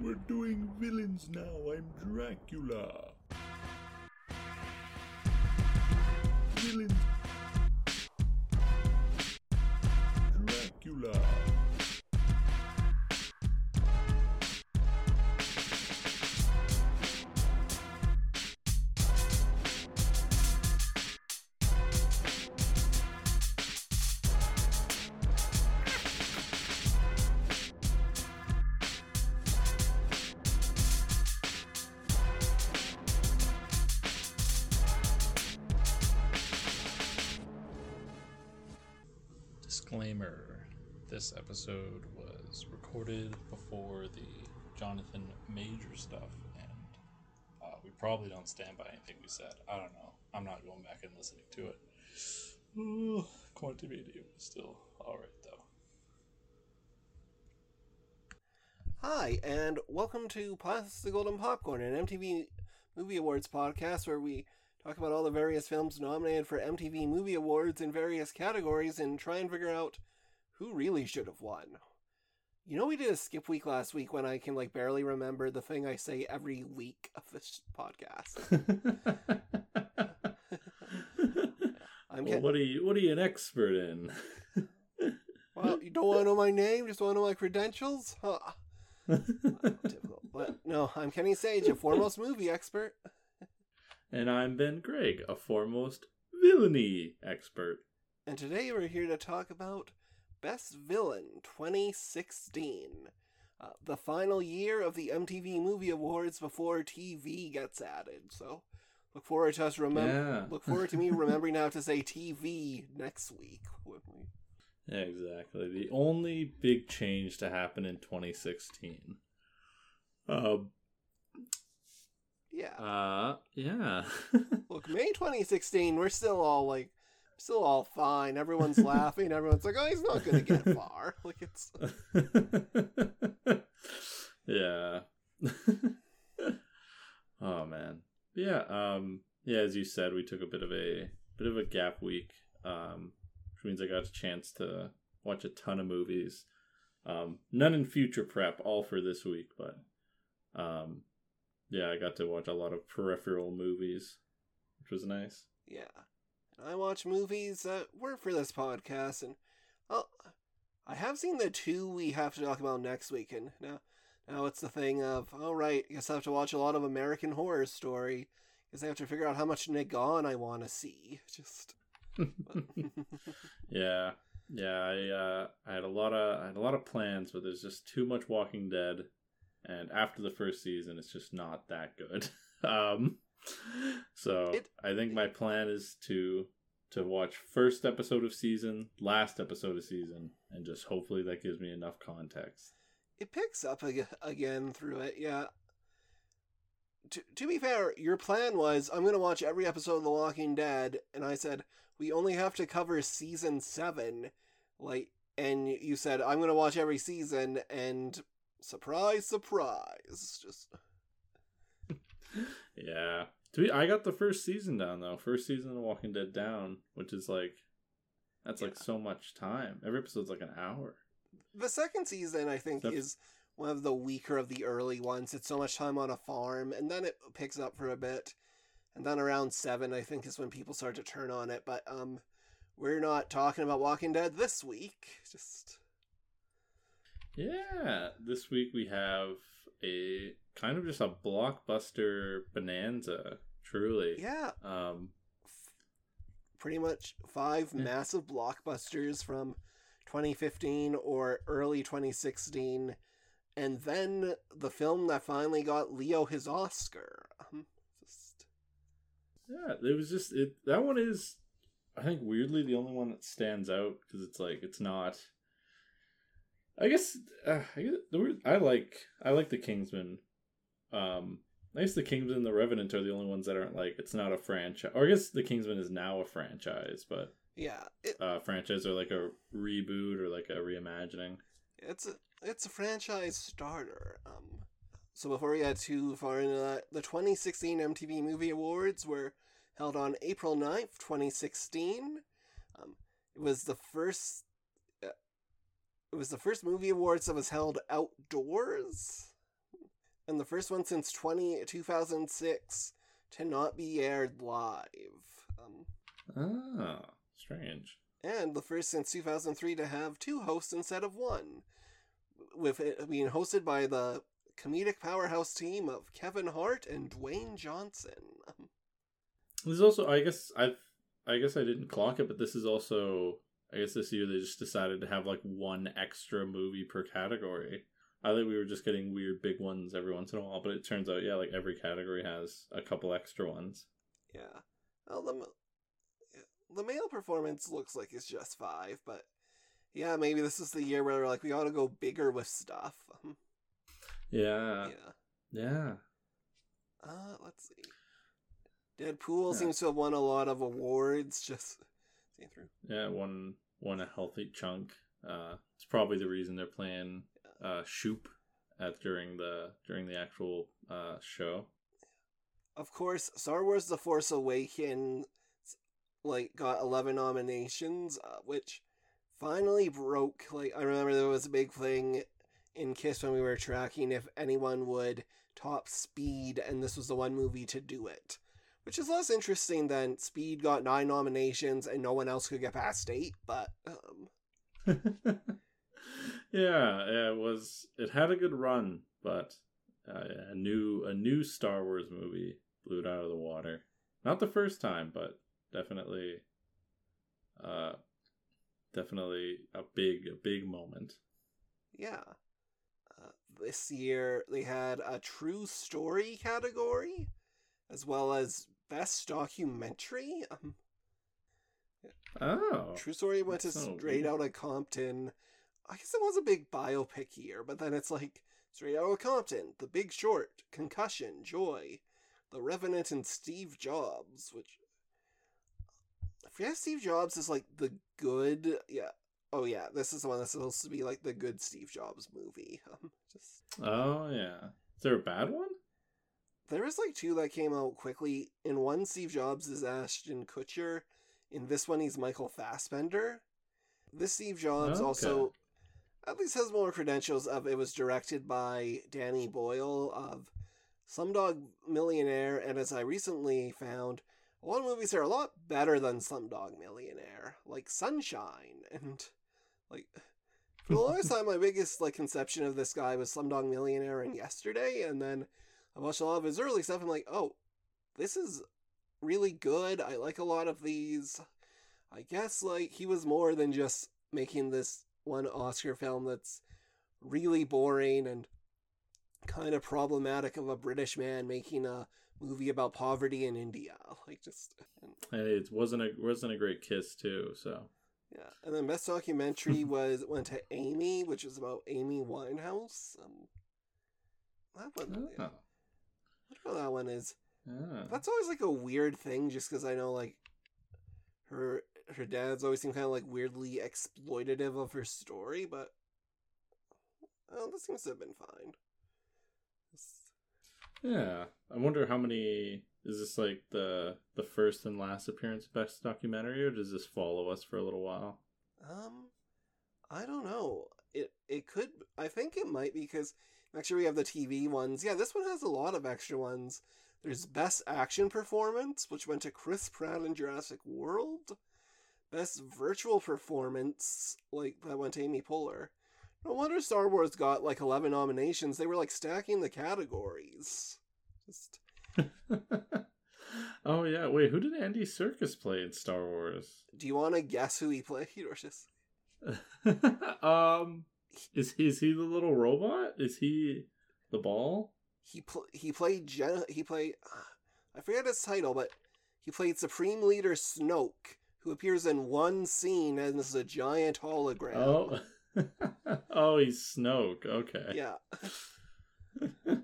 We're doing villains now. I'm Dracula. Recorded before the Jonathan Major stuff, and uh, we probably don't stand by anything we said. I don't know. I'm not going back and listening to it. Ooh, Quantumania was still alright, though. Hi, and welcome to Plastic the Golden Popcorn, an MTV Movie Awards podcast where we talk about all the various films nominated for MTV Movie Awards in various categories and try and figure out who really should have won. You know, we did a skip week last week when I can like barely remember the thing I say every week of this podcast. I'm well, getting, what are you? What are you an expert in? well, you don't want to know my name, just want to know my credentials? Huh. Typical. But no, I'm Kenny Sage, a foremost movie expert. and I'm Ben Gregg, a foremost villainy expert. And today we're here to talk about Best Villain 2016. Uh, the final year of the MTV Movie Awards before TV gets added. So look forward to us remember. Yeah. Look forward to me remembering now to say TV next week. when we- Yeah, exactly. The only big change to happen in 2016. Uh, Yeah. uh yeah. Look, May 2016, we're still all like, still all fine. Everyone's laughing. Everyone's like, oh, he's not going to get far. Like it's. yeah. oh man. Yeah, um yeah, as you said, we took a bit of a bit of a gap week. Um which means I got a chance to watch a ton of movies. Um none in future prep, all for this week, but um yeah, I got to watch a lot of peripheral movies, which was nice. Yeah. I watch movies that work for this podcast, and well, I have seen the two we have to talk about next week, and now, now it's the thing of, all right, I guess I have to watch a lot of American Horror Story, because I have to figure out how much Nick Nagon I want to see. Just. Yeah, yeah. I uh, I had a lot of I had a lot of plans, but there's just too much Walking Dead, and after the first season, it's just not that good. um, so It- I think my plan is to to watch first episode of season, last episode of season, and just hopefully that gives me enough context. it picks up ag- again through it, yeah. To, to be fair, your plan was I'm going to watch every episode of The Walking Dead, and I said we only have to cover season seven, like, and you said I'm going to watch every season, and surprise, surprise, just Yeah. To be, I got the first season down though. First season of Walking Dead down, which is like that's like so much time. Every episode's like an hour. the second season I think Yep. is one of the weaker of the early ones. It's so much time on a farm, and then it picks up for a bit, and then around seven I think is when people start to turn on it. But um, we're not talking about Walking Dead this week. Just Yeah, this week we have a kind of just a blockbuster bonanza, truly. yeah, Um, pretty much five Yeah. massive blockbusters from 2015 or early 2016, and then the film that finally got Leo his Oscar. Um, just yeah, it was just it. That one is, I think, weirdly the only one that stands out because it's like it's not. I guess uh, I guess the weird, I like I like the Kingsman. Um, I guess the Kingsman and the Revenant are the only ones that aren't like it's not a franchise. Or I guess the Kingsman is now a franchise, but yeah, it, uh, franchise or like a reboot or like a reimagining. it's a it's a franchise starter. Um, so before we get too far into that, the 2016 MTV Movie Awards were held on April 9th, 2016. Um, it was the first. Uh, it was the first movie awards that was held outdoors. And the first one since 20, 2006 to not be aired live. Um, Ah, strange. and the first since 2003 to have two hosts instead of one, with it being hosted by the comedic powerhouse team of Kevin Hart and Dwayne Johnson. There's also, I guess, I, I guess I didn't clock it, but this is also, I guess this year they just decided to have like one extra movie per category. I think we were just getting weird big ones every once in a while, but it turns out, yeah, like every category has a couple extra ones. Yeah. Well, the, the male performance looks like it's just five, but yeah, maybe this is the year where we're like we ought to go bigger with stuff. Yeah, yeah. yeah. Uh, let's see. Deadpool Yeah. seems to have won a lot of awards. Just seeing through. Yeah, one one a healthy chunk. Uh, it's probably the reason they're playing uh Shoop at during the during the actual uh show. Of course, Star Wars: The Force Awakens like got eleven nominations, uh, which finally broke. Like I remember there was a big thing in Kiss when we were tracking if anyone would top Speed, and this was the one movie to do it. Which is less interesting than Speed got nine nominations and no one else could get past eight, but um, yeah, it was. It had a good run, but uh, a new a new Star Wars movie blew it out of the water. Not the first time, but definitely, uh, definitely a big a big moment. yeah. Uh, this year they had a true story category, as well as best documentary. Um, Oh, True Story went to so Straight weird. of Compton. I guess it was a big biopic year, but then it's like Straight Outta Compton, The Big Short, Concussion, Joy, The Revenant, and Steve Jobs. Which I forget Steve Jobs is like the good. Yeah. Oh yeah, this is the one that's supposed to be like the good Steve Jobs movie. Um, just oh yeah. Is there a bad one? There is like two that came out quickly. In one, Steve Jobs is Ashton Kutcher. In this one, he's Michael Fassbender. This Steve Jobs Okay. also at least has more credentials of it was directed by Danny Boyle of Slumdog Millionaire, and as I recently found, a lot of movies are a lot better than Slumdog Millionaire, like Sunshine, and like for the longest time, my biggest like conception of this guy was Slumdog Millionaire and Yesterday, and then I watched a lot of his early stuff. I'm like, oh, this is really good. I like a lot of these. I guess like he was more than just making this one Oscar film that's really boring and kind of problematic of a British man making a movie about poverty in India. Like just and, Hey, it wasn't a wasn't a great kiss too. So yeah. And then best documentary was went to Amy, which is about Amy Winehouse. Um, that one, yeah. oh, whatever that one is. yeah. That's always like a weird thing, just because I know like her her dad's always seemed kind of like weirdly exploitative of her story, but oh, this seems to have been fine. It's- Yeah, I wonder how many is this like the the first and last appearance of best documentary, or does this follow us for a little while? Um, I don't know. It it could. I think it might because actually we have the TV ones. Yeah, this one has a lot of extra ones. There's best action performance, which went to Chris Pratt in Jurassic World. Best virtual performance, like that went to Amy Poehler. No wonder Star Wars got like eleven nominations. They were like stacking the categories. Just oh yeah, wait, who did Andy Serkis play in Star Wars? do you want to guess who he played or just um, is he, is he the little robot? Is he the ball? he pl- he played Gen- he played I forget his title, but he played Supreme Leader Snoke, who appears in one scene as a giant hologram. Oh, oh, he's Snoke. Okay. yeah.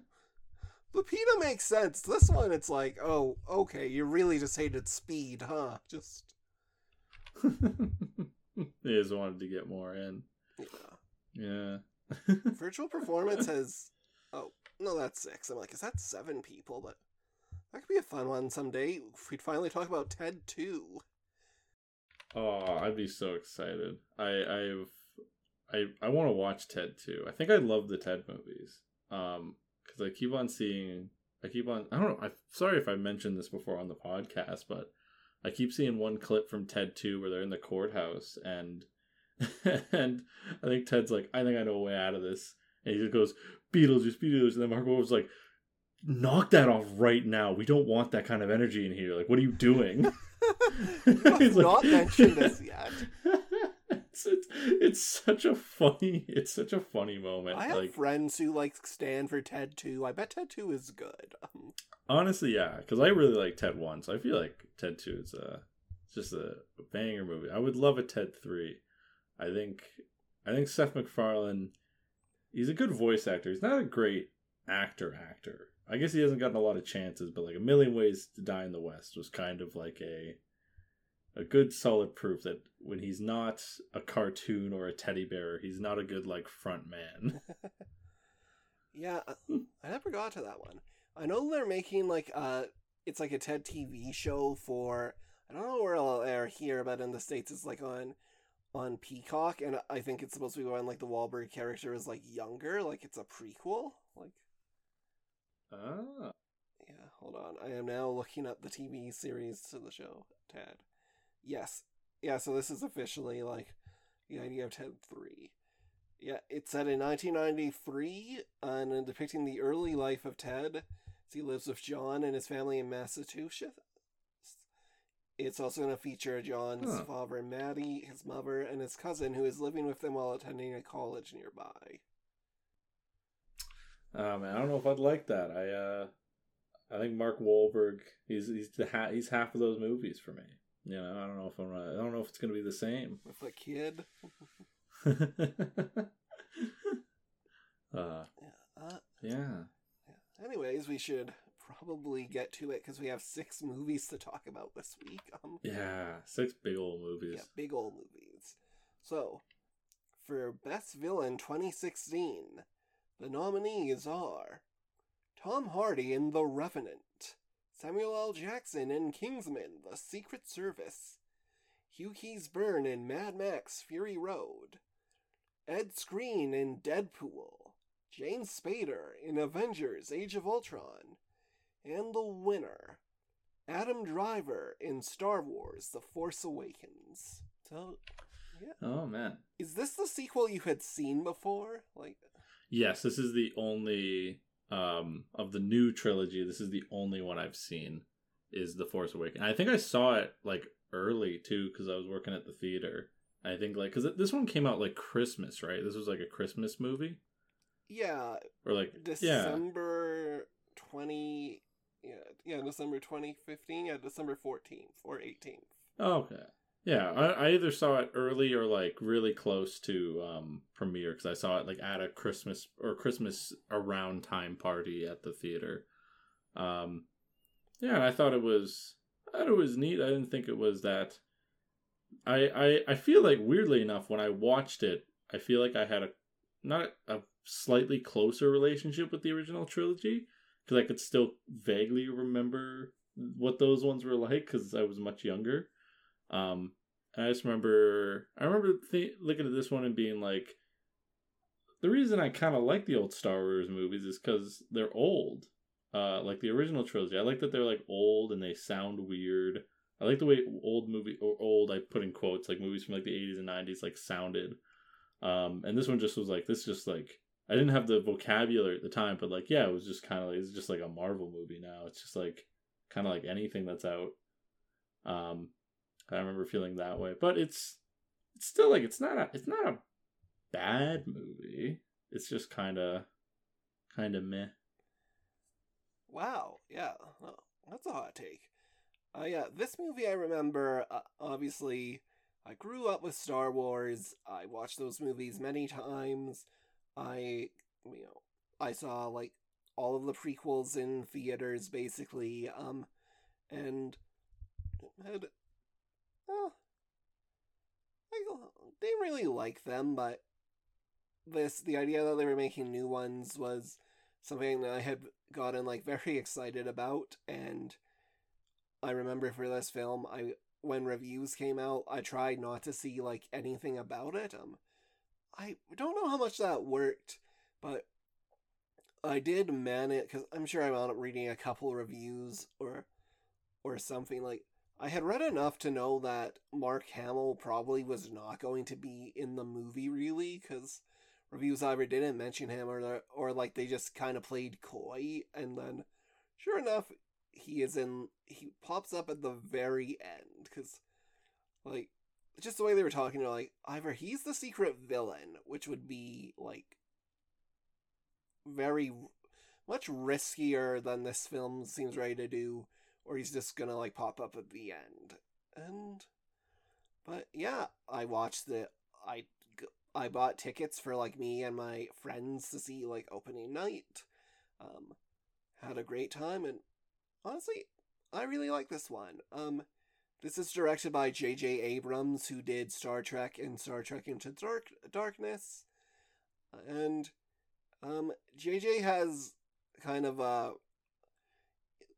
Lupita makes sense. This one, it's like, oh, okay, you really just hated speed, huh? Just he just wanted to get more in. yeah. Yeah. Virtual performance has, oh no, that's six. I'm like, is that seven people? But that could be a fun one someday. If we'd finally talk about Ted two. Oh, I'd be so excited. I I've I I want to watch Ted too. I think I love the Ted movies. Um, because I keep on seeing. I keep on. I don't know. I'm sorry if I mentioned this before on the podcast, but I keep seeing one clip from Ted Two where they're in the courthouse and and I think Ted's like, I think I know a way out of this, and he just goes Beetlejuice, Beetlejuice, and then Mark Wahlberg's like, knock that off right now. We don't want that kind of energy in here. Like, what are you doing? have He's like- not mentioned this yet. it's, it's, it's such a funny it's such a funny moment I have like friends who like stand for Ted 2. I bet Ted 2 is good. Um, honestly yeah because i really like ted 1 so i feel like ted 2 is a just a banger movie i would love a ted 3 i think i think seth macfarlane he's a good voice actor he's not a great actor actor i guess he hasn't gotten a lot of chances but like a million ways to die in the west was kind of like a a good solid proof that when he's not a cartoon or a teddy bear he's not a good like front man yeah, I never got to that one. I know they're making like uh it's like a TED TV show for I don't know where it'll air here, but in the states it's like on on Peacock, and I think it's supposed to be when like the Wahlberg character is like younger, like it's a prequel. Like, ah yeah, hold on, I am now looking up the TV series to the show Ted. Yes, yeah, so this is officially like the idea of Ted three. Yeah, it's set in 1993 and depicting the early life of Ted as he lives with John and his family in Massachusetts. It's also going to feature John's Huh. father, Maddie, his mother, and his cousin, who is living with them while attending a college nearby. Oh man, I don't know if I'd like that. I uh I think Mark Wahlberg he's he's the ha- he's half of those movies for me. Know, I don't know if I'm gonna, I don't know if it's gonna be the same. With a kid. uh Yeah. Uh, yeah. yeah. Anyways, we should probably get to it because we have six movies to talk about this week. Um, Yeah. Six big old movies. Yeah, big old movies. So, for Best Villain 2016, the nominees are Tom Hardy in The Revenant, Samuel L. Jackson in Kingsman: The Secret Service, Hugh Keays-Byrne in Mad Max: Fury Road, Ed Skrein in Deadpool, James Spader in Avengers: Age of Ultron, and the winner, Adam Driver in Star Wars: The Force Awakens. So, yeah. Oh man. is this the sequel you had seen before? Like, Yes, this is the only um of the new trilogy. This is the only one I've seen is The Force Awakens. I think I saw it like early too because I was working at the theater. I think like because this one came out like Christmas, right? This was like a Christmas movie yeah, or like yeah. December twenty. Yeah, yeah, December twenty fifteen. Yeah, December fourteenth or eighteenth. Oh, okay. Yeah, I, I either saw it early or like really close to um premiere because I saw it like at a Christmas or Christmas around time party at the theater. Um, yeah, and I thought it was I thought it was neat. I didn't think it was that. I I I feel like weirdly enough when I watched it, I feel like I had a not a slightly closer relationship with the original trilogy because I could still vaguely remember what those ones were like because I was much younger. Um, I just remember, I remember th- looking at this one and being like, the reason I kind of like the old Star Wars movies is because they're old. Uh, like the original trilogy, I like that they're like old and they sound weird. I like the way old movie or old I put in quotes like movies from like the 80s and 90s like sounded. Um, and this one just was like this, just like I didn't have the vocabulary at the time, but like yeah, it was just kind of like it's just like a Marvel movie now. It's just like kind of like anything that's out. Um, I remember feeling that way, but it's it's still like it's not a it's not a bad movie. It's just kind of kind of meh. Wow, yeah, well, that's a hot take. Uh, yeah, this movie I remember, uh, obviously, I grew up with Star Wars. I watched those movies many times. I, you know, I saw, like, all of the prequels in theaters, basically, um, and had, well, I didn't really like them, but this, the idea that they were making new ones was something that I had gotten like very excited about and I remember for this film I when reviews came out I tried not to see like anything about it um I don't know how much that worked but I did manage because I'm sure I wound up reading a couple reviews or or something like I had read enough to know that Mark Hamill probably was not going to be in the movie really because reviews either didn't mention him or or like they just kind of played coy. And then sure enough he is in he pops up at the very end because like just the way they were talking to like either he's the secret villain which would be like very much riskier than this film seems ready to do or he's just gonna like pop up at the end. And but yeah i watched the i i bought tickets for like me and my friends to see like opening night. Um had a great time and honestly i really like this one. Um this is directed by j.j abrams who did star trek and star trek into dark darkness. And um jj has kind of a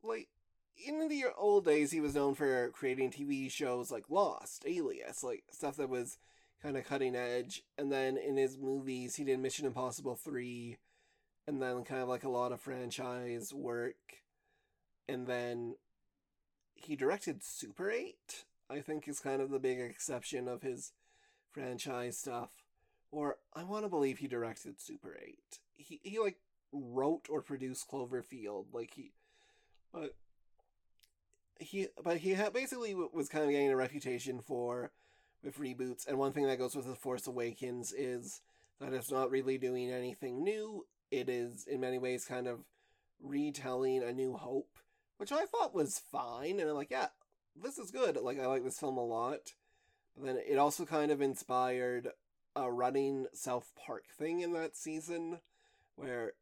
like in the old days, he was known for creating TV shows like Lost, Alias, like stuff that was kind of cutting edge. And then in his movies, he did Mission Impossible 3, and then kind of like a lot of franchise work. And then he directed Super 8, I think is kind of the big exception of his franchise stuff. Or I want to believe he directed Super 8. He, he like wrote or produced Cloverfield. Like he. But he but he basically was kind of getting a reputation for with reboots and one thing that goes with the force awakens is that it's not really doing anything new. It is in many ways kind of retelling a new hope which i thought was fine and i'm like yeah this is good. Like i like this film a lot. But then it also kind of inspired a running south park thing in that season where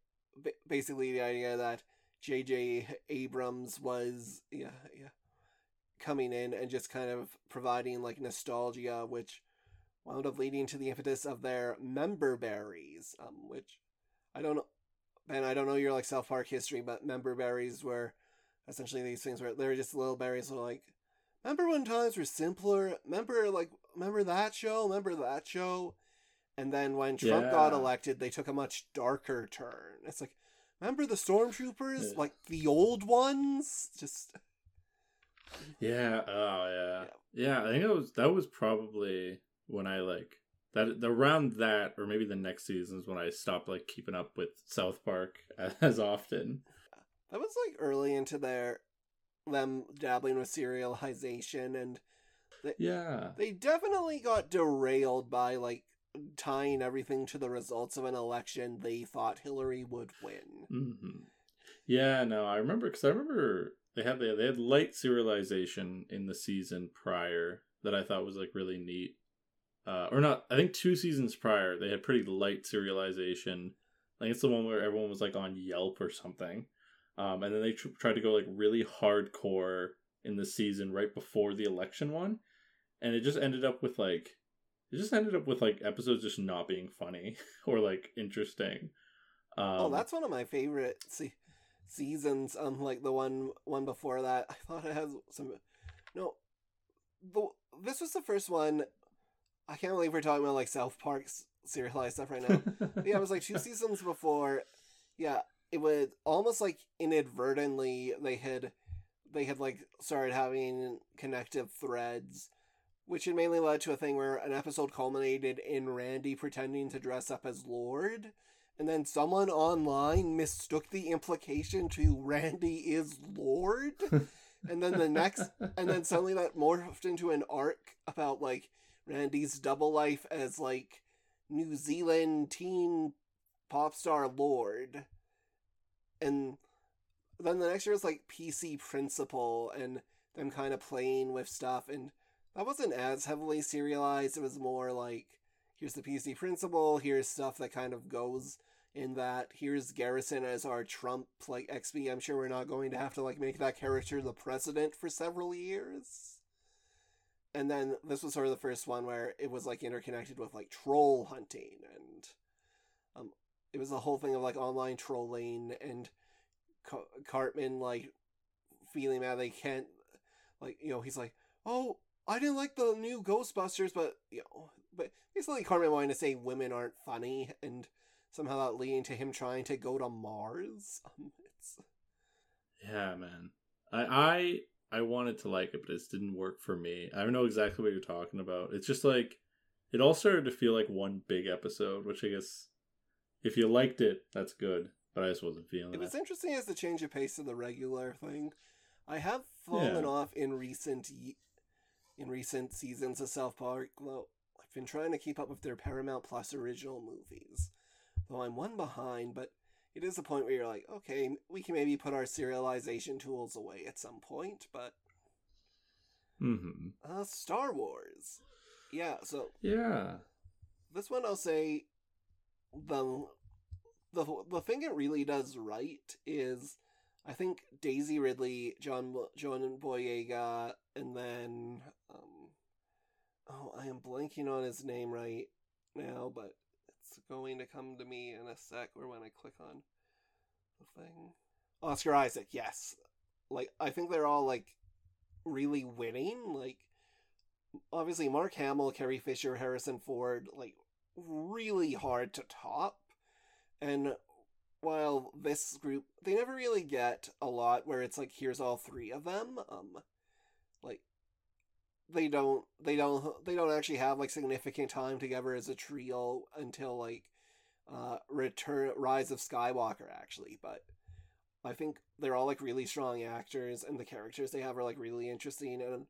basically the idea that J.J. Abrams was yeah yeah coming in and just kind of providing like nostalgia, which wound up leading to the impetus of their member berries, um, which I don't know, Ben. I don't know your like South Park history, but member berries were essentially these things where they're just little berries. That like, remember when times were simpler? Remember like remember that show? Remember that show? And then when Trump yeah. got elected, they took a much darker turn. It's like Remember the stormtroopers, yeah. like the old ones? Just yeah, oh yeah. yeah, yeah. I think that was that was probably when I like that around that, or maybe the next season is when I stopped like keeping up with South Park as often. That was like early into their them dabbling with serialization and they, yeah they definitely got derailed by like tying everything to the results of an election they thought Hillary would win. Mm-hmm. Yeah, no, I remember because I remember they had they, they had light serialization in the season prior that I thought was like really neat. Uh, or not, I think two seasons prior they had pretty light serialization. Think it's the one where everyone was like on Yelp or something, um, and then they tr- tried to go like really hardcore in the season right before the election one, and it just ended up with like it just ended up with like episodes just not being funny or like interesting. Oh, um, oh, that's one of my favorite se- seasons. Unlike the one one before that, I thought it has some. No, the this was the first one. I can't believe we're talking about like South Park's serialized stuff right now. yeah, it was like two seasons before. Yeah, it was almost like inadvertently they had they had like started having connective threads which had mainly led to a thing where an episode culminated in Randy pretending to dress up as Lorde, and then someone online mistook the implication to Randy is Lorde, and then the next, and then suddenly that morphed into an arc about like Randy's double life as like New Zealand teen pop star Lorde, and then the next year was like PC Principal and them kind of playing with stuff and that wasn't as heavily serialized. It was more like here's the PC principal, here's stuff that kind of goes in that. Here's Garrison as our Trump like XP. I'm sure we're not going to have to like make that character the president for several years. And then this was sort of the first one where it was like interconnected with like troll hunting and um it was a whole thing of like online trolling and Cartman like feeling mad they can't like you know he's like oh I didn't like the new Ghostbusters, but you know, but basically Cartman wanting to say women aren't funny and somehow that leading to him trying to go to Mars. Um, it's Yeah, man. I I I wanted to like it, but it didn't work for me. I don't know exactly what you're talking about. It's just like it all started to feel like one big episode, which I guess if you liked it, that's good. But I just wasn't feeling it it. was interesting as the change of pace to the regular thing. I have fallen Yeah. off in recent in recent seasons of South Park. Though I've been trying to keep up with their Paramount Plus original movies, though I'm one behind. But it is a point where you're like, okay, we can maybe put our serialization tools away at some point. But hmm uh, Star Wars, yeah. So Yeah. this one I'll say the the the thing it really does right is I think Daisy Ridley, John John Boyega, and then oh I am blanking on his name right now, but it's going to come to me in a sec or when I click on the thing. Oscar Isaac, yes. Like I think they're all like really winning. Like obviously Mark Hamill, Carrie Fisher, Harrison Ford, like really hard to top. And while this group they never really get a lot where it's like here's all three of them, um like they don't they don't they don't actually have like significant time together as a trio until like uh return rise of skywalker actually but i think they're all like really strong actors and the characters they have are like really interesting and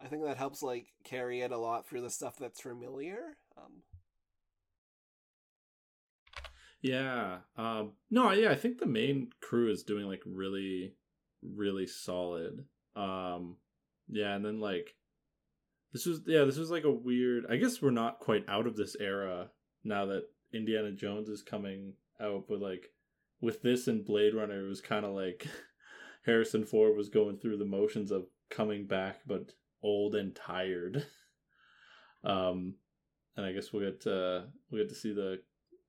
i think that helps like carry it a lot through the stuff that's familiar um Yeah. Um no, yeah, I think the main crew is doing like really really solid. Um yeah, and then like this was yeah, this was like a weird I guess we're not quite out of this era now that Indiana Jones is coming out, but like with this and Blade Runner it was kind of like Harrison Ford was going through the motions of coming back but old and tired. um and I guess we'll get uh we'll get to see the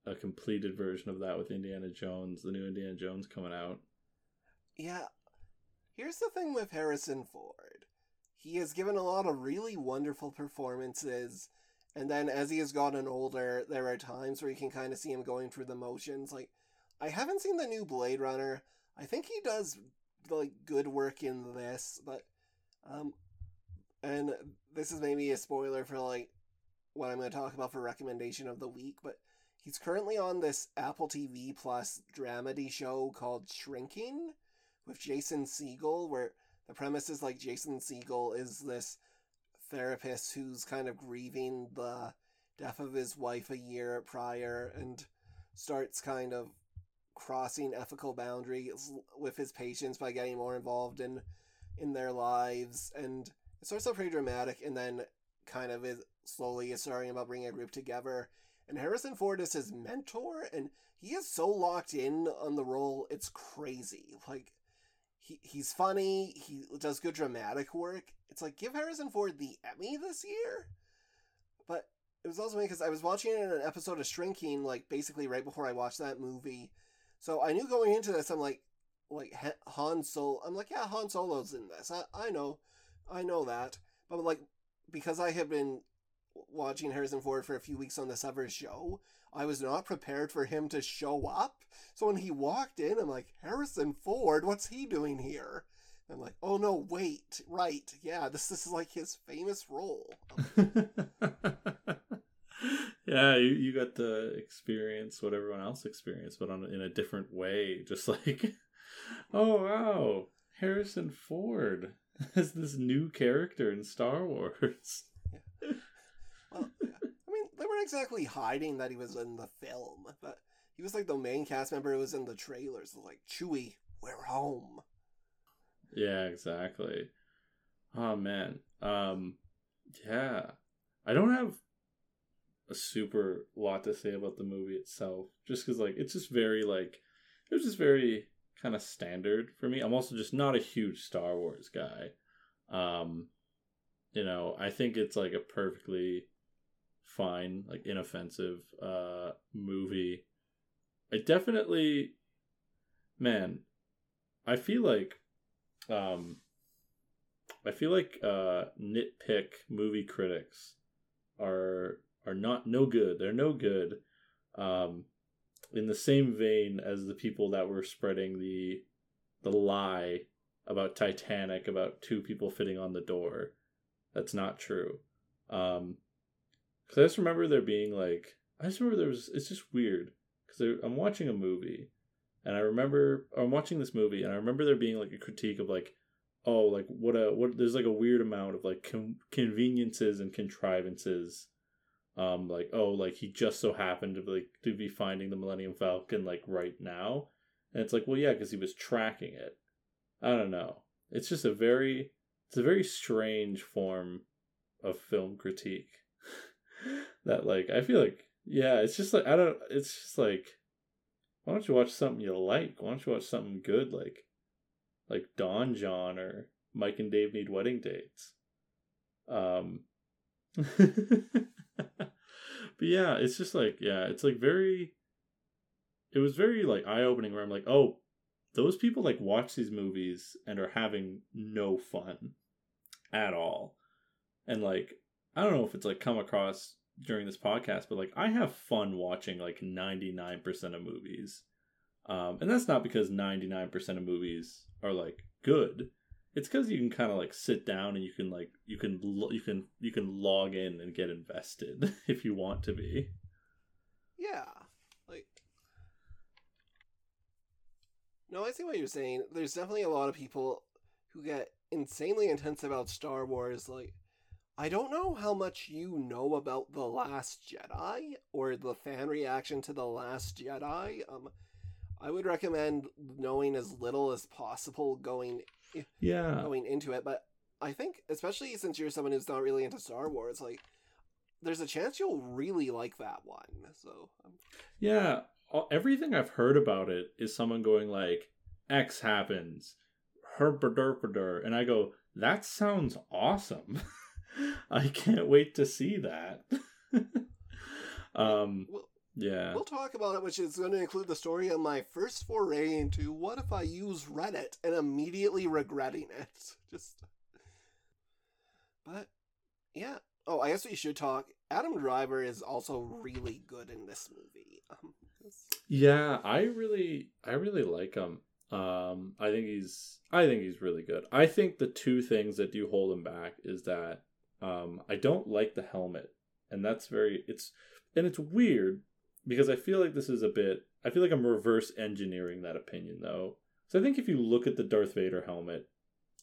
a completed version of that with Indiana Jones, the new Indiana Jones coming out. Yeah. Here's the thing with Harrison Ford. He has given a lot of really wonderful performances, and then as he has gotten older, there are times where you can kind of see him going through the motions. Like, I haven't seen the new Blade Runner. I think he does like good work in this, but um, and this is maybe a spoiler for like what I'm going to talk about for recommendation of the week, but he's currently on this Apple TV Plus dramedy show called Shrinking with Jason Segel, where the premise is like Jason Segel is this therapist who's kind of grieving the death of his wife a year prior and starts kind of crossing ethical boundaries with his patients by getting more involved in in their lives and it starts out pretty dramatic and then kind of is slowly is starting about bringing a group together and Harrison Ford is his mentor, and he is so locked in on the role, it's crazy. Like, he he's funny, he does good dramatic work. It's like, give Harrison Ford the Emmy this year? But it was also because I was watching it in an episode of Shrinking, like, basically right before I watched that movie. So I knew going into this, I'm like, like, Han Solo, I'm like, yeah, Han Solo's in this. I, I know, I know that. But, like, because I have been watching Harrison Ford for a few weeks on the Sever show, I was not prepared for him to show up. So when he walked in, I'm like, Harrison Ford, what's he doing here? I'm like, oh no, wait, right, yeah, this, this is like his famous role. yeah, you, you got to experience what everyone else experienced, but on in a different way. Just like, oh wow, Harrison Ford as this new character in Star Wars. Well, yeah. They weren't exactly hiding that he was in the film, but he was like the main cast member who was in the trailers. Like, Chewie, we're home. Yeah, exactly. Oh man. Um yeah. I don't have a super lot to say about the movie itself just cuz like it's just very like it was just very kind of standard for me. I'm also just not a huge Star Wars guy. Um you know, I think it's like a perfectly fine, like inoffensive uh movie. I definitely man, I feel like um I feel like uh nitpick movie critics are are not no good. They're no good. Um in the same vein as the people that were spreading the the lie about Titanic about two people fitting on the door. That's not true. Um, because I just remember there being like I just remember there was it's just weird because I'm watching a movie and I remember I'm watching this movie and I remember there being like a critique of like oh like what a what there's like a weird amount of like com- conveniences and contrivances um like oh like he just so happened to like to be finding the millennium falcon like right now and it's like well yeah because he was tracking it. I don't know. It's just a very it's a very strange form of film critique that like i feel like yeah it's just like i don't it's just like why don't you watch something you like why don't you watch something good like like Don Jon or Mike and Dave need wedding dates. Um But yeah, it's just like yeah, it's like very it was very like eye-opening where I'm like, "Oh, those people like watch these movies and are having no fun at all." And like I don't know if it's like come across during this podcast, but like I have fun watching like 99% of movies. Um, and that's not because 99% of movies are like good. It's because you can kind of like sit down and you can like you can you can you can log in and get invested if you want to be. Yeah, like no, I see what you're saying. There's definitely a lot of people who get insanely intense about Star Wars. Like, I don't know how much you know about the Last Jedi or the fan reaction to the Last Jedi. Um, I would recommend knowing as little as possible going yeah going into it. But I think, especially since you're someone who's not really into Star Wars, like there's a chance you'll really like that one. So um... yeah, everything I've heard about it is someone going like X happens, herpaderpader, and I go that sounds awesome. I can't wait to see that. um. Well, yeah. We'll talk about it, which is going to include the story of my first foray into what if I use Reddit and immediately regretting it. Just. But, yeah. Oh, I guess we should talk. Adam Driver is also really good in this movie. Um, yeah, I really, I really like him. Um, I think he's, I think he's really good. I think the two things that do hold him back is that, um, I don't like the helmet, and that's very, it's, and it's weird because I feel like this is a bit. I feel like I'm reverse engineering that opinion though. So I think if you look at the Darth Vader helmet,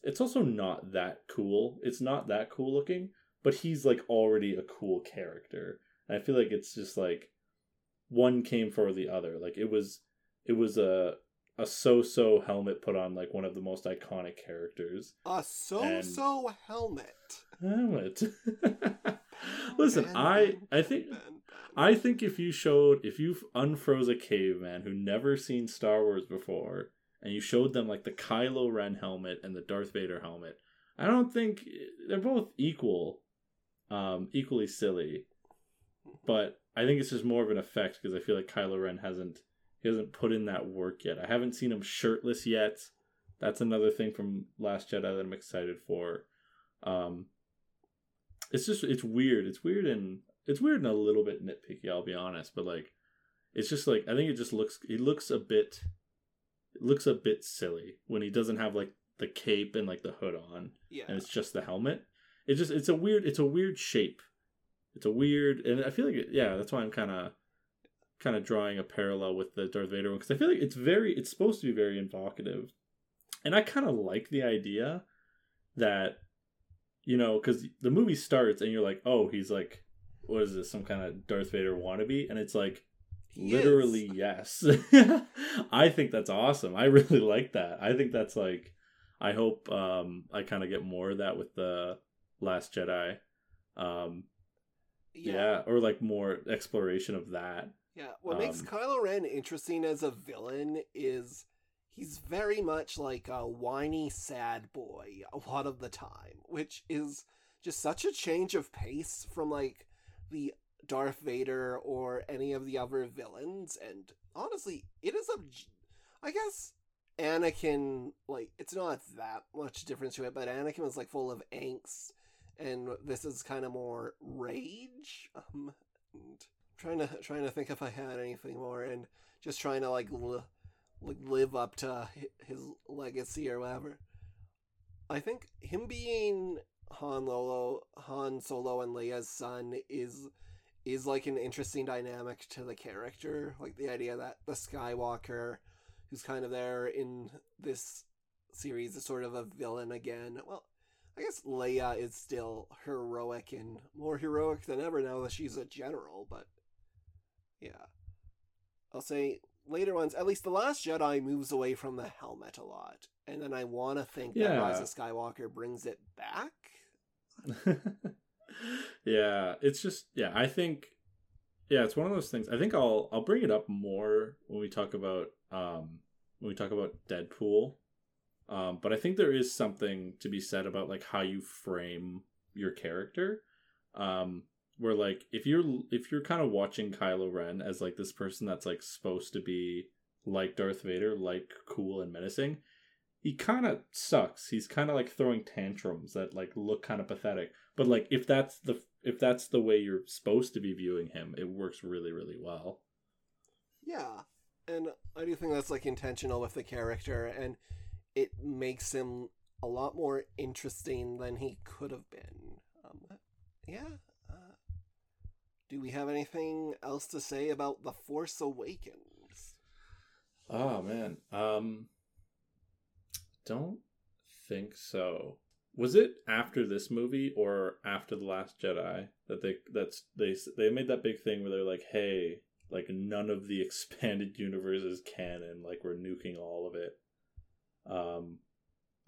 it's also not that cool. It's not that cool looking, but he's like already a cool character. And I feel like it's just like one came for the other. Like it was it was a a so-so helmet put on like one of the most iconic characters. A so-so and... helmet. Helmet. Listen, I I think I think if you showed if you unfroze a caveman who never seen Star Wars before and you showed them like the Kylo Ren helmet and the Darth Vader helmet, I don't think they're both equal, um, equally silly. But I think it's just more of an effect because I feel like Kylo Ren hasn't he hasn't put in that work yet. I haven't seen him shirtless yet. That's another thing from Last Jedi that I'm excited for. Um, it's just it's weird. It's weird and it's weird and a little bit nitpicky, I'll be honest, but like it's just like I think it just looks it looks a bit it looks a bit silly when he doesn't have like the cape and like the hood on. Yeah. And it's just the helmet. It just it's a weird it's a weird shape. It's a weird and I feel like it, yeah, that's why I'm kind of kind of drawing a parallel with the Darth Vader one because I feel like it's very it's supposed to be very evocative. And I kind of like the idea that you know, because the movie starts and you're like, oh, he's like what is this some kind of Darth Vader wannabe and it's like he literally is. yes I think that's awesome I really like that I think that's like I hope um I kind of get more of that with the last Jedi um yeah. yeah. or like more exploration of that yeah what um, makes Kylo Ren interesting as a villain is he's very much like a whiny sad boy a lot of the time which is just such a change of pace from like the Darth Vader or any of the other villains. And honestly, it is a. I guess Anakin, like, it's not that much difference to it, but Anakin was, like, full of angst. And this is kind of more rage. Um, and trying to trying to think if I had anything more, and just trying to like li- like live up to his legacy or whatever. I think him being Han Lolo, Han Solo, and Leia's son is is like an interesting dynamic to the character. Like the idea that the Skywalker, who's kind of there in this series, is sort of a villain again. Well, I guess Leia is still heroic and more heroic than ever now that she's a general, but yeah. I'll say later ones, at least The Last Jedi moves away from the helmet a lot. And then I want to think that Yeah. Rise of Skywalker brings it back. yeah, it's just yeah, I think yeah, it's one of those things. I think I'll I'll bring it up more when we talk about um when we talk about Deadpool. Um but I think there is something to be said about like how you frame your character. Um where like if you're if you're kind of watching Kylo Ren as like this person that's like supposed to be like Darth Vader, like cool and menacing, he kind of sucks. He's kind of like throwing tantrums that like look kind of pathetic. But like if that's the if that's the way you're supposed to be viewing him, it works really really well. Yeah. And I do think that's like intentional with the character and it makes him a lot more interesting than he could have been. Um, yeah. Do we have anything else to say about The Force Awakens? Oh man. Um don't think so. Was it after this movie or after the last Jedi that they that's they they made that big thing where they're like, "Hey, like none of the expanded universe is canon, like we're nuking all of it." Um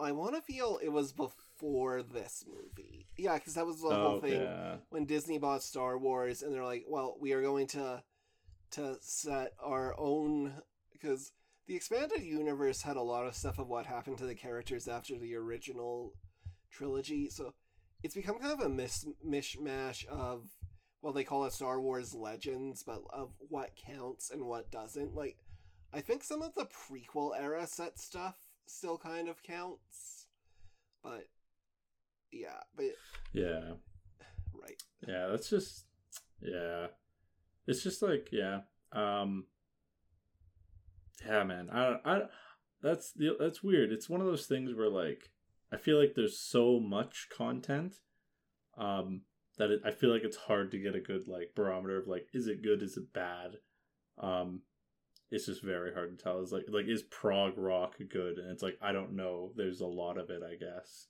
I want to feel it was before this movie. Yeah, because that was the oh, whole thing yeah. when Disney bought Star Wars, and they're like, "Well, we are going to to set our own because the expanded universe had a lot of stuff of what happened to the characters after the original trilogy. So it's become kind of a mis- mishmash of well, they call it Star Wars Legends, but of what counts and what doesn't. Like, I think some of the prequel era set stuff still kind of counts, but yeah, but Yeah. right. Yeah, that's just yeah. It's just like yeah. Um Yeah, man. I I that's the that's weird. It's one of those things where like I feel like there's so much content um that it, I feel like it's hard to get a good like barometer of like is it good is it bad? Um it's just very hard to tell. It's like like is prog rock good? And it's like I don't know. There's a lot of it, I guess.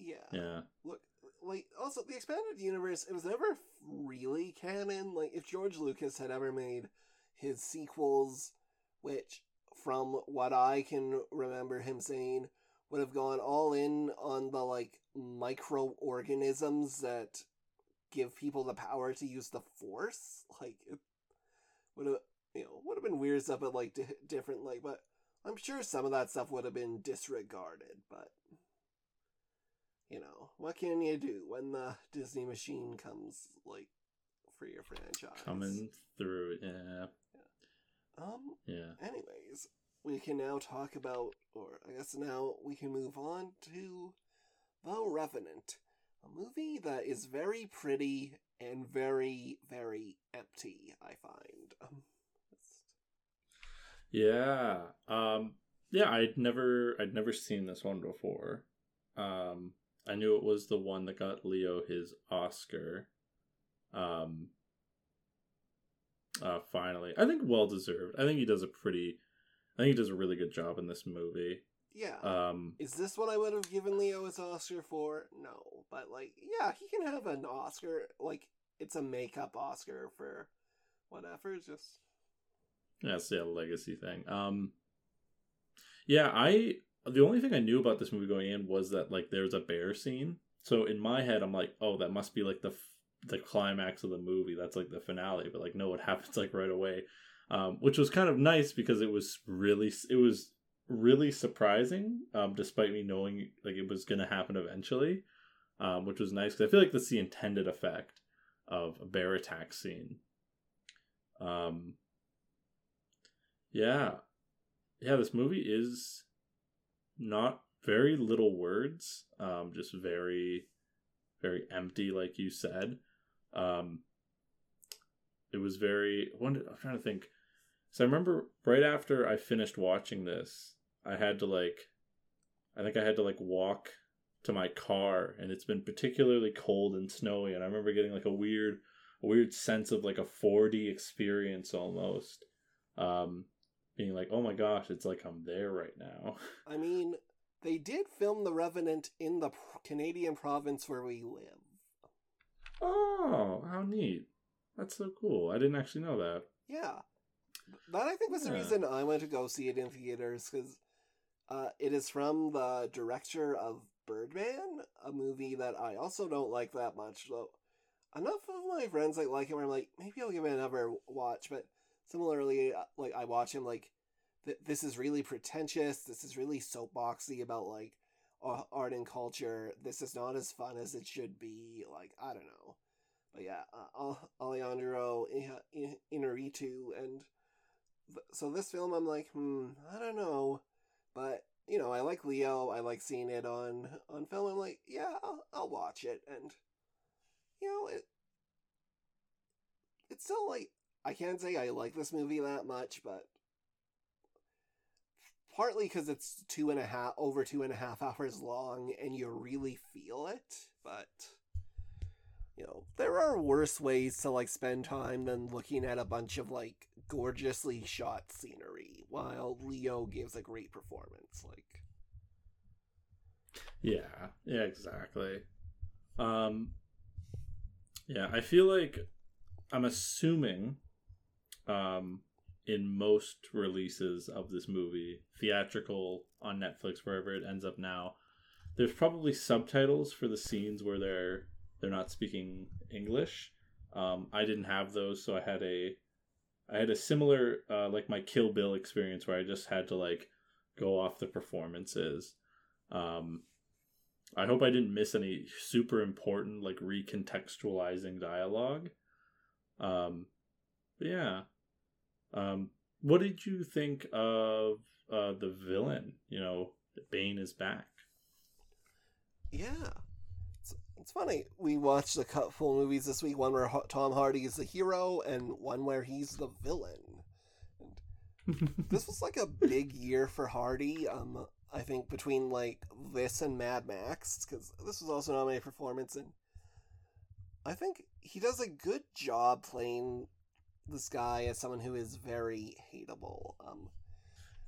Yeah. Yeah. Look, like also the expanded universe. It was never really canon. Like if George Lucas had ever made his sequels, which from what I can remember him saying would have gone all in on the like microorganisms that give people the power to use the force like it would have you know would have been weird stuff but like di- different like but i'm sure some of that stuff would have been disregarded but you know what can you do when the disney machine comes like for your franchise Coming through. Yeah. yeah. um Yeah. anyways we can now talk about or i guess now we can move on to the revenant a movie that is very pretty and very very empty i find um, Yeah. Um yeah, I'd never I'd never seen this one before. Um I knew it was the one that got Leo his Oscar. Um uh finally. I think well deserved. I think he does a pretty I think he does a really good job in this movie. yeah Um is this what i would have given leo his oscar for no but like yeah he can have an oscar like it's a makeup oscar for whatever just Yeah, it's yeah, a legacy thing. Um, yeah, I the only thing I knew about this movie going in was that like there's a bear scene. So in my head, I'm like, oh, that must be like the the climax of the movie. That's like the finale. But like, no, it happens like right away, um, which was kind of nice because it was really it was really surprising, um, despite me knowing like it was gonna happen eventually, um, which was nice because I feel like that's the intended effect of a bear attack scene. Um, yeah. Yeah, this movie is not very little words, um, just very, very empty, like you said. Um, it was very. When did, I'm trying to think. So I remember right after I finished watching this, I had to like, I think I had to like walk to my car, and it's been particularly cold and snowy, and I remember getting like a weird, a weird sense of like a 4D experience almost. Um, being like, oh my gosh, it's like I'm there right now. I mean, they did film The Revenant in the Canadian province where we live. Oh, how neat. That's so cool. I didn't actually know that. Yeah. That I think was the reason I went to go see it in theaters because uh, it is from the director of Birdman, a movie that I also don't like that much. Though enough of my friends like like it, where I'm like, maybe I'll give it another watch. But similarly, uh, like I watch him like, th- this is really pretentious. This is really soapboxy about like a- art and culture. This is not as fun as it should be. Like I don't know. But yeah, uh, Alejandro Inarritu and th- so this film I'm like, hmm, I don't know, but you know, I like Leo. I like seeing it on on film. I'm like, yeah, I'll, I'll watch it, and you know, it it's still like I can't say I like this movie that much, but partly because it's two and a half over two and a half hours long, and you really feel it, but you know, there are worse ways to like spend time than looking at a bunch of like gorgeously shot scenery while Leo gives a great performance. Like, Yeah, yeah, exactly. Um yeah, I feel like I'm assuming um in most releases of this movie, theatrical on Netflix wherever it ends up now, there's probably subtitles for the scenes where they're they're not speaking English. Um I didn't have those, so I had a I had a similar uh like my Kill Bill experience where I just had to like go off the performances. Um I hope I didn't miss any super important like recontextualizing dialogue. Um yeah. Um what did you think of uh the villain? You know, Bane is back. yeah. It's, it's funny. We watched a couple movies this week one where Ho- Tom Hardy is the hero, and one where he's the villain. this was like a big year for Hardy. Um, I think between like this and Mad Max, because this was also nominated for performance, and I think he does a good job playing this guy as someone who is very hateable. Um,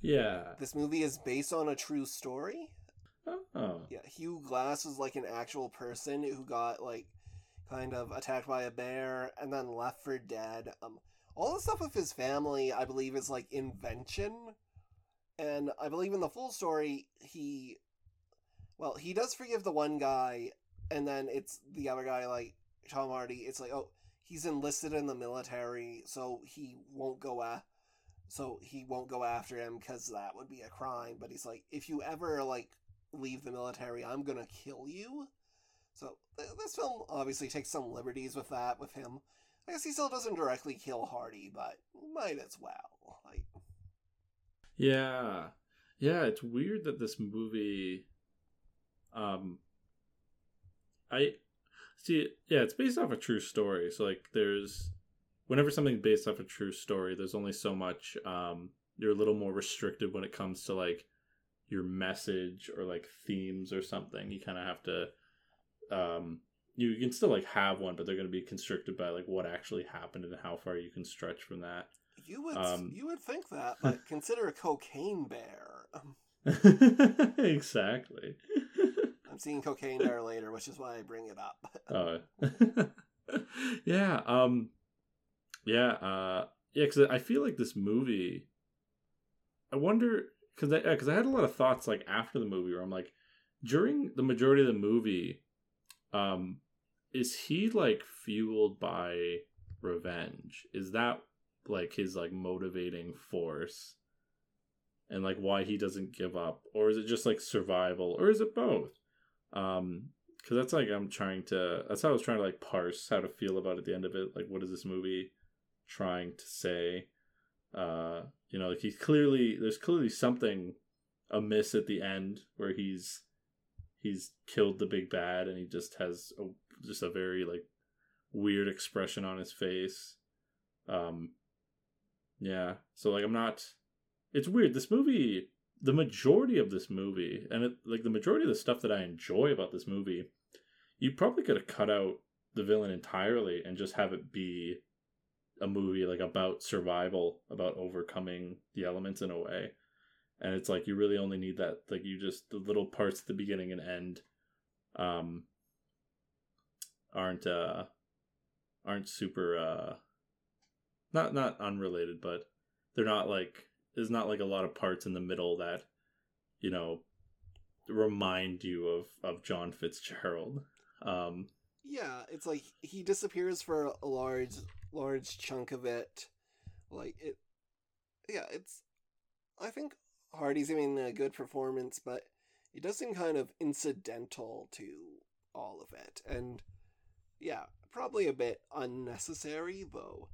yeah. this movie is based on a true story. Oh. Yeah, Hugh Glass was like an actual person who got like kind of attacked by a bear and then left for dead. Um, all the stuff with his family, I believe, is like invention, and I believe in the full story, he, well, he does forgive the one guy, and then it's the other guy, like Tom Hardy. It's like, oh, he's enlisted in the military, so he won't go a, so he won't go after him because that would be a crime. But he's like, if you ever like leave the military, I'm gonna kill you. So th- this film obviously takes some liberties with that with him. I guess he still doesn't directly kill Hardy, but might as well. Like, Yeah. Yeah, it's weird that this movie um I see yeah, it's based off a true story. So like there's whenever something's based off a true story, there's only so much um you're a little more restricted when it comes to like your message or like themes or something. You kind of have to um you can still like have one, but they're going to be constricted by like what actually happened and how far you can stretch from that. you would Um, you would think that, but consider a cocaine bear. Exactly. I'm seeing cocaine bear later, which is why I bring it up. Oh, yeah. Um, yeah. Uh, yeah. Because I feel like this movie. I wonder because I because I had a lot of thoughts like after the movie where I'm like, during the majority of the movie, um, is he like fueled by revenge? Is that like his like motivating force? And like why he doesn't give up, or is it just like survival, or is it both? Um, because that's like I'm trying to. That's how I was trying to like parse how to feel about it at the end of it. Like, what is this movie trying to say? Uh, you know, like he's clearly there's clearly something amiss at the end where he's he's killed the big bad and he just has a, just a very like weird expression on his face. Um, yeah. So like, I'm not. It's weird. This movie, the majority of this movie, and it, like the majority of the stuff that I enjoy about this movie, you probably could have cut out the villain entirely and just have it be a movie like about survival, about overcoming the elements in a way. And it's like you really only need that like you just the little parts at the beginning and end um aren't uh aren't super uh not not unrelated, but they're not like there's not like a lot of parts in the middle that you know remind you of of John Fitzgerald. Um Yeah, it's like he disappears for a large large chunk of it. Like it Yeah, it's I think Hardy's giving a good performance, but it does seem kind of incidental to all of it. And yeah, probably a bit unnecessary though.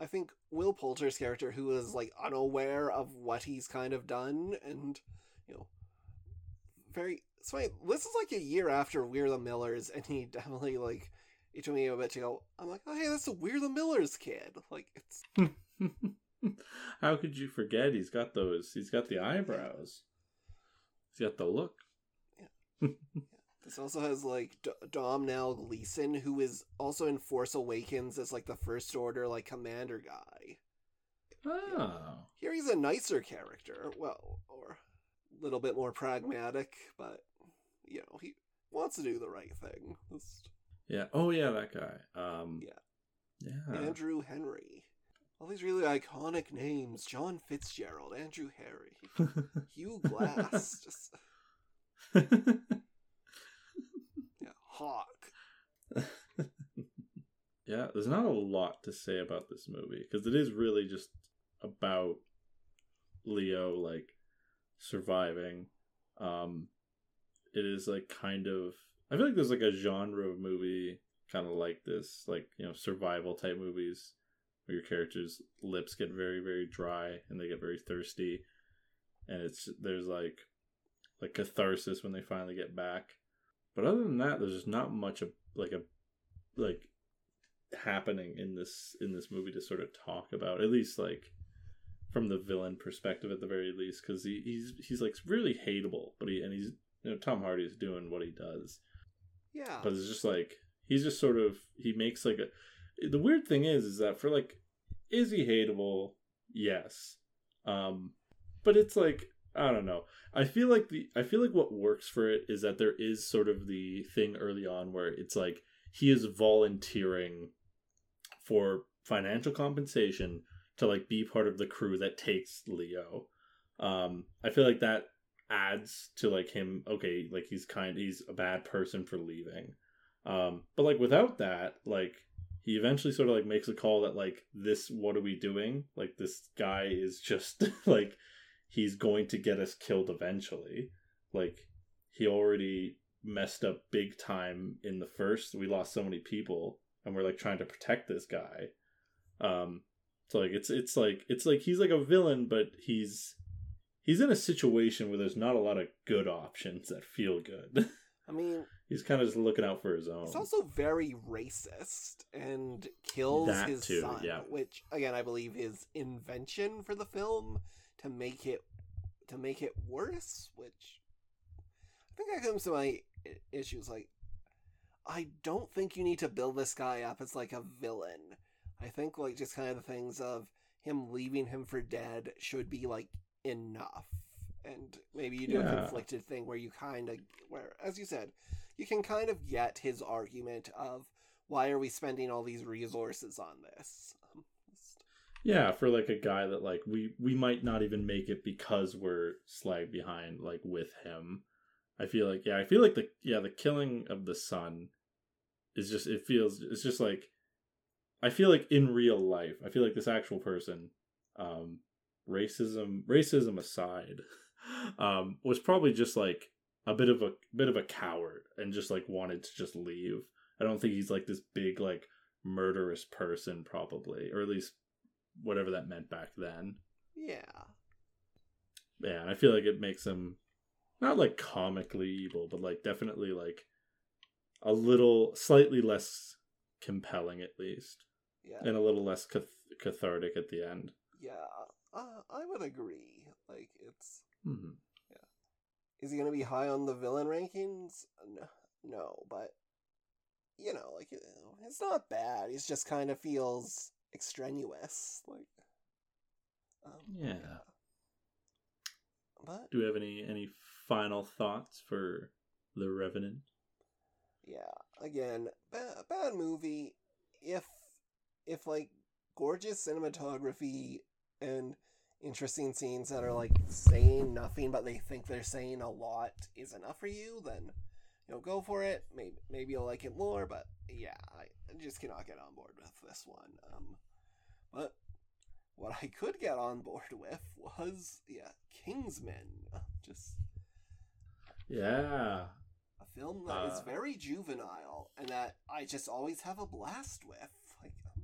I think Will Poulter's character who is like unaware of what he's kind of done and you know very funny. This is like a year after We're the Millers, and he definitely like it took me a bit to go. I'm like, oh hey, that's a We're the Millers kid. Like it's How could you forget? He's got those. He's got the eyebrows. He's got the look. this also has like D- Domhnall Gleeson, who is also in Force Awakens as like the First Order like commander guy. Oh, Here he's a nicer character, well, or a little bit more pragmatic, but you know he wants to do the right thing. Just yeah. Oh, yeah. That guy. Um, Yeah. Yeah. Andrew Henry. All these really iconic names: John Fitzgerald, Andrew Harry, Hugh Glass, just Hawk. yeah. There's not a lot to say about this movie because it is really just about Leo like surviving. Um, it is like kind of. I feel like there's like a genre of movie kind of like this, like you know, survival type movies where your characters' lips get very very dry and they get very thirsty, and it's there's like like catharsis when they finally get back. But other than that, there's just not much of like a like happening in this in this movie to sort of talk about. At least like from the villain perspective, at the very least, because he, he's he's like really hateable, but he and he's you know Tom Hardy's doing what he does, Yeah, but it's just like he's just sort of he makes like a. The weird thing is, is that for like, is he hateable? Yes, um, but it's like I don't know. I feel like the I feel like what works for it is that there is sort of the thing early on where it's like he is volunteering for financial compensation to like be part of the crew that takes Leo. Um I feel like that adds to like him okay, like he's kind he's a bad person for leaving. Um but like without that, like he eventually sort of like makes a call that like this what are we doing? Like this guy is just like he's going to get us killed eventually. Like he already messed up big time in the first. We lost so many people and we're like trying to protect this guy. Um so like it's it's like it's like he's like a villain but he's he's in a situation where there's not a lot of good options that feel good. I mean, he's kind of just looking out for his own. he's also very racist and kills That his too, son, yeah. which again I believe is invention for the film to make it to make it worse. Which I think that comes to my issues. Like, I don't think you need to build this guy up as like a villain. I think like just kind of the things of him leaving him for dead should be like enough. And maybe you do a conflicted thing where you kind of, where, as you said, you can kind of get his argument of why are we spending all these resources on this? Yeah, for like a guy that like we we might not even make it because we're slag behind like with him. I feel like yeah, I feel like the yeah, the killing of the son is just it feels it's just like I feel like in real life, I feel like this actual person um racism racism aside um was probably just like a bit of a bit of a coward and just like wanted to just leave. I don't think he's like this big like murderous person probably or at least whatever that meant back then. yeah. Yeah, I feel like it makes him not like comically evil, but like definitely like a little slightly less compelling at least. Yeah, and a little less cath- cathartic at the end. yeah, uh, I would agree. Like, it's mm-hmm. yeah. is he gonna be high on the villain rankings? No, no, but you know, like it's not bad. He's just kind of feels extraneous, like. Um, Yeah. But Do we have any any final thoughts for the Revenant? yeah, again, ba- bad movie. If if like gorgeous cinematography and interesting scenes that are like saying nothing but they think they're saying a lot is enough for you, then you know go for it. Maybe maybe you'll like it more. But yeah, I just cannot get on board with this one. Um, but what I could get on board with was yeah, Kingsman. Just Yeah, a film that is Uh, very juvenile and that I just always have a blast with. Like, um,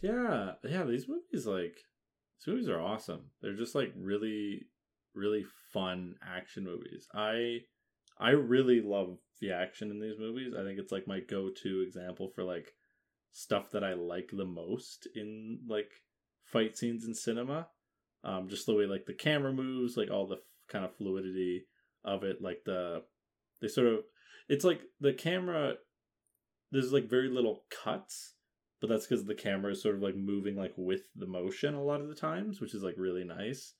yeah, yeah. These movies, like these movies, are awesome. They're just like really, really fun action movies. I I really love the action in these movies. I think it's like my go-to example for like stuff that I like the most in like fight scenes in cinema. Um, just the way like the camera moves, like all the f- kind of fluidity of it, like the they sort of it's like the camera there's like very little cuts but that's because the camera is sort of like moving like with the motion a lot of the times which is like really nice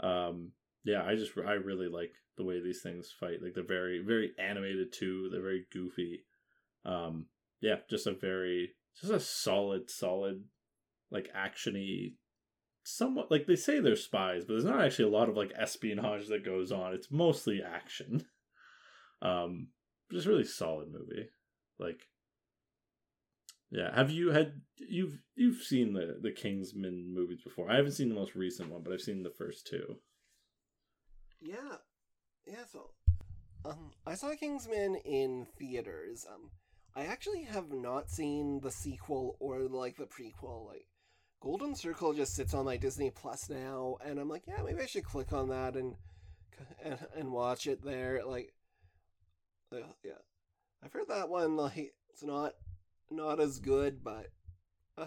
um yeah i just i really like the way these things fight like they're very very animated too. They're very goofy. Um yeah just a very just a solid solid like actiony somewhat like they say they're spies but there's not actually a lot of like espionage that goes on. It's mostly action. Um just really solid movie. Like yeah have you had you've you've seen the the kingsman movies before. I haven't seen the most recent one but i've seen the first two. Yeah, yeah. So, um, I saw Kingsman in theaters. Um, I actually have not seen the sequel or like the prequel. Like, Golden Circle just sits on my Disney Plus now, and I'm like, yeah, maybe I should click on that and and, and watch it there. Like, uh, yeah, I've heard that one. Like, it's not not as good, but uh,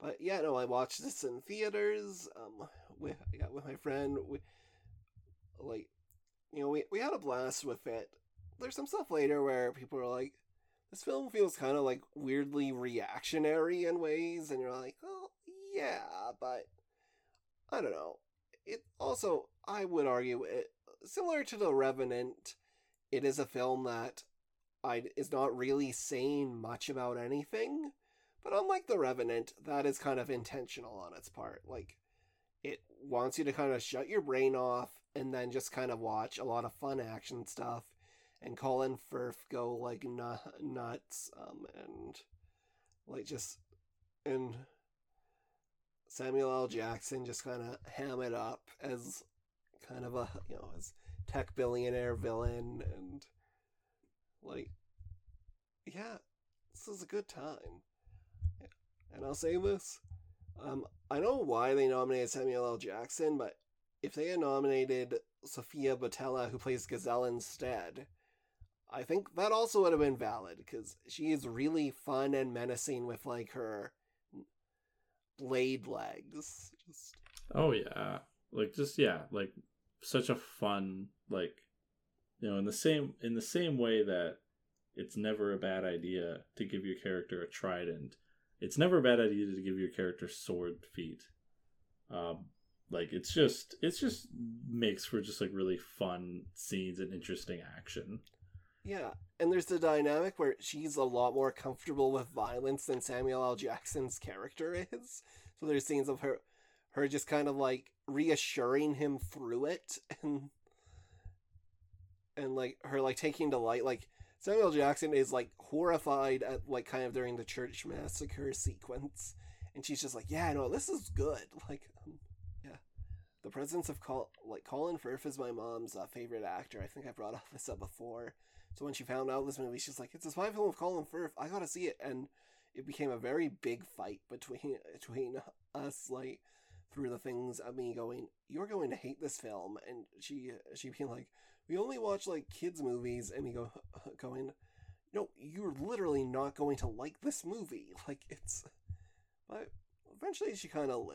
but yeah, no, I watched this in theaters. Um, with yeah, with my friend. We like, you know, we we had a blast with it. There's some stuff later where people are like, this film feels kind of like weirdly reactionary in ways, and you're like, oh yeah, but I don't know. It also, I would argue, it similar to The Revenant. It is a film that I is not really saying much about anything, but unlike The Revenant, that is kind of intentional on its part. Like, it wants you to kind of shut your brain off and then just kind of watch a lot of fun action stuff and Colin Firth go like nu- nuts um and like just and Samuel L. Jackson just kind of ham it up as kind of a you know as tech billionaire villain and like yeah this is a good time and I'll say this um I know why they nominated Samuel L. Jackson but if they had nominated Sofia Boutella, who plays Gazelle instead, I think that also would have been valid because she is really fun and menacing with like her blade legs. Just oh yeah like just yeah like such a fun like you know in the same in the same way that it's never a bad idea to give your character a trident it's never a bad idea to give your character sword feet um like it's just it's just makes for just like really fun scenes and interesting action yeah, and there's the dynamic where she's a lot more comfortable with violence than Samuel L. Jackson's character is. So there's scenes of her, her just kind of like reassuring him through it, and and like her like taking delight. Like Samuel Jackson is like horrified at like kind of during the church massacre sequence, and she's just like, yeah, no, this is good. Like, the presence of Col- like Colin Firth is my mom's uh, favorite actor. I think I brought up this up before. So when she found out this movie, she's like, "It's a spy film with Colin Firth. I gotta see it." And it became a very big fight between between us, like through the things of me going, "You're going to hate this film," and she she being like, "We only watch like kids movies," and me go going, no, you're literally not going to like this movie. Like it's, but eventually she kind of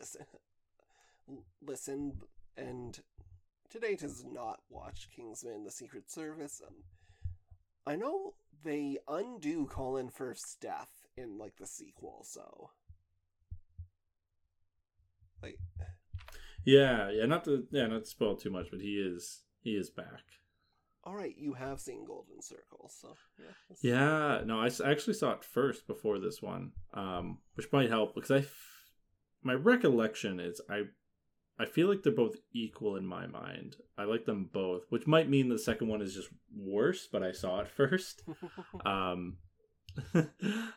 listen, and today does not watch Kingsman: The Secret Service. Um, I know they undo Colin Firth's death in like the sequel, so like Yeah, yeah, not to yeah, not to spoil too much, but he is he is back. all right, you have seen Golden Circle, so yeah, Yeah, no, I actually saw it first before this one, um, which might help because I, f- my recollection is I, I feel like they're both equal in my mind. I like them both, which might mean the second one is just worse, but I saw it first. um, uh,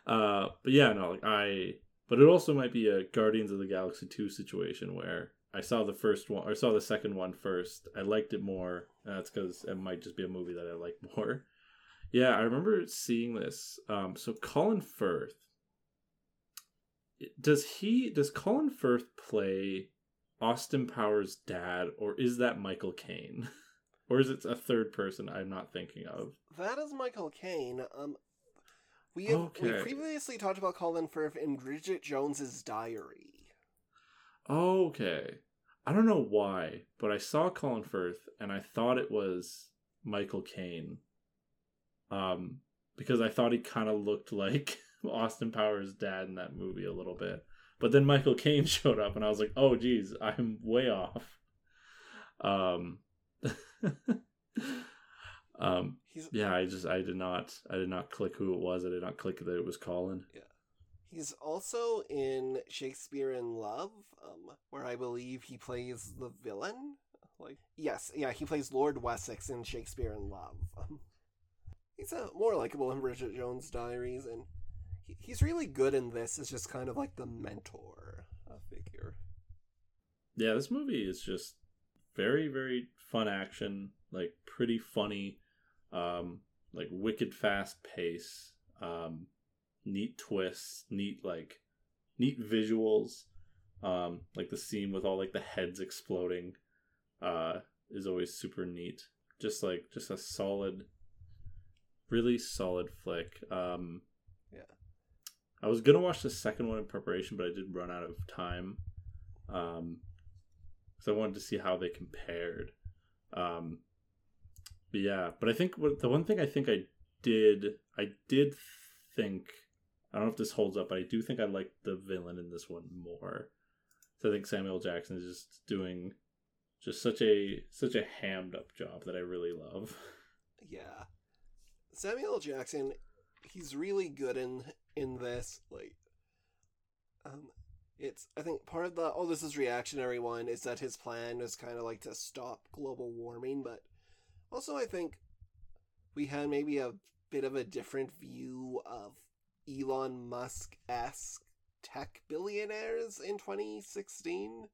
but yeah, no, like I, but it also might be a Guardians of the Galaxy two situation where I saw the first one, or saw the second one first. I liked it more. That's because it might just be a movie that I like more. Yeah, I remember seeing this. Um, so Colin Firth, does he does Colin Firth play Austin Powers' dad, or is that Michael Caine, or is it a third person I'm not thinking of? that is Michael Caine. Um, we have, we previously talked about Colin Firth in Bridget Jones's Diary. Okay. I don't know why, but I saw Colin Firth and I thought it was Michael Caine. Um, because I thought he kind of looked like Austin Powers' dad in that movie a little bit. But then Michael Caine showed up and I was like, oh geez, I'm way off. Um, um, He's yeah, I just I did not I did not click who it was. I did not click that it was Colin. Yeah, he's also in Shakespeare in Love, um, where I believe he plays the villain. Like, yes, yeah, he plays Lord Wessex in Shakespeare in Love. Um, he's uh, more likable in Bridget Jones' Diaries, and he's really good in this. As just kind of like the mentor figure. yeah, this movie is just very, very fun action, like pretty funny, um, like wicked fast pace, um, neat twists, neat like neat visuals. Um, like the scene with all like the heads exploding, uh, is always super neat. Just like just a solid, really solid flick. Um. I was gonna watch the second one in preparation, but I did run out of time. Um, because I wanted to see how they compared. Um, but yeah, but I think what the one thing I think I did, I did think, I don't know if this holds up, but I do think I like the villain in this one more. So I think Samuel Jackson is just doing just such a such a hammed up job that I really love. Yeah, Samuel Jackson, he's really good in in this. Like, um, it's I think part of the oh this is reactionary one is that his plan is kind of like to stop global warming, but also I think we had maybe a bit of a different view of Elon Musk esque tech billionaires in 2016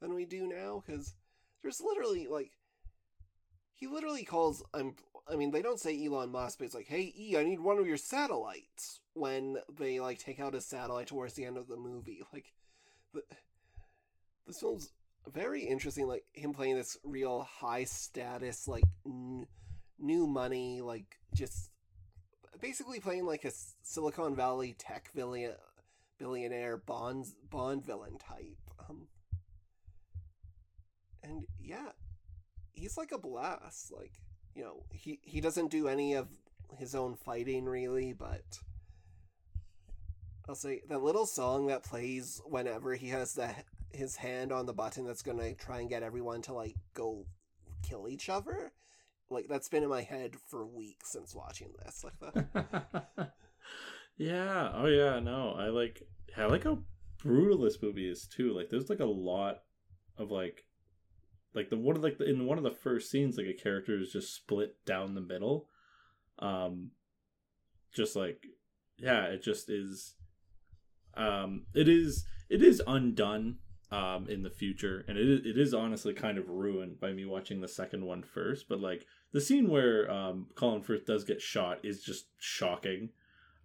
than we do now because there's literally like he literally calls I'm I mean they don't say Elon Musk but it's like hey E I need one of your satellites when they like take out a satellite towards the end of the movie like the, this film's very interesting like him playing this real high status like n- new money like just basically playing like a Silicon Valley tech billion billionaire Bond Bond villain type um and yeah he's like a blast. Like, you know, he he doesn't do any of his own fighting really, but I'll say that little song that plays whenever he has the his hand on the button that's gonna try and get everyone to like go kill each other. Like that's been in my head for weeks since watching this. Like yeah. Oh yeah. No, I like. I like how brutal this movie is too. Like, there's like a lot of like, like the one of like the, in one of the first scenes, like a character is just split down the middle. Um, just like, yeah, it just is. Um, it is it is undone. Um, in the future, and it is, it is honestly kind of ruined by me watching the second one first. But like the scene where um Colin Firth does get shot is just shocking.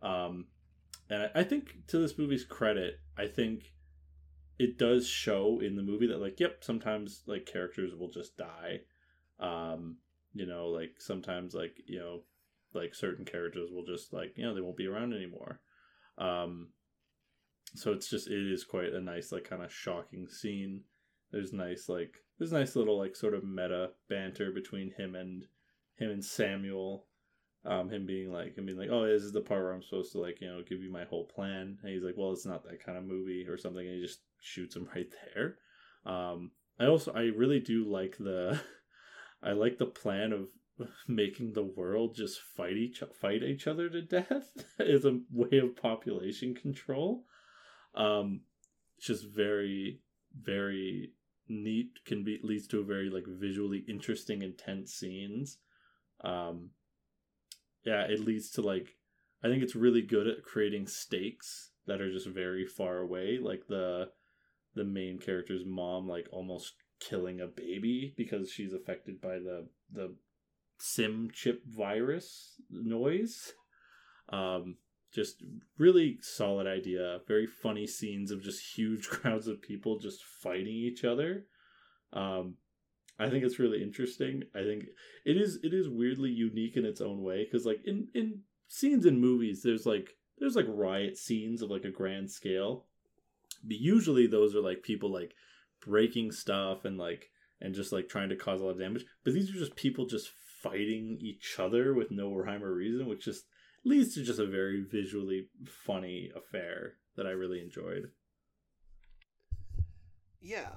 Um, and I, I think to this movie's credit, I think it does show in the movie that like, yep, sometimes like characters will just die. Um, you know, like sometimes like you know, like certain characters will just like you know they won't be around anymore. Um, so it's just it is quite a nice like kind of shocking scene. There's nice like there's nice little like sort of meta banter between him and him and Samuel. Um, him being like him being like, oh, this is the part where I'm supposed to like you know give you my whole plan, and he's like, well, it's not that kind of movie or something, and he just shoots him right there. Um, I also I really do like the I like the plan of making the world just fight each fight each other to death as a way of population control. Um, it's just very very neat. Can be leads to a very like visually interesting, intense scenes. Um, yeah, it leads to like I think it's really good at creating stakes that are just very far away. Like the the main character's mom like almost killing a baby because she's affected by the the sim chip virus noise. Um, just really solid idea. Very funny scenes of just huge crowds of people just fighting each other. Um, I think it's really interesting. I think it is it is weirdly unique in its own way because like in in scenes in movies, there's like there's like riot scenes of like a grand scale, but usually those are like people like breaking stuff and like and just like trying to cause a lot of damage. But these are just people just fighting each other with no rhyme or reason, which just leads to just a very visually funny affair that I really enjoyed. Yeah.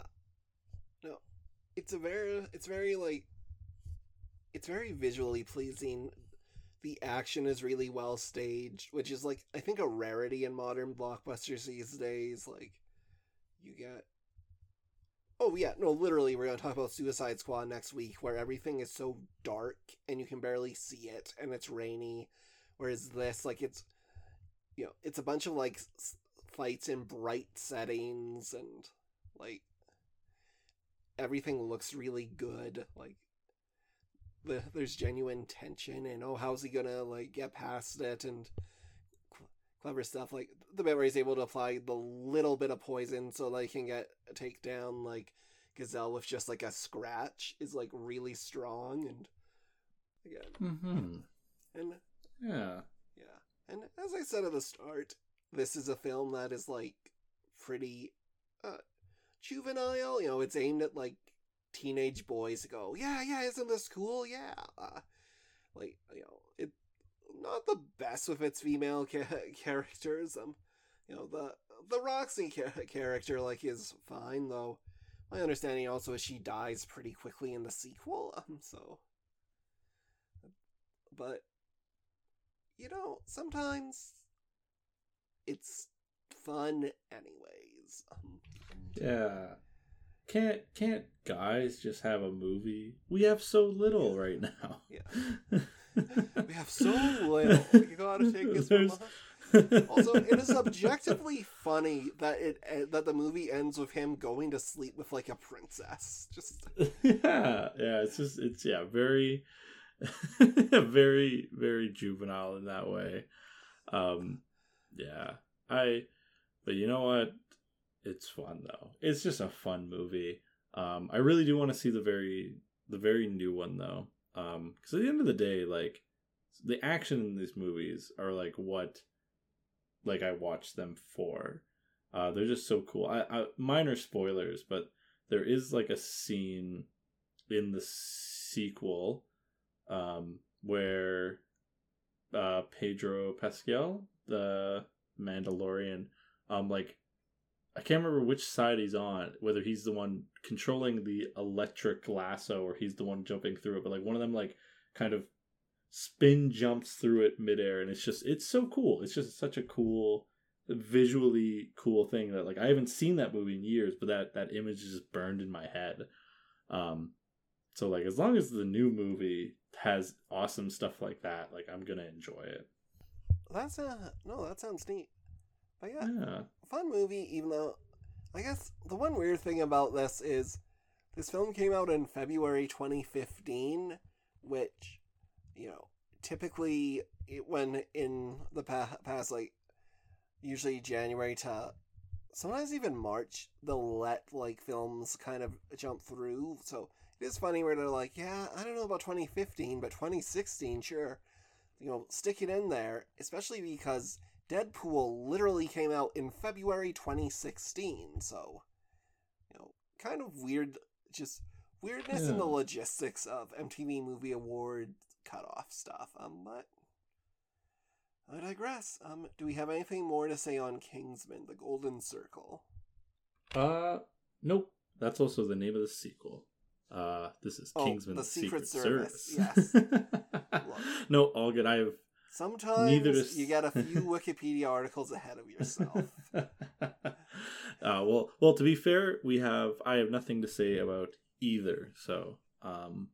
It's a very it's very like it's very visually pleasing. The action is really well staged, which is like I think a rarity in modern blockbusters these days. Like you get Oh yeah, no, literally we're gonna talk about Suicide Squad next week where everything is so dark and you can barely see it and it's rainy. Whereas this, like it's you know, it's a bunch of like fights in bright settings and like everything looks really good. Like the, there's genuine tension and oh how's he gonna like get past it and cl- clever stuff like the bit where he's able to apply the little bit of poison so he can get take down like gazelle with just like a scratch is like really strong and again Mm-hmm. and Yeah. yeah and as i said at the start this is a film that is like pretty uh juvenile you know it's aimed at like teenage boys go yeah yeah isn't this cool? Yeah. Uh, like you know it not the best with its female ca- characters um you know the the roxy ca- character like is fine though. My understanding also is she dies pretty quickly in the sequel um so. But you know sometimes it's fun anyways um, Yeah. Can't can't guys just have a movie? We have so little right now. Yeah. we have so little you gotta take this from Also, it is objectively funny that it eh, that the movie ends with him going to sleep with like a princess. Just yeah, yeah. It's just it's yeah, very, very, very juvenile in that way. Um, yeah, I. But you know what? It's fun though. It's just a fun movie. Um, I really do want to see the very the very new one though. Um, because at the end of the day, like the action in these movies are like what, like I watch them for. Uh, they're just so cool. I, I minor spoilers, but there is like a scene in the sequel um where uh Pedro Pascal the Mandalorian um like I can't remember which side he's on whether he's the one controlling the electric lasso or he's the one jumping through it but like one of them like kind of spin jumps through it midair and it's just it's so cool it's just such a cool visually cool thing that like I haven't seen that movie in years, but that that image is just burned in my head. Um, so like as long as the new movie has awesome stuff like that, like I'm gonna enjoy it. that's uh no, that sounds neat. But yeah, Yeah, fun movie. Even though, I guess the one weird thing about this is this film came out in February 2015, which you know typically it, when in the pa- past like usually January to sometimes even March, they'll let like films kind of jump through. So it is funny where they're like, yeah, I don't know about 2015, but 2016, sure. you know, stick it in there, especially because Deadpool literally came out in February 2016. So, you know, kind of weird, just weirdness in the logistics of MTV Movie Award cutoff stuff. Um, but I digress. Um, do we have anything more to say on Kingsman: The Golden Circle? Uh, nope. That's also the name of the sequel. Uh, this is Oh, Kingsman: The The Secret Secret, Service, Service. yes. no, all good. I have Sometimes you get a few Wikipedia articles ahead of yourself. uh, well, well. To be fair, we have. I have nothing to say about either. So, um,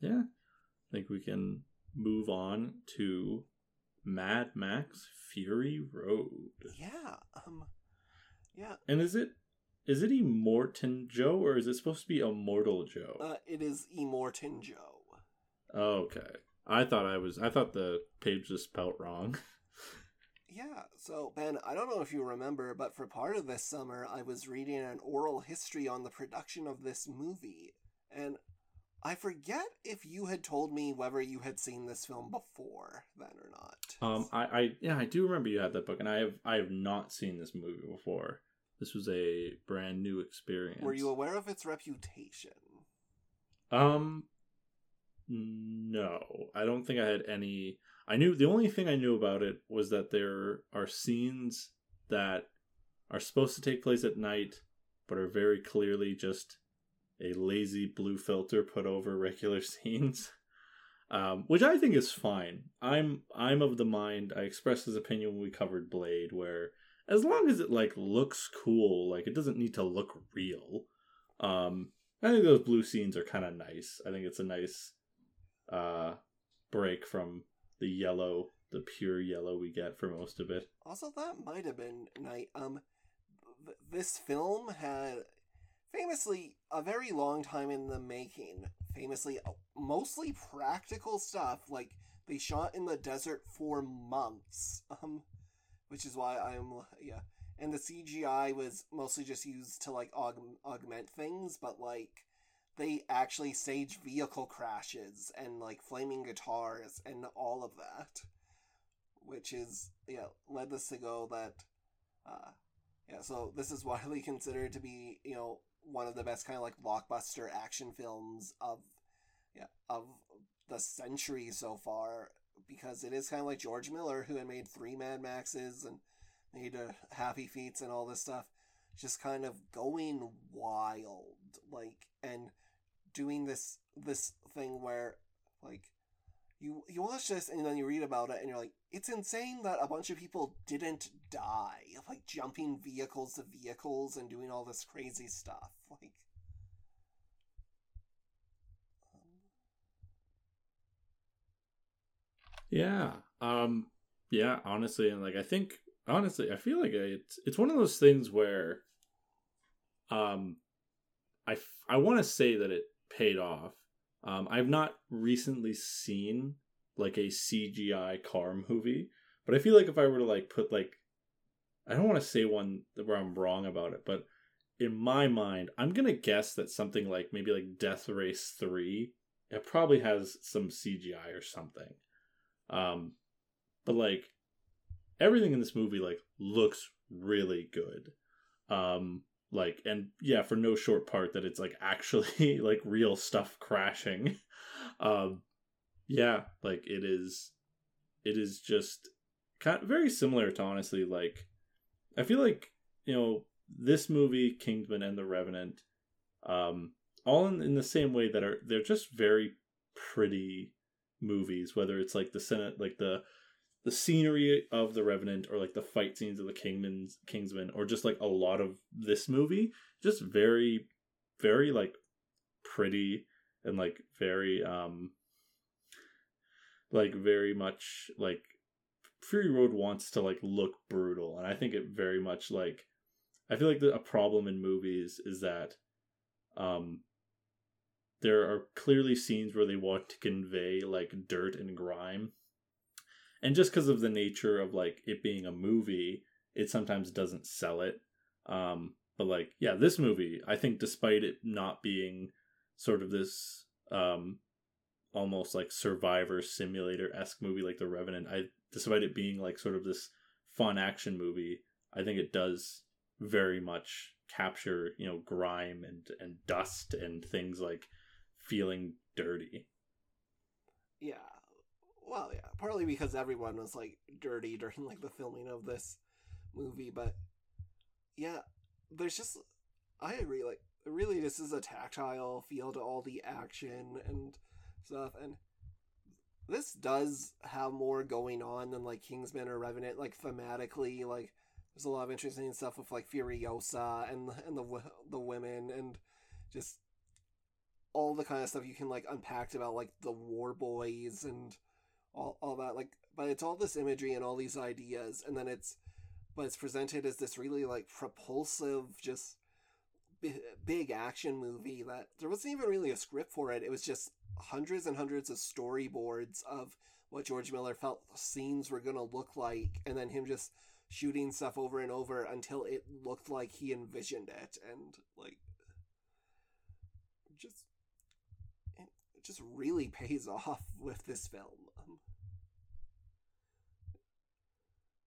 yeah, I think we can move on to Mad Max Fury Road. yeah. Um. Yeah. And is it is it Immortan Joe or is it supposed to be Immortal Joe? Uh, it is Immortan Joe. okay, I thought I was. I thought the page was spelt wrong. Yeah, so Ben, I don't know if you remember, but for part of this summer, I was reading an oral history on the production of this movie, and I forget if you had told me whether you had seen this film before then or not. Um, I, I yeah, I do remember you had that book, and I have I have not seen this movie before. This was a brand new experience. Were you aware of its reputation? Um, no, I don't think I had any. I knew the only thing I knew about it was that there are scenes that are supposed to take place at night, but are very clearly just a lazy blue filter put over regular scenes. Um, which I think is fine. I'm I'm of the mind I expressed his opinion when we covered Blade, where as long as it like looks cool, like it doesn't need to look real. Um, I think those blue scenes are kind of nice. I think it's a nice uh break from the yellow, the pure yellow we get for most of it. Also, that might have been night. Um, th- this film had famously a very long time in the making. Famously, uh, mostly practical stuff. Like they shot in the desert for months. Um, which is why I'm yeah. And the CGI was mostly just used to like aug- augment things, but like they actually stage vehicle crashes and like flaming guitars and all of that which is yeah led us to go that uh yeah so this is widely considered to be you know one of the best kind of like blockbuster action films of yeah of the century so far because it is kind of like George Miller who had made three Mad Maxes and made uh, Happy Feets and all this stuff just kind of going wild like and doing this this thing where like you you watch this and then you read about it and you're like it's insane that a bunch of people didn't die like jumping vehicles to vehicles and doing all this crazy stuff like Yeah. Um yeah, honestly and like I think honestly I feel like it's it's one of those things where um I I want to say that it paid off. Um I've not recently seen like a CGI car movie, but I feel like if I were to like put like I don't want to say one where I'm wrong about it, but in my mind, I'm gonna guess that something like maybe like Death Race Three, it probably has some CGI or something. Um, but like everything in this movie like looks really good. Um, like and yeah, for no short part that it's like actually like real stuff crashing. Um, yeah, like it is. It is just kind very similar to honestly like I feel like you know this movie, Kingsman and The Revenant, um, all in, in the same way that are they're just very pretty movies. Whether it's like the Senate, like the the scenery of The Revenant, or like the fight scenes of the Kingman's Kingsman, or just like a lot of this movie, just very, very like pretty and like very um like very much like Fury Road wants to like look brutal, and I think it very much like I feel like the, a problem in movies is that um there are clearly scenes where they want to convey like dirt and grime, and just because of the nature of like it being a movie, it sometimes doesn't sell it. Um, but like yeah, this movie, I think despite it not being sort of this um almost like survivor simulator esque movie like The Revenant. I despite it being like sort of this fun action movie, I think it does very much capture you know grime and and dust and things like feeling dirty. Yeah. Well, yeah, partly because everyone was like dirty during like the filming of this movie, but yeah, there's just I agree like really this is a tactile feel to all the action and stuff and this does have more going on than like Kingsman or Revenant like thematically like there's a lot of interesting stuff with like Furiosa and and the the women and just all the kind of stuff you can like unpack about like the war boys and all, all that like but it's all this imagery and all these ideas and then it's but it's presented as this really like propulsive just b- big action movie that there wasn't even really a script for it it was just hundreds and hundreds of storyboards of what george miller felt scenes were going to look like and then him just shooting stuff over and over until it looked like he envisioned it and like just it just really pays off with this film.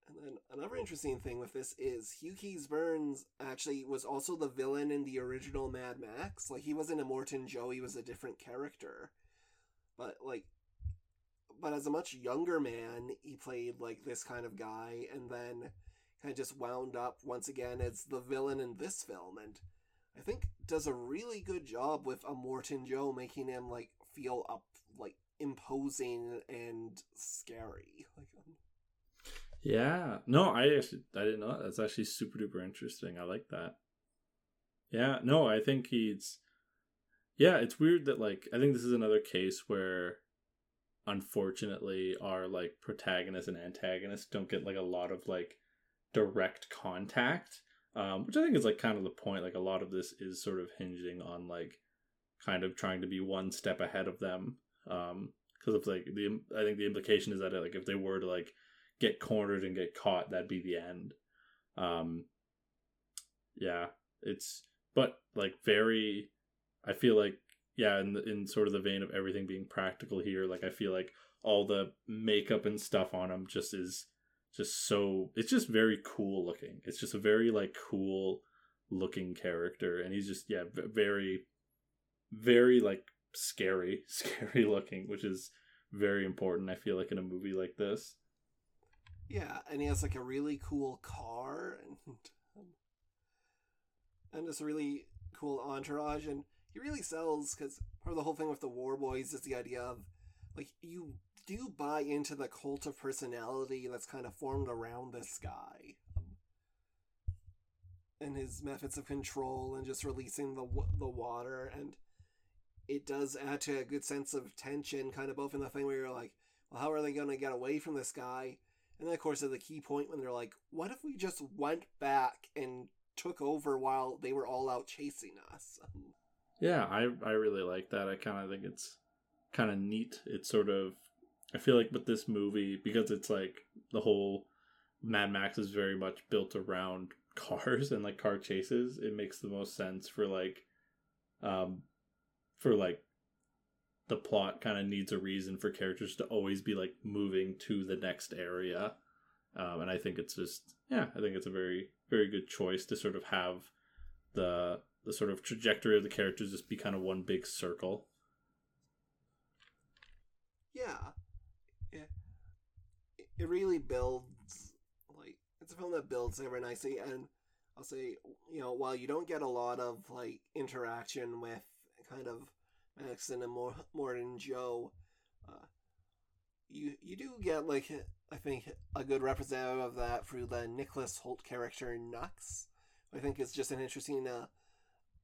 Um, and another interesting thing with this is Hugh Keays-Byrnes actually was also the villain in the original Mad Max. Like he wasn't Immortan Joe, he was a different character. But like but as a much younger man, he played like this kind of guy and then kind of just wound up once again as the villain in this film and I think does a really good job with Immortan Joe making him like feel up like imposing and scary. Like. Yeah. No, I actually I didn't know that. That's actually super duper interesting. I like that. Yeah, no, I think he's Yeah, it's weird that like I think this is another case where unfortunately our like protagonist and antagonist don't get like a lot of like direct contact um, which I think is like kind of the point. Like a lot of this is sort of hinging on like kind of trying to be one step ahead of them. Um, because of like the I think the implication is that like if they were to like get cornered and get caught, that'd be the end. Um, yeah, it's but like very. I feel like yeah, in the, in sort of the vein of everything being practical here, like I feel like all the makeup and stuff on him just is just so it's just very cool looking. It's just a very like cool looking character, and he's just yeah very very like scary, scary looking, which is very important. I feel like in a movie like this. Yeah, and he has like a really cool car and and this really cool entourage, and he really sells because part of the whole thing with the War Boys is the idea of like you do buy into the cult of personality that's kind of formed around this guy um, and his methods of control and just releasing the the water and it does add to a good sense of tension kind of both in the thing where you're like well how are they going to get away from this guy and then of course at the key point when they're like what if we just went back and took over while they were all out chasing us? Yeah i i really like that. I kind of think it's kind of neat. It's sort of I feel like with this movie, because it's like the whole Mad Max is very much built around cars and like car chases, it makes the most sense for like um for like the plot kind of needs a reason for characters to always be like moving to the next area. Um, and I think it's just yeah, I think it's a very very good choice to sort of have the the sort of trajectory of the characters just be kind of one big circle. Yeah, Yeah. it really builds like it's a film that builds very nicely and I'll say you know while you don't get a lot of like interaction with kind of Maxon and more Morton Joe uh, you you do get like I think a good representative of that through the Nicholas Hoult character Nux I think is just an interesting uh,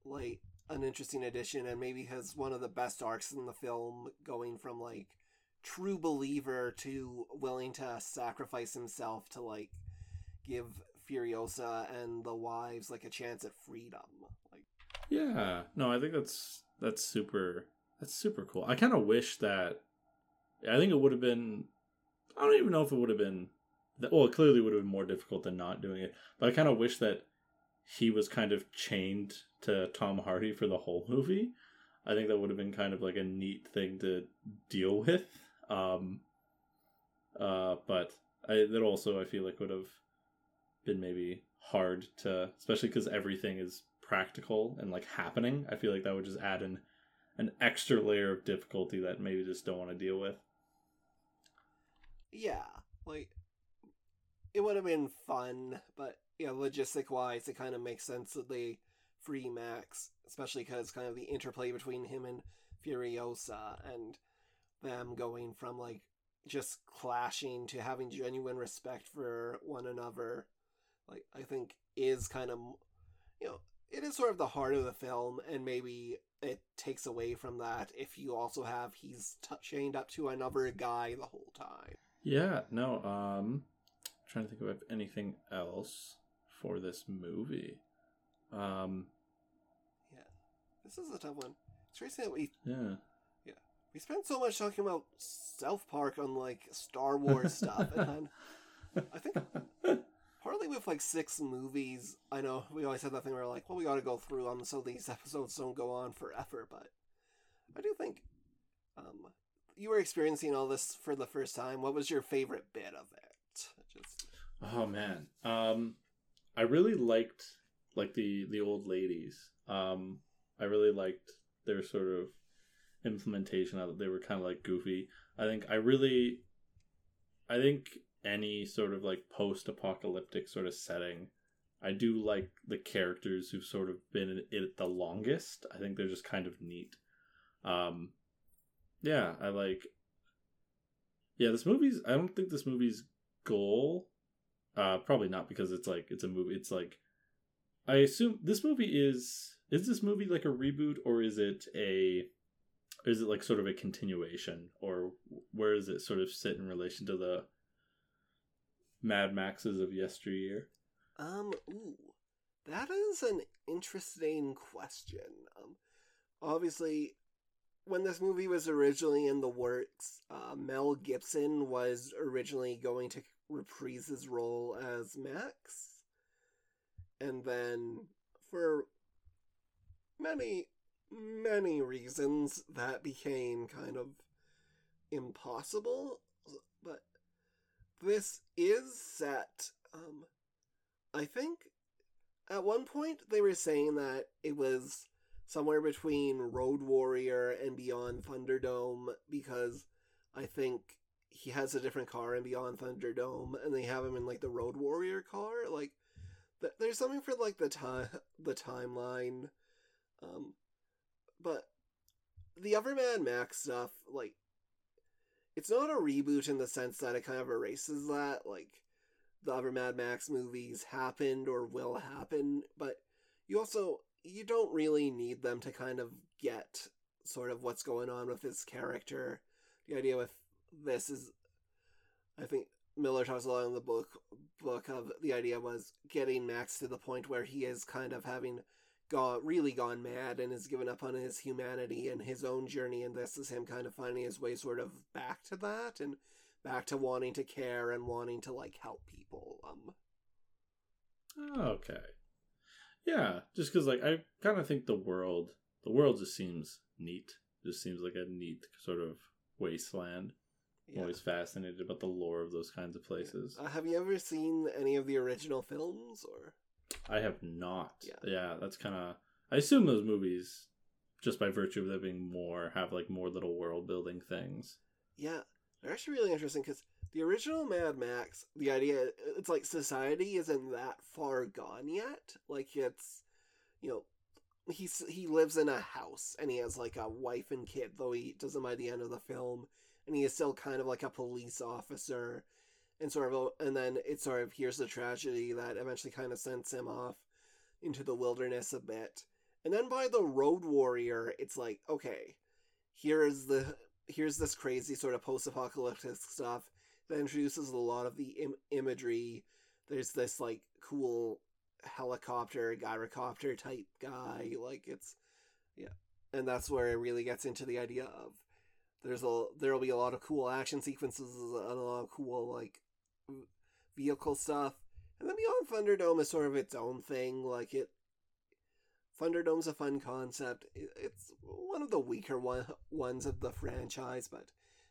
like an interesting addition and maybe has one of the best arcs in the film going from like true believer to willing to sacrifice himself to like give Furiosa and the wives like a chance at freedom. Like Yeah. No, I think that's that's super that's super cool. I kind of wish that I think it would have been I don't even know if it would have been well, it clearly would have been more difficult than not doing it. But I kind of wish that he was kind of chained to Tom Hardy for the whole movie. I think that would have been kind of like a neat thing to deal with. Um, uh, but I, that also I feel like would have been maybe hard to, especially because everything is practical and like happening. I feel like that would just add an an extra layer of difficulty that maybe just don't want to deal with. Yeah, like it would have been fun, but yeah, logistic wise, it kind of makes sense that they free Max, especially because kind of the interplay between him and Furiosa and them going from like just clashing to having genuine respect for one another. Like I think is kind of you know it is sort of the heart of the film, and maybe it takes away from that if you also have he's t- chained up to another guy the whole time. Yeah, no, um trying to think of anything else for this movie. Um Yeah, this is a tough one. It's crazy that we yeah, yeah. we spent so much talking about South Park on like Star Wars stuff, and then I think partly with like six movies, I know we always had that thing where like, well, we got to go through them so these episodes don't go on forever. But I do think um, you were experiencing all this for the first time. What was your favorite bit of it? Just Oh man. Um I really liked like the the old ladies. Um I really liked their sort of implementation of it. They were kind of like goofy. I think I really I think any sort of like post-apocalyptic sort of setting I do like the characters who've sort of been in it the longest. I think they're just kind of neat. Um yeah, I like Yeah, this movie's I don't think this movie's goal uh probably not because it's like it's a movie it's like I assume this movie is is this movie like a reboot or is it a is it like sort of a continuation or where does it sort of sit in relation to the Mad Maxes of yesteryear? um, ooh, that is an interesting question. Um, obviously, when this movie was originally in the works, uh, Mel Gibson was originally going to reprise his role as Max. And then, for many, many reasons, that became kind of impossible. But this is set. Um, I think at one point they were saying that it was somewhere between Road Warrior and Beyond Thunderdome because I think he has a different car in Beyond Thunderdome and they have him in like the Road Warrior car. Like th- there's something for like the time the timeline. Um but the other Mad Max stuff like it's not a reboot in the sense that it kind of erases that like the other Mad Max movies happened or will happen, but you also you don't really need them to kind of get sort of what's going on with his character. The idea with this is, I think Miller talks a lot in the book book of the idea was getting Max to the point where he is kind of having gone really gone mad and has given up on his humanity and his own journey, and this is him kind of finding his way sort of back to that and back to wanting to care and wanting to like help people. Um, Okay. Yeah, just because like I kind of think the world, the world just seems neat. Just seems like a neat sort of wasteland. I'm always fascinated about the lore of those kinds of places. Uh, have you ever seen any of the original films or? I have not. Yeah. Yeah, that's kind of. I assume those movies, just by virtue of there being more, have like more little world building things. Yeah, they're actually really interesting because the original Mad Max, the idea it's like society isn't that far gone yet. Like it's, you know, he's he lives in a house and he has like a wife and kid, though he doesn't by the end of the film, and he is still kind of like a police officer, and sort of, and then it sort of here's the tragedy that eventually kind of sends him off into the wilderness a bit, and then by the Road Warrior, it's like okay, here's the here's this crazy sort of post-apocalyptic stuff that introduces a lot of the Im- imagery. There's this like cool helicopter, gyrocopter type guy. Like it's yeah, and that's where it really gets into the idea of there's a there'll be a lot of cool action sequences and a lot of cool like vehicle stuff. And then Beyond Thunderdome is sort of its own thing. Like it, Thunderdome's a fun concept. It's one of the weaker one, ones of the franchise, but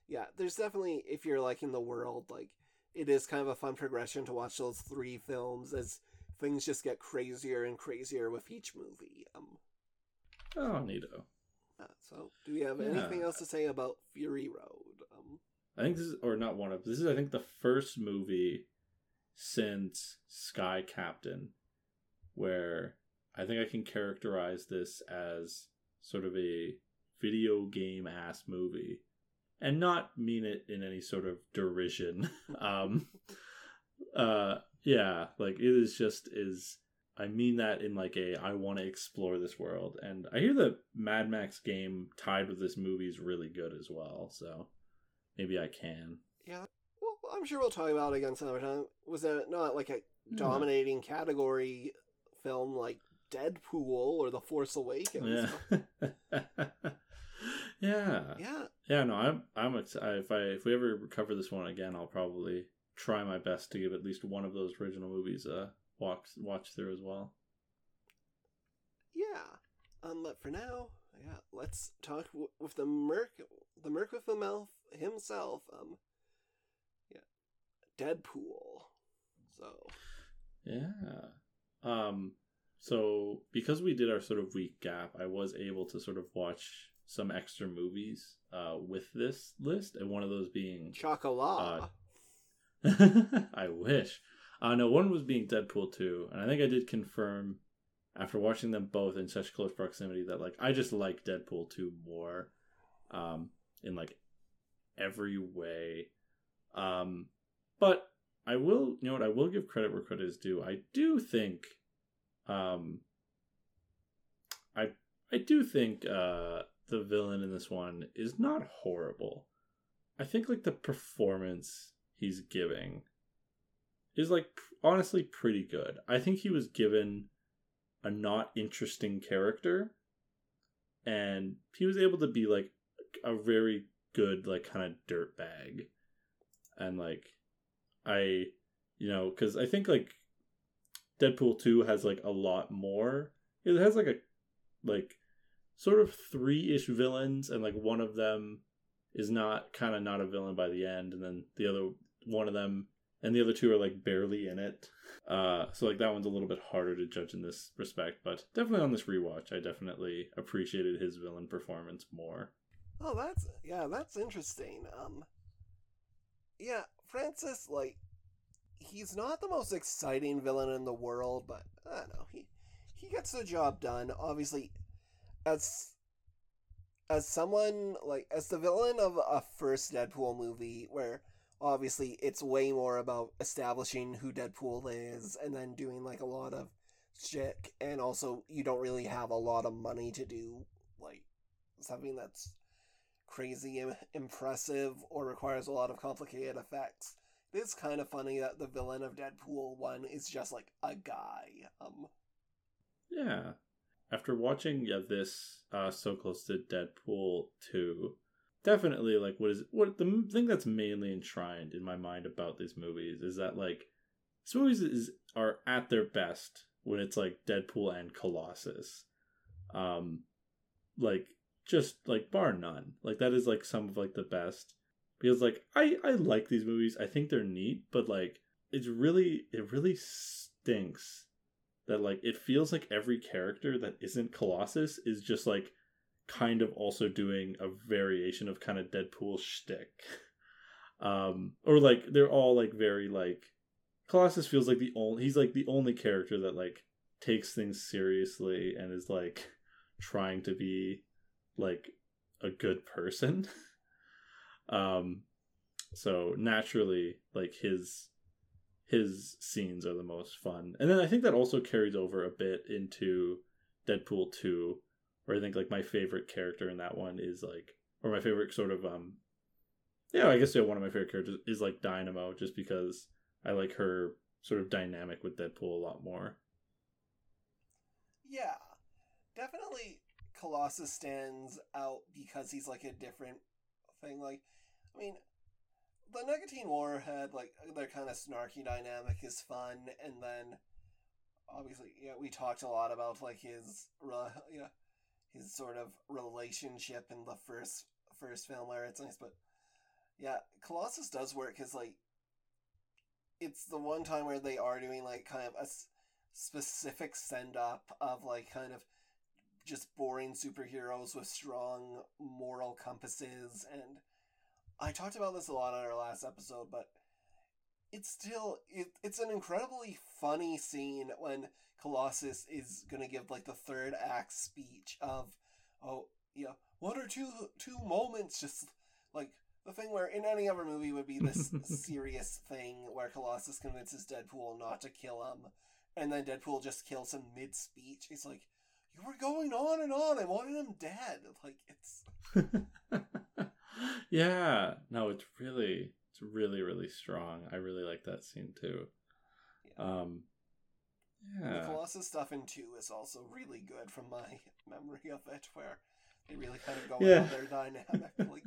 yeah, there's definitely if you're liking the world, like it is kind of a fun progression to watch those three films as things just get crazier and crazier with each movie. Um, Oh, neato. uh, so do we have Yeah. anything else to say about Fury Road? I think this is, or not one of, this is, I think, the first movie since Sky Captain where I think I can characterize this as sort of a video game ass movie and not mean it in any sort of derision. um, uh, yeah, like it is just is. I mean that in like a I want to explore this world, and I hear the Mad Max game tied with this movie is really good as well. So maybe I can. yeah, well, I'm sure we'll talk about it again some other time. Was it not like a dominating category film like Deadpool or The Force Awakens? Yeah. yeah. Yeah, Yeah, no, I'm I'm excited. If I if we ever cover this one again, I'll probably try my best to give at least one of those original movies a walk watch through as well. yeah. Um, but for now, yeah, let's talk w- with the Merc, the Merc with the mouth himself. Um, yeah, Deadpool. So Yeah. Um so because we did our sort of week gap, I was able to sort of watch some extra movies uh with this list and one of those being Chocolat. I wish. Uh, no, one was being Deadpool 2, and I think I did confirm after watching them both in such close proximity that like I just like Deadpool 2 more um in like every way. Um but I will you know what I will give credit where credit is due. I do think um I I do think uh the villain in this one is not horrible. I think like the performance he's giving is like honestly pretty good. I think he was given a not interesting character and he was able to be like a very good like kind of dirt bag. And like I you know cuz I think like Deadpool 2 has like a lot more. It has like a like sort of three-ish villains and like one of them is not kind of not a villain by the end and then the other one of them and the other two are like barely in it uh so like that one's a little bit harder to judge in this respect but definitely on this rewatch i definitely appreciated his villain performance more Oh, that's yeah, that's interesting. Um, yeah, Francis, like, he's not the most exciting villain in the world, but I don't know. He he gets the job done. Obviously, as as someone like as the villain of a first Deadpool movie, where obviously it's way more about establishing who Deadpool is and then doing like a lot of shit, and also you don't really have a lot of money to do like something that's crazy Im- impressive or requires a lot of complicated effects. It is kind of funny that the villain of Deadpool 1 is just like a guy. Um yeah after watching yeah this uh so close to deadpool 2 definitely like what is what the thing that's mainly enshrined in my mind about these movies is that like these movies is are at their best when it's like deadpool and colossus um like just like bar none. Like that is like some of like the best. Because like i i like these movies. I think they're neat but like it's really it really stinks that like it feels like every character that isn't colossus is just like kind of also doing a variation of kind of deadpool shtick. Um or like they're all like very like colossus feels like the only he's like the only character that like takes things seriously and is like trying to be like a good person um so naturally like his his scenes are the most fun and then i think that also carries over a bit into deadpool 2 where i think like my favorite character in that one is like or my favorite sort of um yeah i guess yeah, one of my favorite characters is like Domino just because i like her sort of dynamic with deadpool a lot more yeah. Definitely Colossus stands out because he's like a different thing like I mean the Negasonic Teenage Warhead like their kind of snarky dynamic is fun and then obviously, yeah, we talked a lot about like his, re- yeah, his sort of relationship in the first first film where it's nice, but yeah, Colossus does work because like it's the one time where they are doing like kind of a specific send up of like kind of just boring superheroes with strong moral compasses and I talked about this a lot on our last episode, but it's still it, it's an incredibly funny scene when Colossus is gonna give like the third act speech of oh yeah one or two two moments just like the thing where in any other movie would be this serious thing where Colossus convinces Deadpool not to kill him and then Deadpool just kills him mid speech. He's like, You were going on and on, I wanted him dead. Like it's yeah, no, it's really, it's really, really strong. I really like that scene too. Yeah. Um, The Colossus stuff in two is also really good from my memory of it, where they really kind of go Yeah. on their dynamic. Like,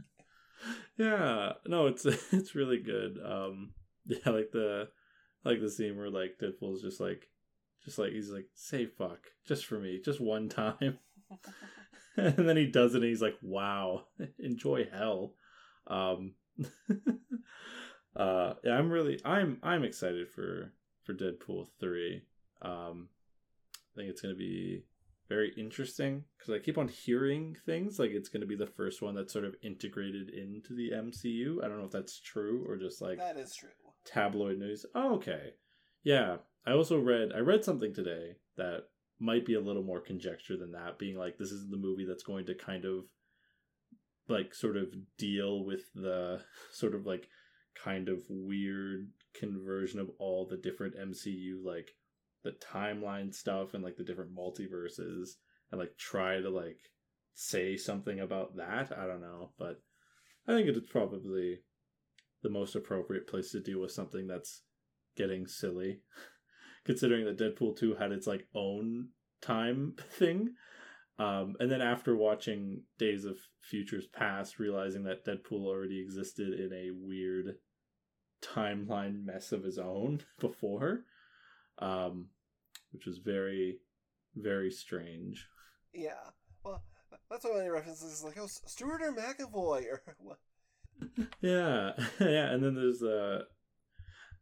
yeah, no, it's it's really good. Um, yeah, like the like the scene where like Deadpool's just like, just like he's like, say fuck, just for me, just one time. and then he does it and he's like wow enjoy hell um uh yeah i'm really i'm i'm excited for for deadpool 3 um i think it's gonna be very interesting because i keep on hearing things like it's gonna be the first one that's sort of integrated into the mcu i don't know if that's true or just like that is true. tabloid news. Oh, okay. Yeah. I also read I read something today that might be a little more conjecture than that, being like this is the movie that's going to kind of like sort of deal with the sort of like kind of weird conversion of all the different MCU like the timeline stuff and like the different multiverses and like try to like say something about that. I don't know, but I think it's probably the most appropriate place to deal with something that's getting silly considering that deadpool 2 had its like own time thing um, and then after watching days of futures past realizing that deadpool already existed in a weird timeline mess of his own before um, which was very very strange Yeah. Well, that's what many references like, oh, Stewart or McAvoy or what? yeah yeah and then there's uh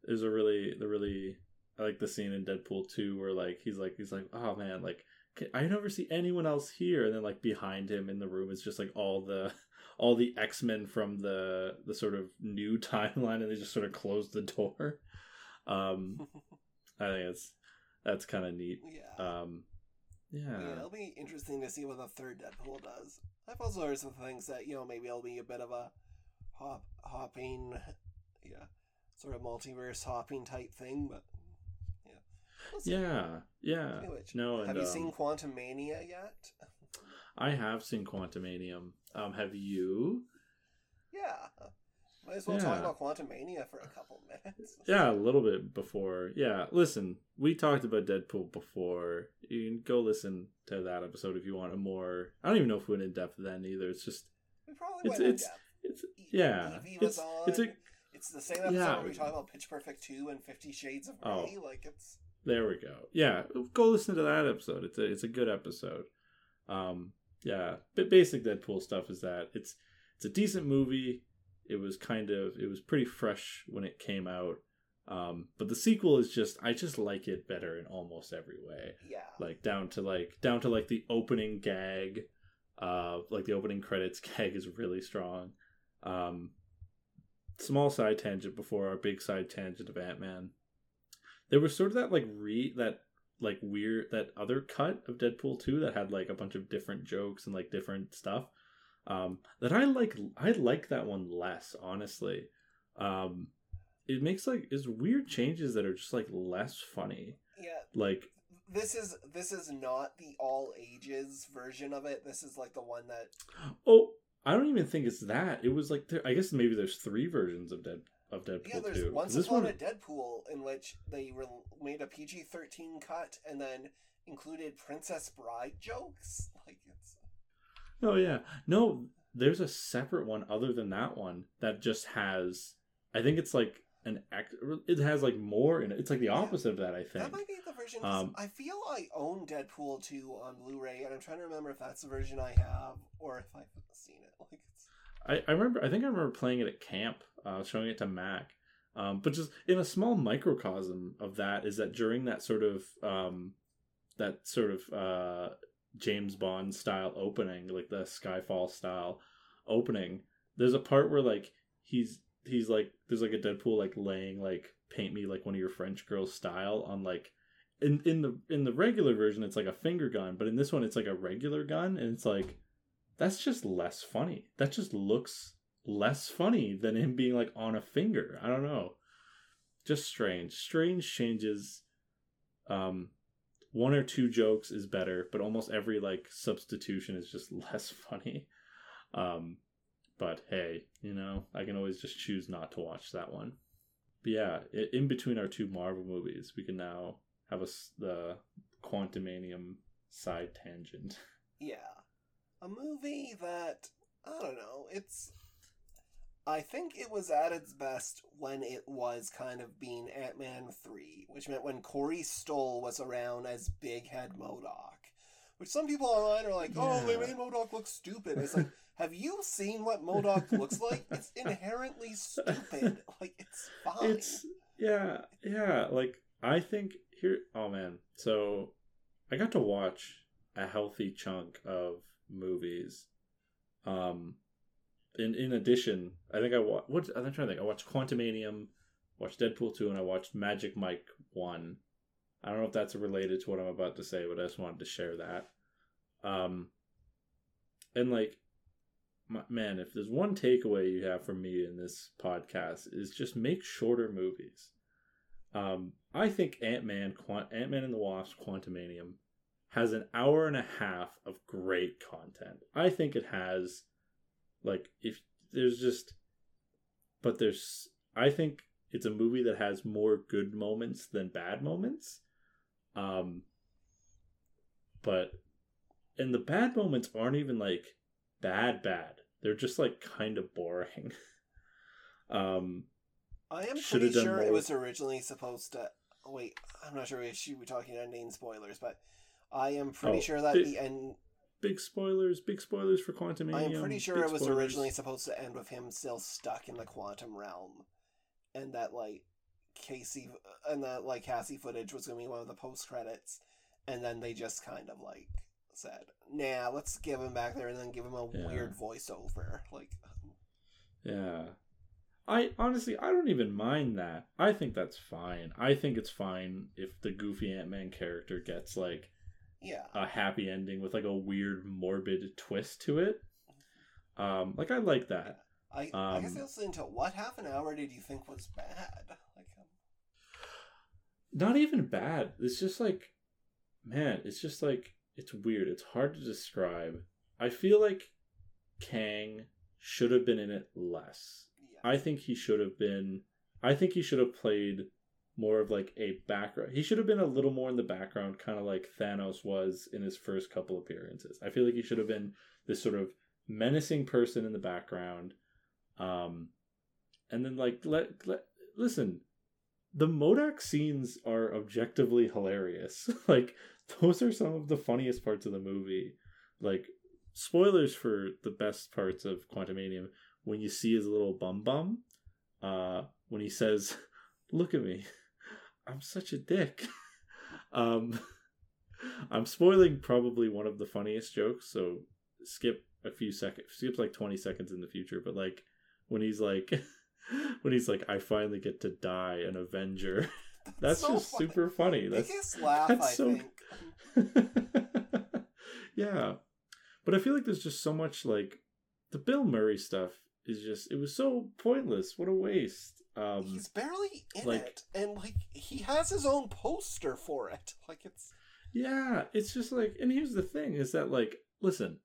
there's a really the really i like the scene in deadpool 2 where like he's like he's like oh man like i never see anyone else here and then like behind him in the room is just like all the all the x-men from the the sort of new timeline and they just sort of close the door um i think it's that's kind of neat yeah. um yeah yeah, it'll be interesting to see what the third Deadpool does. I've also heard some things that you know maybe it'll be a bit of a hop hopping, yeah, sort of multiverse hopping type thing. But yeah, We'll see. Yeah yeah Speaking of which, no have and, you um, seen Quantumania yet? I have seen Quantumanium. Um, have you? Yeah, might as well talk about Quantumania for a couple minutes. Yeah, a little bit before. Yeah, listen, we talked about Deadpool before. You can go listen to that episode if you want a more. I don't even know if we went in depth then either. It's just, we probably it's went in it's depth. it's yeah. Evie was It's on. it's a It's the same episode Yeah. where we talk about Pitch Perfect two and Fifty Shades of Oh. Grey. Like it's There we go. Yeah, go listen to that episode. It's a it's a good episode. Um, yeah, but basic Deadpool stuff is that it's it's a decent movie. It was kind of it was pretty fresh when it came out. Um, but the sequel is just I just like it better in almost every way. yeah. Like down to like down to like the opening gag, uh, like the opening credits gag is really strong. Um, small side tangent before our big side tangent of Ant Man. There was sort of that like re that like weird that other cut of Deadpool 2 that had like a bunch of different jokes and like different stuff. Um that I like I like that one less, honestly. Um it makes like is weird changes that are just like less funny. Yeah, Like this is this is not the all ages version of it. This is like the one that oh, I don't even think it's that. It was like there, I guess maybe there's three versions of Dead of Deadpool yeah. There's 2. 'Cause once upon one a Deadpool in which they re- made a PG thirteen cut and then included Princess Bride jokes. Like it's Oh yeah. No, there's a separate one other than that one that just has I think it's like an act. It has like more in it. It's like the opposite of that. I think. That might be the version. Um, I feel I own Deadpool 2 on Blu-ray, and I'm trying to remember if that's the version I have or if I've seen it. Like it's I, I remember. I think I remember playing it at camp, uh, showing it to Mac. Um, but just in a small microcosm of that is that during that sort of um, that sort of uh, James Bond style opening, like the Skyfall style opening, there's a part where like he's he's like there's like a Deadpool like laying like paint me like one of your French girls style on like in in the in the regular version it's like a finger gun, but in this one it's like a regular gun and it's like that's just less funny. That just looks less funny than him being like on a finger. I don't know. Just strange. Strange changes. Um one or two jokes is better, but almost every like substitution is just less funny. Um but hey, you know, I can always just choose not to watch that one. But yeah, in between our two Marvel movies, we can now have a the Quantumanium side tangent. yeah, a movie that I don't know. It's I think it was at its best when it was kind of being Ant Man three, which meant when Corey Stoll was around as Big Head MODOK. Which some people online are like, "Oh, they made MODOK look stupid." It's like, have you seen what MODOK looks like? It's inherently stupid. Like it's fine. It's yeah, yeah. Like I think here. Oh man, so I got to watch a healthy chunk of movies. Um, in in addition, I think I watched. What I'm trying to think. I watched Quantumanium, watched Deadpool two, and I watched Magic Mike one. I don't know if that's related to what I'm about to say, but I just wanted to share that. Um, and like, my, man, if there's one takeaway you have from me in this podcast is just make shorter movies. Um, I think Ant Man, Quant- Ant Man and the Wasp, Quantumanium has an hour and a half of great content. I think it has, like, if there's just, but there's, I think it's a movie that has more good moments than bad moments. Um, but, and the bad moments aren't even like bad, bad. They're just like kind of boring. um, I am pretty done sure it was originally supposed to. Wait, I'm not sure if she be talking ending spoilers, but I am pretty Oh, sure that big- the end. Big spoilers, big spoilers for Quantum I am pretty sure it was originally supposed to end with him still stuck in the quantum realm, and that like Casey and that like Cassie footage was gonna be one of the post credits, and then they just kind of like said, "Nah, let's give him back there and then give him a Yeah. weird voiceover." Like, Yeah. I honestly I don't even mind that. I think that's fine. I think it's fine if the goofy Ant Man character gets like yeah, a happy ending with like a weird morbid twist to it. Um like I like that. I I guess Um, I listened to what half an hour did you think was bad? Like, um, Not even bad. It's just like man, it's just like it's weird. It's hard to describe. I feel like Kang should have been in it less. yeah. I think he should have been. I think he should have played more of like a background. He should have been a little more in the background, kind of like Thanos was in his first couple appearances. I feel like he should have been this sort of menacing person in the background. Um, and then like let, let listen, the MODOK scenes are objectively hilarious. like those are some of the funniest parts of the movie. Like spoilers for the best parts of Quantumanium when you see his little bum bum, uh, when he says, "Look at me, I'm such a dick." um, I'm spoiling probably one of the funniest jokes, so skip a few seconds, skip like 20 seconds in the future. But like when he's like, when he's like, "I finally get to die an Avenger," that's so just funny. super funny. That's biggest laugh that's I so- think. yeah. But I feel like there's just so much like the Bill Murray stuff is just it was so pointless. What a waste. Um He's barely in like- it, and like he has his own poster for it. Like it's yeah, it's just like and here's the thing is that like listen,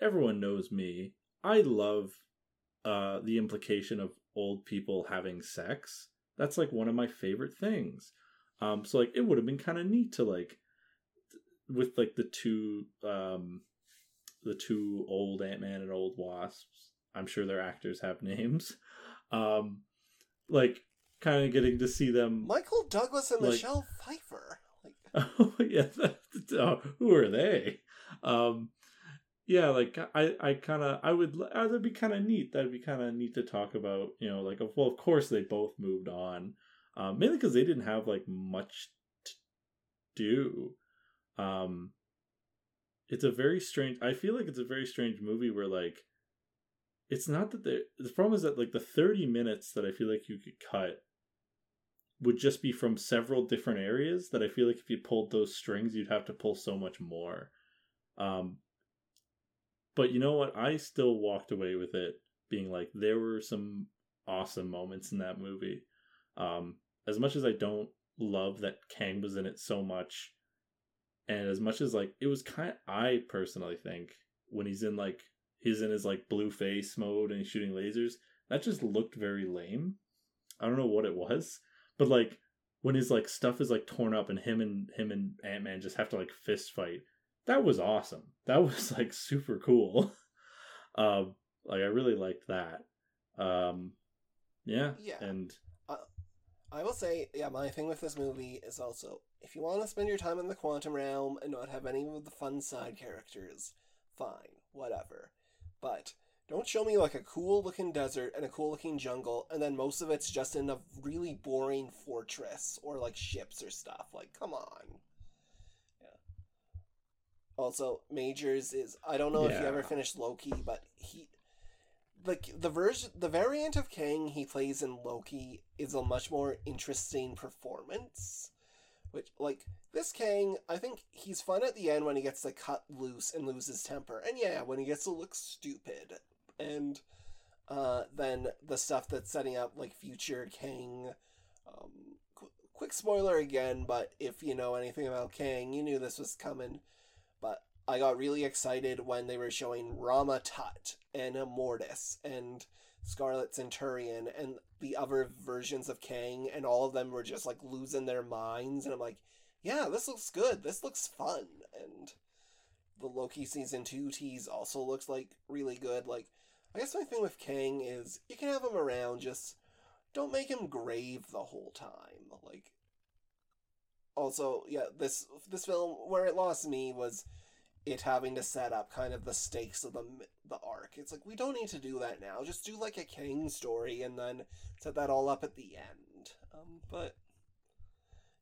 everyone knows me. I love uh the implication of old people having sex. That's like one of my favorite things. Um so like it would have been kind of neat to like with like the two um the two old Ant-Man and old Wasps. I'm sure their actors have names. Um like kind of getting to see them. Michael Douglas and Like- Michelle Pfeiffer. Like, Oh yeah, that, oh, who are they? Um, yeah, like I, I kind of, I would, uh, that'd be kind of neat. That'd be kind of neat to talk about. You know, like well, of course they both moved on, um, mainly because they didn't have like much to do. Um, it's a very strange. I feel like it's a very strange movie where like, it's not that the the problem is that like the thirty minutes that I feel like you could cut would just be from several different areas that I feel like if you pulled those strings, you'd have to pull so much more. Um, but you know what? I still walked away with it being like there were some awesome moments in that movie. Um, as much as I don't love that Kang was in it so much, and as much as like it was kind, of, I personally think when he's in like he's in his like blue face mode and he's shooting lasers, that just looked very lame. I don't know what it was but like when his like stuff is like torn up and him and him and Ant Man just have to like fist fight, that was awesome. That was like super cool. um, like I really liked that. Um, yeah, Yeah. and I will say, yeah, my thing with this movie is also if you want to spend your time in the quantum realm and not have any of the fun side characters, fine, whatever. But don't show me like a cool looking desert and a cool looking jungle, and then most of it's just in a really boring fortress or like ships or stuff. Like, come on. Yeah. Also, Majors is I don't know if you ever finished Loki, but he like the version the variant of Kang he plays in Loki is a much more interesting performance. Which like this Kang, I think he's fun at the end when he gets to cut loose and lose his temper. And yeah, when he gets to look stupid. And uh, then the stuff that's setting up like future Kang. Um, qu- quick spoiler again, but if you know anything about Kang, you knew this was coming. But I got really excited when they were showing Rama Tut and Immortus and Scarlet Centurion and the other versions of Kang, and all of them were just like losing their minds. And I'm like, yeah, this looks good. This looks fun. And the Loki season two tease also looks like really good. Like, I guess my thing with Kang is you can have him around, just don't make him grave the whole time. Like, also, yeah, this this film where it lost me was it having to set up kind of the stakes of the the arc. It's like we don't need to do that now. Just do like a Kang story and then set that all up at the end. Um, but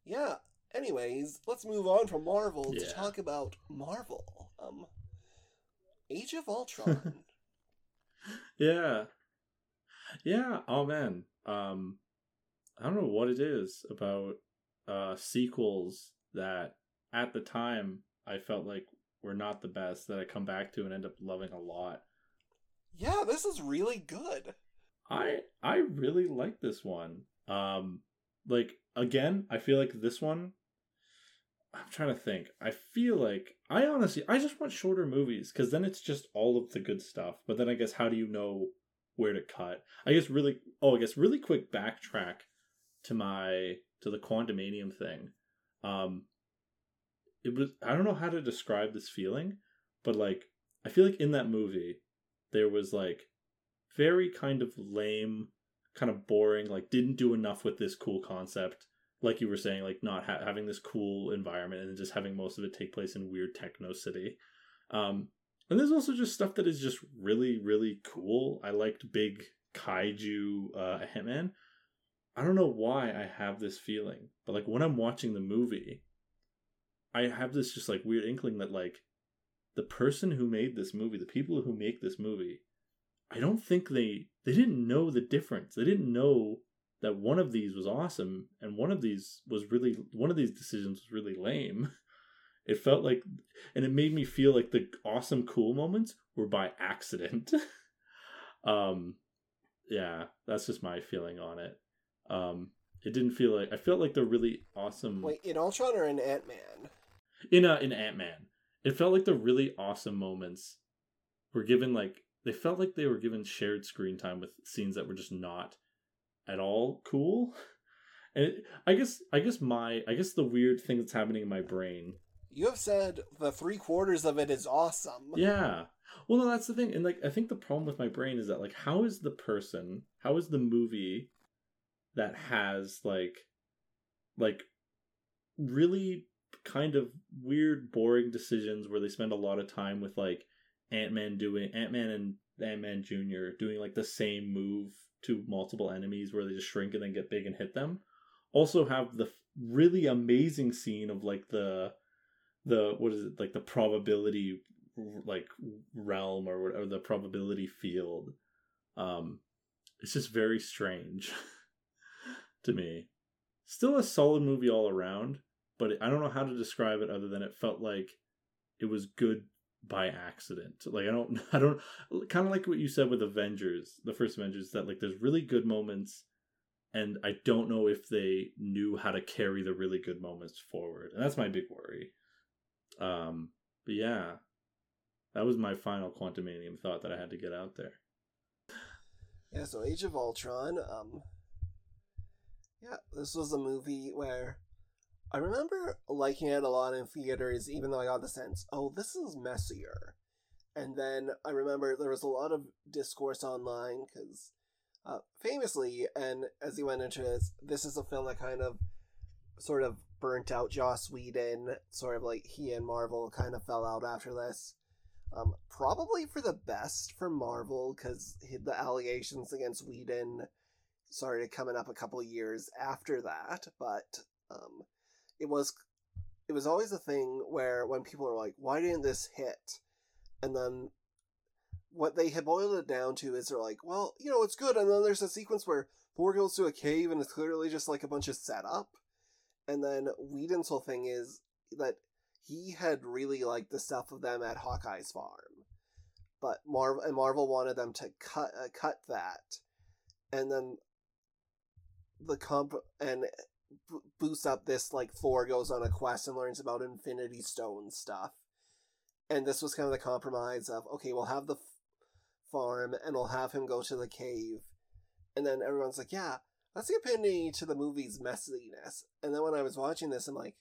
yeah. Anyways, let's move on from Marvel to talk about Marvel. Um, Age of Ultron. yeah, yeah. Oh man, um, I don't know what it is about uh sequels that at the time I felt like were not the best that I come back to and end up loving a lot. yeah, this is really good. I I really like this one. Um like again, I feel like this one I'm trying to think. I feel like I honestly I just want shorter movies cuz then it's just all of the good stuff. But then I guess how do you know where to cut? I guess really oh, I guess really quick backtrack to my to the quantumania thing. Um it was I don't know how to describe this feeling, but like I feel like in that movie there was like very kind of lame, kind of boring, like didn't do enough with this cool concept. Like you were saying, like not ha- having this cool environment and just having most of it take place in weird techno city. Um, and there's also just stuff that is just really, really cool. I liked big kaiju uh, Hitman. I don't know why I have this feeling, but like when I'm watching the movie, I have this just like weird inkling that like the person who made this movie, the people who make this movie, I don't think they they didn't know the difference. They didn't know that one of these was awesome and one of these was really one of these decisions was really lame. It felt like and it made me feel like the awesome cool moments were by accident. um yeah, that's just my feeling on it. Um it didn't feel like I felt like the really awesome Wait, in Ultron or in Ant Man? In uh in Ant-Man. It felt like the really awesome moments were given like they felt like they were given shared screen time with scenes that were just not at all cool. And it, I guess I guess my I guess the weird thing that's happening in my brain. You have said the three quarters of it is awesome. Yeah. Well, no, that's the thing. And like I think the problem with my brain is that like how is the person, how is the movie that has like like really kind of weird boring decisions where they spend a lot of time with like ant-man doing ant-man and ant-man junior doing like the same move to multiple enemies where they just shrink and then get big and hit them. Also have the really amazing scene of like the the what is it like the probability like realm or whatever the probability field. Um it's just very strange to me. Still a solid movie all around but i don't know how to describe it other than it felt like it was good by accident. Like i don't i don't kind of like what you said with avengers the first avengers that like there's really good moments and i don't know if they knew how to carry the really good moments forward and that's my big worry. Um but yeah that was my final quantumania thought that i had to get out there. Yeah, so Age of Ultron, um Yeah, this was a movie where I remember liking it a lot in theaters, even though I got the sense, oh, this is messier. And then I remember there was a lot of discourse online because, uh, famously, and as he went into this, this is a film that kind of sort of burnt out Joss Whedon. Sort of like he and Marvel kind of fell out after this. Um, probably for the best for Marvel because the allegations against Whedon started coming up a couple years after that. But um, it was it was always a thing where when people are like, "Why didn't this hit?" and then what they had boiled it down to is they're like, "Well, you know, it's good," and then there's a sequence where Thor goes to a cave and it's clearly just like a bunch of setup, and then Whedon's whole thing is that he had really liked the stuff of them at Hawkeye's farm, but Marvel and Marvel wanted them to cut uh, cut that, and then the comp and b- boost up this like Thor goes on a quest and learns about Infinity Stone stuff, and this was kind of the compromise of okay, we'll have the f- farm and we'll have him go to the cave, and then everyone's like, yeah, that's the epitome to the movie's messiness, and then when I was watching this, I'm like,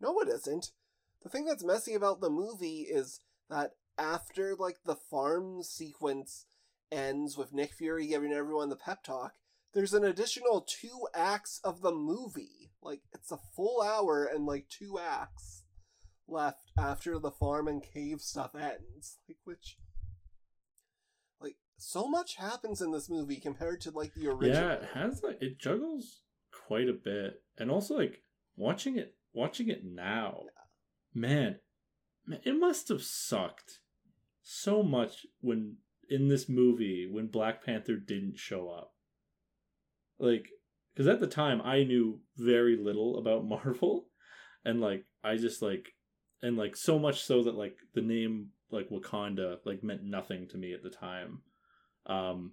no, it isn't. The thing that's messy about the movie is that after like the farm sequence ends with Nick Fury giving everyone the pep talk, there's an additional two acts of the movie. Like it's a full hour and like two acts left after the farm and cave stuff ends. Like which like so much happens in this movie compared to like the original. yeah it has like it juggles quite a bit and also like watching it watching it now man, man, it must have sucked so much when in this movie when Black Panther didn't show up. Like, because at the time I knew very little about Marvel, and like I just like, and like so much so that like the name like Wakanda like meant nothing to me at the time, um,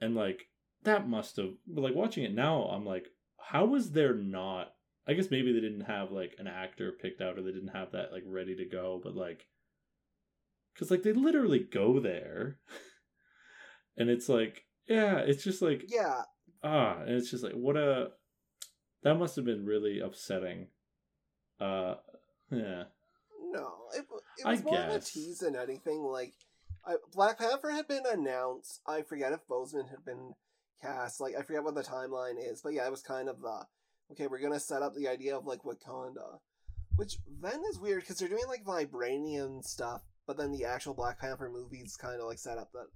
and like that must have like watching it now I'm like, how was there not I guess maybe they didn't have like an actor picked out or they didn't have that like ready to go, but like cuz like they literally go there. and it's like yeah, it's just like Yeah. Ah, and it's just like what a that must have been really upsetting. Uh yeah. No, it, it I was more of a tease than anything. Like, I, Black Panther had been announced. I forget if Boseman had been cast. Like, I forget what the timeline is, but yeah, it was kind of the okay. We're gonna set up the idea of like Wakanda, which then is weird because they're doing like vibranium stuff, but then the actual Black Panther movie's kind of like set up that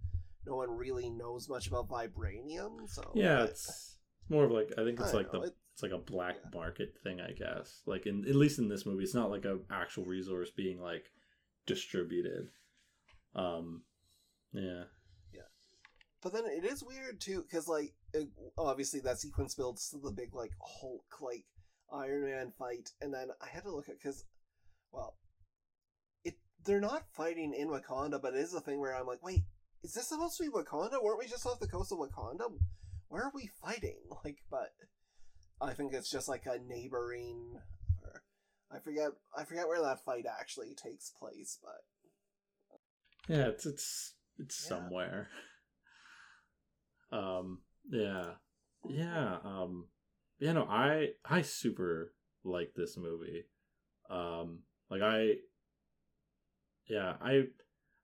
no one really knows much about vibranium. So Yeah, I- it's it's more of like I think it's don't like know, the it- it's like a black yeah. market thing, I guess. Like in at least in this movie, it's not like a actual resource being like distributed. Um, yeah, yeah, But then it is weird too, because like it, obviously that sequence builds to the big like Hulk like Iron Man fight, and then I had to look at because, well, it they're not fighting in Wakanda, but it is a thing where I'm like, wait, is this supposed to be Wakanda? Weren't we just off the coast of Wakanda? Where are we fighting? Like, but I think it's just like a neighboring, or I forget I forget where that fight actually takes place, but yeah, it's it's it's Yeah. somewhere. Um, yeah, yeah. Um, yeah. No, I I super like this movie. Um, like I, yeah, I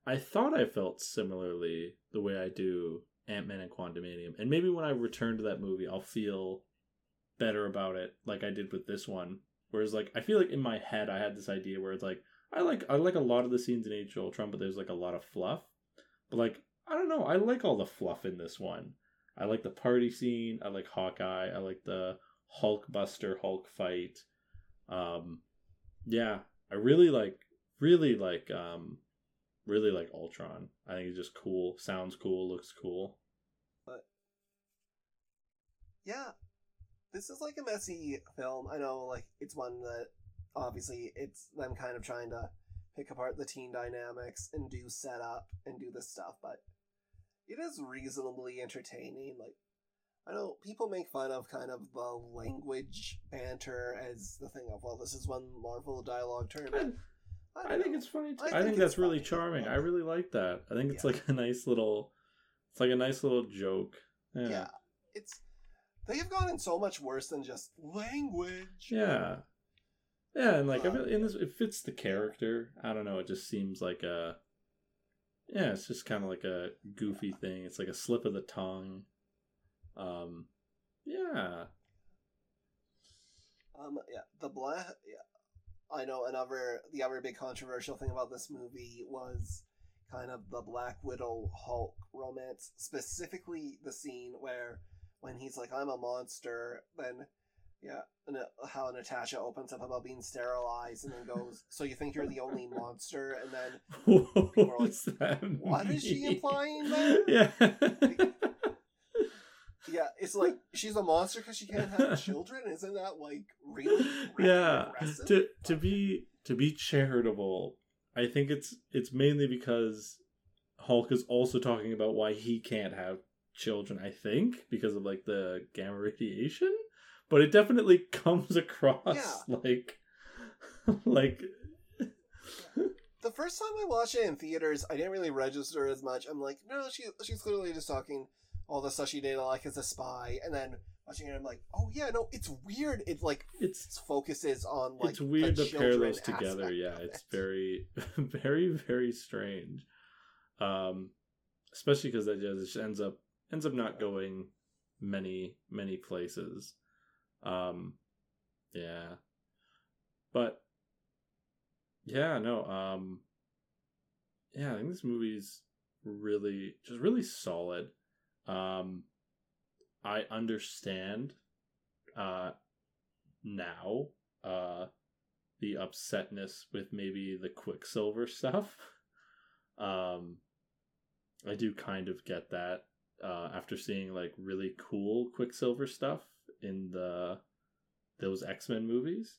I thought I felt similarly the way I do Ant Man and Quantumania, and maybe when I return to that movie, I'll feel better about it, like I did with this one. Whereas, like, I feel like in my head, I had this idea where it's like I like I like a lot of the scenes in Age of Ultron, but there's like a lot of fluff. But like I don't know, I like all the fluff in this one. I like the party scene. I like Hawkeye. I like the Hulk Buster Hulk fight. Um, yeah, I really like really like um really like Ultron. I think it's just cool. Sounds cool. Looks cool. But yeah, this is like a messy film. I know, like it's one that obviously it's them kind of trying to pick apart the teen dynamics and do setup and do this stuff, but it is reasonably entertaining. Like I know people make fun of kind of the language banter as the thing of well, this is one Marvel dialogue term. I, I, I think it's funny. Too. I I, think think, it's that's really funny. charming. I really like that. I think it's Yeah. like a nice little. It's like a nice little joke. Yeah. yeah. It's they have gone in so much worse than just language. Yeah. Yeah, and like I Uh, in this, it fits the character. I don't know. It just seems like a. Yeah, it's just kind of like a goofy thing. It's like a slip of the tongue. Um, yeah. Um, yeah, the black. Yeah, I know another. The other big controversial thing about this movie was kind of the Black Widow Hulk romance, specifically the scene where when he's like, "I'm a monster," then. Yeah, and uh, how Natasha opens up about being sterilized and then goes, "So you think you're the only monster?" And then What are like, "What is she implying there?" Yeah. Yeah, it's like she's a monster because she can't have children. Isn't that like really? yeah aggressive? to to be to be charitable i think it's it's mainly because hulk is also talking about why he can't have children i think because of like the gamma radiation but it definitely comes across Yeah. like like the first time I watched it in theaters, I didn't really register as much. I'm like, no, she she's clearly just talking all the stuff she did like as a spy, and then watching it, I'm like, oh yeah, no, it's weird. It like it's focuses on like it's weird the to pair those together yeah it's it. very very very strange um especially because that just ends up ends up not going many many places um yeah but yeah no um yeah i think this movie's really just really solid um i understand uh now uh the upsetness with maybe the quicksilver stuff. Um i do kind of get that uh after seeing like really cool quicksilver stuff in the those x-men movies.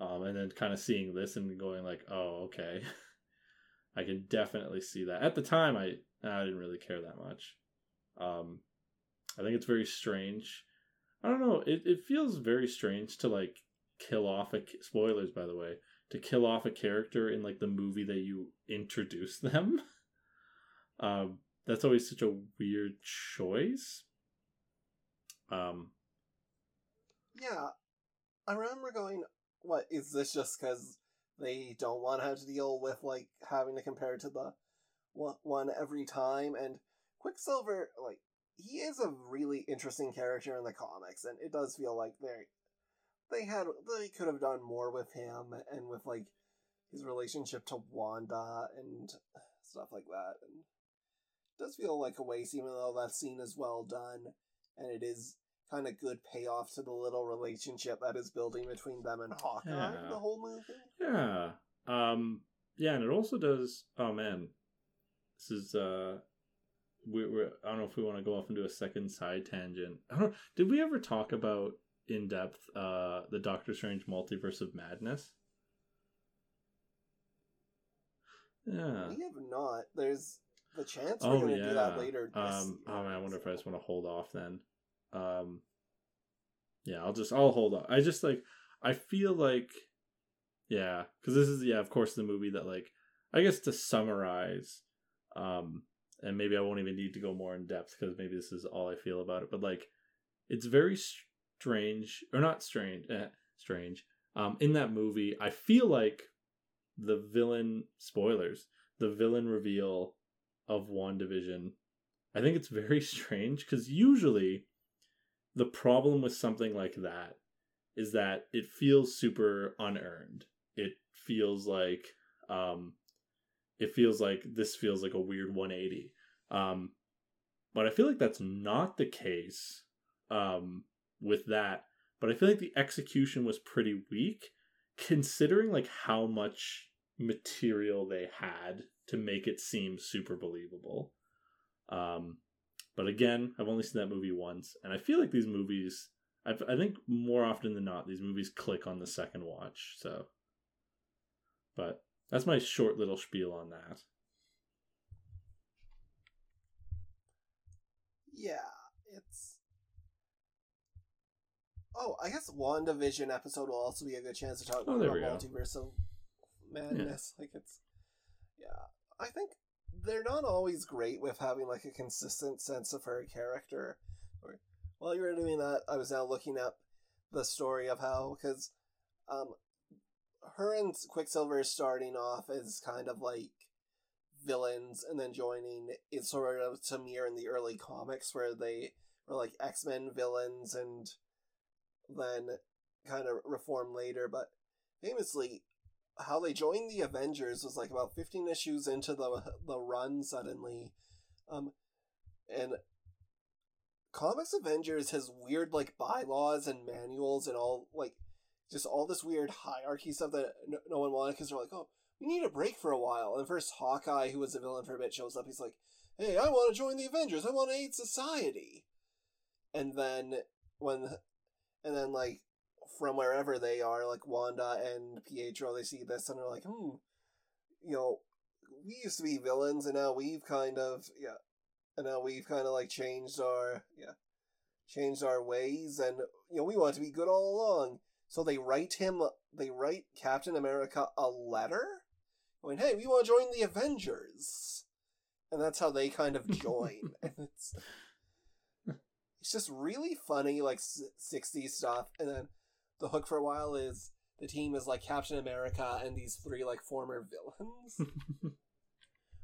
Um and then kind of seeing this and going like oh okay. I can definitely see that. At the time i i didn't really care that much um i think it's very strange I don't know. It it feels very strange to like kill off a spoilers by the way to kill off a character in like the movie that you introduce them. Um, that's always such a weird choice. Um, Yeah, I remember going, "What is this? Just because they don't want to have to deal with like having to compare to the one one every time?" And Quicksilver, like, he is a really interesting character in the comics, and it does feel like they they had they could have done more with him and with like his relationship to Wanda and stuff like that. And it does feel like a waste, even though that scene is well done and it is kind of good payoff to the little relationship that is building between them and Hawkeye Yeah. the whole movie. yeah. Um, yeah, and it also does. Oh man, this is uh. We, we're, I don't know if we want to go off and do a second side tangent. I don't. Did we ever talk about in depth uh the Doctor Strange multiverse of madness? Yeah. We have not. There's the chance we're Oh going to yeah. do that later. This Um. Oh man, I wonder if I just want to hold off then. Um. Yeah, I'll just I'll hold off. I just like I feel like yeah, because this is yeah, of course, the movie that like I guess to summarize, um, and maybe I won't even need to go more in depth because maybe this is all I feel about it. But like, it's very strange or not strange, eh, strange. Um, in that movie, I feel like the villain spoilers. the villain reveal of WandaVision, I think it's very strange because usually the problem with something like that is that it feels super unearned. It feels like um it feels like this feels like a weird 180. Um but I feel like that's not the case um with that. But I feel like the execution was pretty weak considering like how much material they had to make it seem super believable. Um but again, I've only seen that movie once and I feel like these movies I, I think more often than not, these movies click on the second watch. So, but that's my short little spiel on that. Yeah, it's. Oh, I guess WandaVision episode will also be a good chance to talk Oh, about multiverse of madness. Like it's, yeah, I think they're not always great with having like a consistent sense of her character. Or while you were doing that, I was now looking up the story of how because, um, her and Quicksilver starting off as kind of like villains and then joining is sort of to mirror in the early comics where they were like X-Men villains and then kind of reform later. But famously how they joined the Avengers was like about 15 issues into the the run suddenly. Um and Comics Avengers has weird like bylaws and manuals and all like just all this weird hierarchy stuff that no, no one wanted because they're like oh we need a break for a while. And first, Hawkeye, who was a villain for a bit, shows up. He's like, "Hey, I want to join the Avengers. I want to aid society." And then when, and then like from wherever they are, like Wanda and Pietro, they see this and they're like, "Hmm, you know, we used to be villains, and now we've kind of yeah, and now we've kind of like changed our yeah, changed our ways, and you know, we want to be good all along." So they write him, they write Captain America a letter going, "Hey, we want to join the Avengers," and that's how they kind of join. and it's it's just really funny, like '60s stuff. And then the hook for a while is the team is like Captain America and these three like former villains.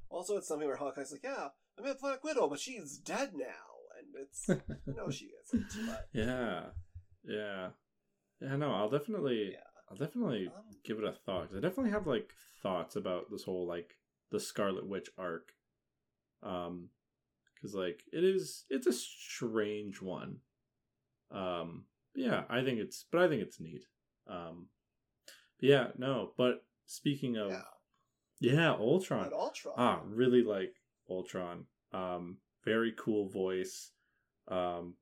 also, it's something where Hawkeye's like, "Yeah, I met Black Widow, but she's dead now," and it's no, she isn't. But yeah, yeah, yeah. No, I'll definitely, Yeah. I'll definitely um, give it a thought. I definitely have like thoughts about this whole like the Scarlet Witch arc. Um, because like it is, it's a strange one. Um, yeah, I think it's, but I think it's neat. Um, yeah, no, but speaking of, yeah, yeah, Ultron. but Ultron. Ah, really like Ultron. Um, very cool voice. Um,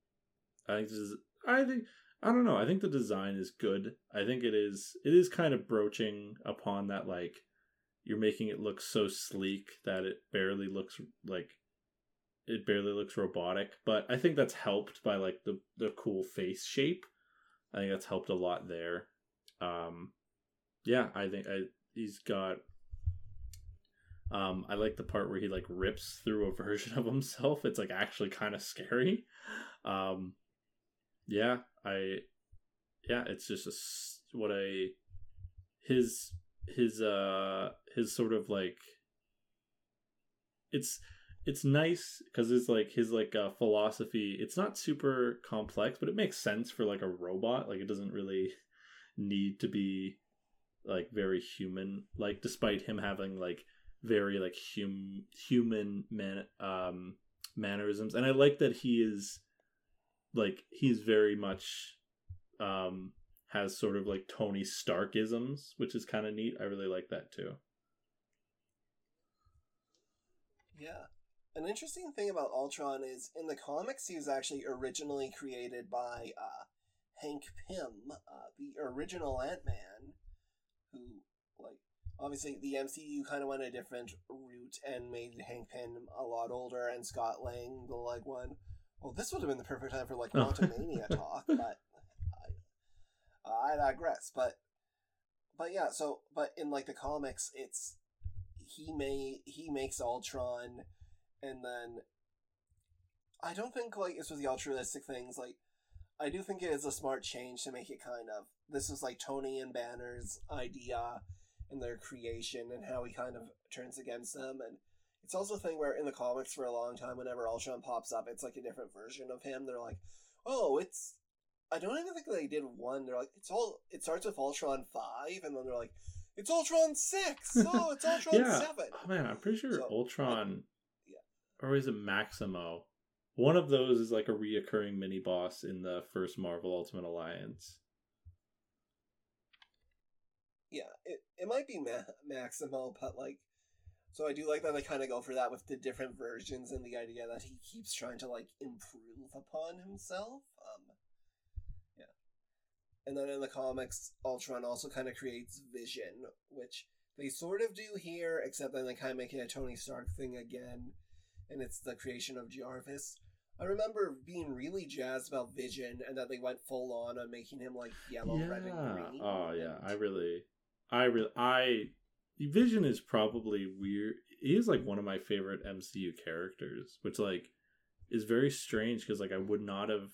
I think this is. I think I don't know. I think the design is good. I think it is. It is kind of broaching upon that like you're making it look so sleek that it barely looks like it barely looks robotic. But I think that's helped by like the the cool face shape. I think that's helped a lot there. Um, yeah, I think I he's got um, I like the part where he like rips through a version of himself. It's like actually kind of scary. Um, yeah, I, yeah, it's just a, what I his his uh his sort of like it's it's nice because it's like his like uh, philosophy. It's not super complex, but it makes sense for like a robot. Like it doesn't really need to be like very human. Like despite him having like very like hum human man um mannerisms and i like that he is like he's very much um has sort of like tony starkisms which is kind of neat i really like that too Yeah. An interesting thing about Ultron is in the comics he was actually originally created by uh, Hank Pym, uh, the original Ant Man, who like obviously the MCU kind of went a different route and made Hank Pym a lot older and Scott Lang the like one. Well, this would have been the perfect time for like Oh. Quantumania talk, but I, I digress. But but yeah, so but in like the comics, it's he may he makes Ultron, and then I don't think like this was the altruistic things. Like I do think it is a smart change to make it kind of this is like Tony and Banner's idea, and their creation and how he kind of turns against them and it's also a thing where in the comics for a long time whenever Ultron pops up it's like a different version of him. They're like, "Oh, it's I don't even think they did one. They're like, it's all it starts with Ultron 5 and then they're like, it's Ultron 6. Oh, it's Ultron yeah. 7." Oh man, I'm pretty sure So, Ultron, yeah. or is it Maximo? One of those is like a reoccurring mini boss in the first Marvel Ultimate Alliance. Yeah, it, it might be Ma- Maximo, but like, so I do like that they kind of go for that with the different versions and the idea that he keeps trying to like improve upon himself. Um, yeah, and then in the comics, Ultron also kind of creates Vision, which they sort of do here, except then they kind of make it a Tony Stark thing again, and it's the creation of Jarvis. I remember being really jazzed about Vision and that they went full on on making him like yellow, red, and green. Oh yeah, I really, I really, I. Vision is probably weird. He is like one of my favorite MCU characters, which like is very strange because like I would not have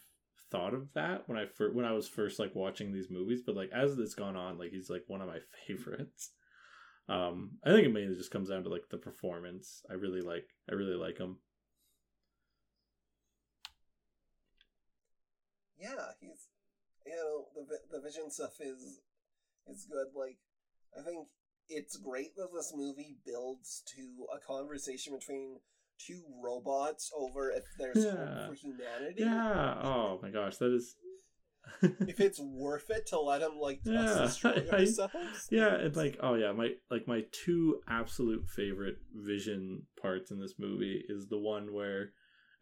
thought of that when I first when I was first like watching these movies, but like as it's gone on, like he's like one of my favorites. Um, I think it mainly just comes down to like the performance. I really like, I really like him. yeah, he's you know the the vision stuff is is good. Like I think it's great that this movie builds to a conversation between two robots over if there's Yeah. hope for humanity. Yeah. Oh my gosh, that is. If it's worth it to let him like Yeah, destroy I- ourselves. yeah and like oh yeah my like my two absolute favorite vision parts in this movie is the one where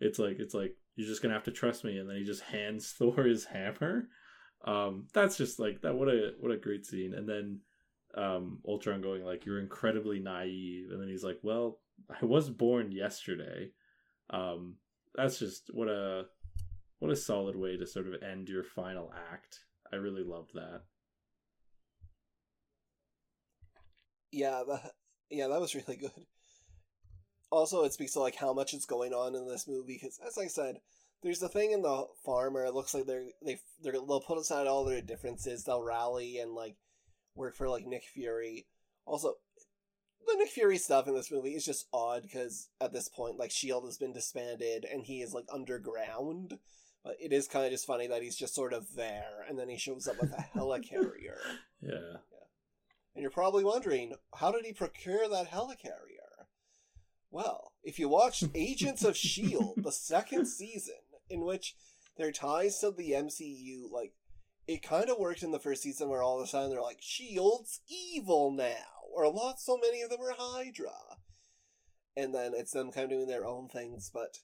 it's like it's like you're just gonna have to trust me and then he just hands thor his hammer um that's just like that what a what a great scene and then um ultron going like you're incredibly naive and then he's like well i was born yesterday um that's just what a what a solid way to sort of end your final act i really loved that Yeah, that yeah, that was really good. Also, it speaks to like how much is going on in this movie because, as I said, there's the thing in the farmer. It looks like they're they they're, they'll put aside all their differences. They'll rally and like work for like Nick Fury. Also, the Nick Fury stuff in this movie is just odd because at this point, like Shield has been disbanded and he is like underground. But it is kind of just funny that he's just sort of there, and then he shows up with a helicarrier. yeah And you're probably wondering, how did he procure that helicarrier? Well, if you watched Agents of S.H.I.E.L.D., the second season, in which their ties to the MCU, like, it kind of worked in the first season where all of a sudden they're like, S.H.I.E.L.D.'s evil now, or a lot, so many of them are Hydra. And then it's them kind of doing their own things, but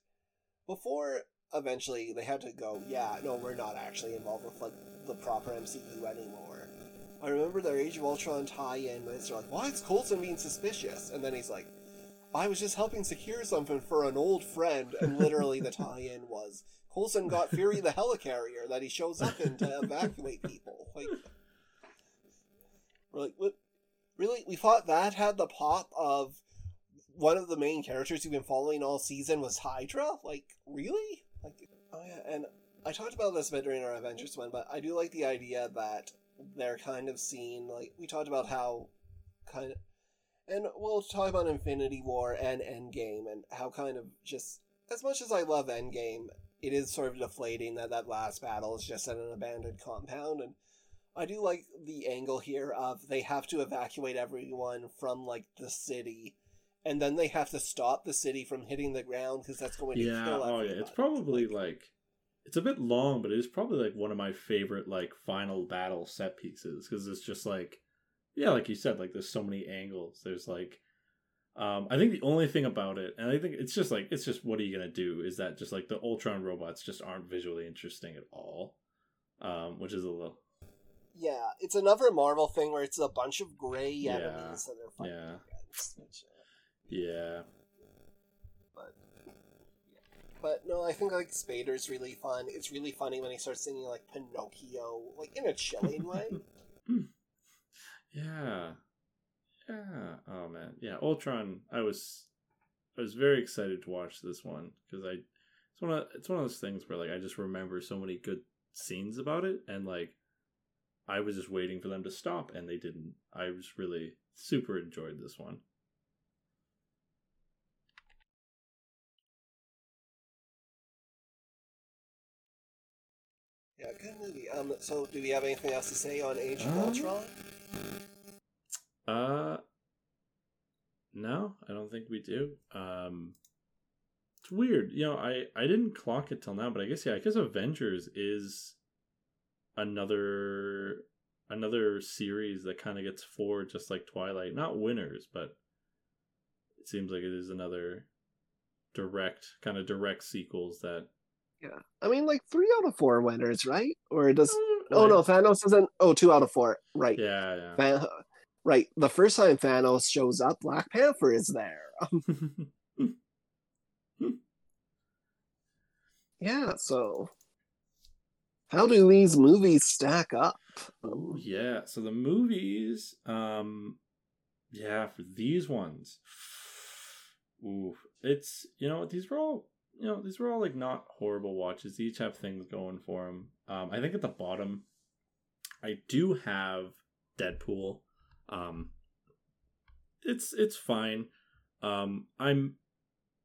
before eventually they had to go, yeah, no, we're not actually involved with, like, the proper MCU anymore. I remember their Age of Ultron tie-in, and they're like, why is Coulson being suspicious? And then he's like, I was just helping secure something for an old friend, and literally the tie-in was Coulson got Fury the helicarrier that he shows up in to evacuate people. Like, we're like, what? Really? We thought that had the pop of one of the main characters you've been following all season was Hydra? Like, really? Like, oh yeah, and I talked about this a bit during our Avengers one, but I do like the idea that they're kind of seen like we talked about how kind of and we'll talk about Infinity War and Endgame and how kind of just as much as I love Endgame, it is sort of deflating that that last battle is just at an abandoned compound and I do like the angle here of they have to evacuate everyone from like the city and then they have to stop the city from hitting the ground because that's going to yeah kill oh everybody. yeah it's probably like it's a bit long but it is probably like one of my favorite like final battle set pieces because it's just like yeah like you said like there's so many angles there's like um i think the only thing about it and i think it's just like it's just what are you gonna do is that just like the ultron robots just aren't visually interesting at all um which is a little Yeah, it's another Marvel thing where it's a bunch of gray Yeah, enemies that they're fighting yeah. against. Which, uh, yeah but, but no, I think like Spader's really fun. It's really funny when he starts singing like Pinocchio, like in a chilling way. Yeah. Yeah. Oh man. Yeah. Ultron. I was, I was very excited to watch this one because I, it's one of it's one of those things where like I just remember so many good scenes about it and like, I was just waiting for them to stop, and they didn't. I was really super enjoyed this one. Yeah, good movie. Um, so do we have anything else to say on Age of Um, Ultron? Uh, no, I don't think we do. Um, it's weird, you know. I I didn't clock it till now, but I guess yeah, I guess Avengers is another another series that kind of gets four, just like Twilight. Not winners, but it seems like it is another direct kind of direct sequels that. Yeah, I mean, like three out of four winners, right? Or does Uh, oh no, like- Thanos isn't. Oh, two out of four, right? Yeah, yeah. Right. The first time Thanos shows up, Black Panther is there. yeah. So, how do these movies stack up? Um, Yeah, so the movies, um, yeah, for these ones, ooh, it's you know these were all you know these were all like not horrible watches. They each have things going for them. Um, I think at the bottom, I do have Deadpool. Um, it's it's fine. Um, I'm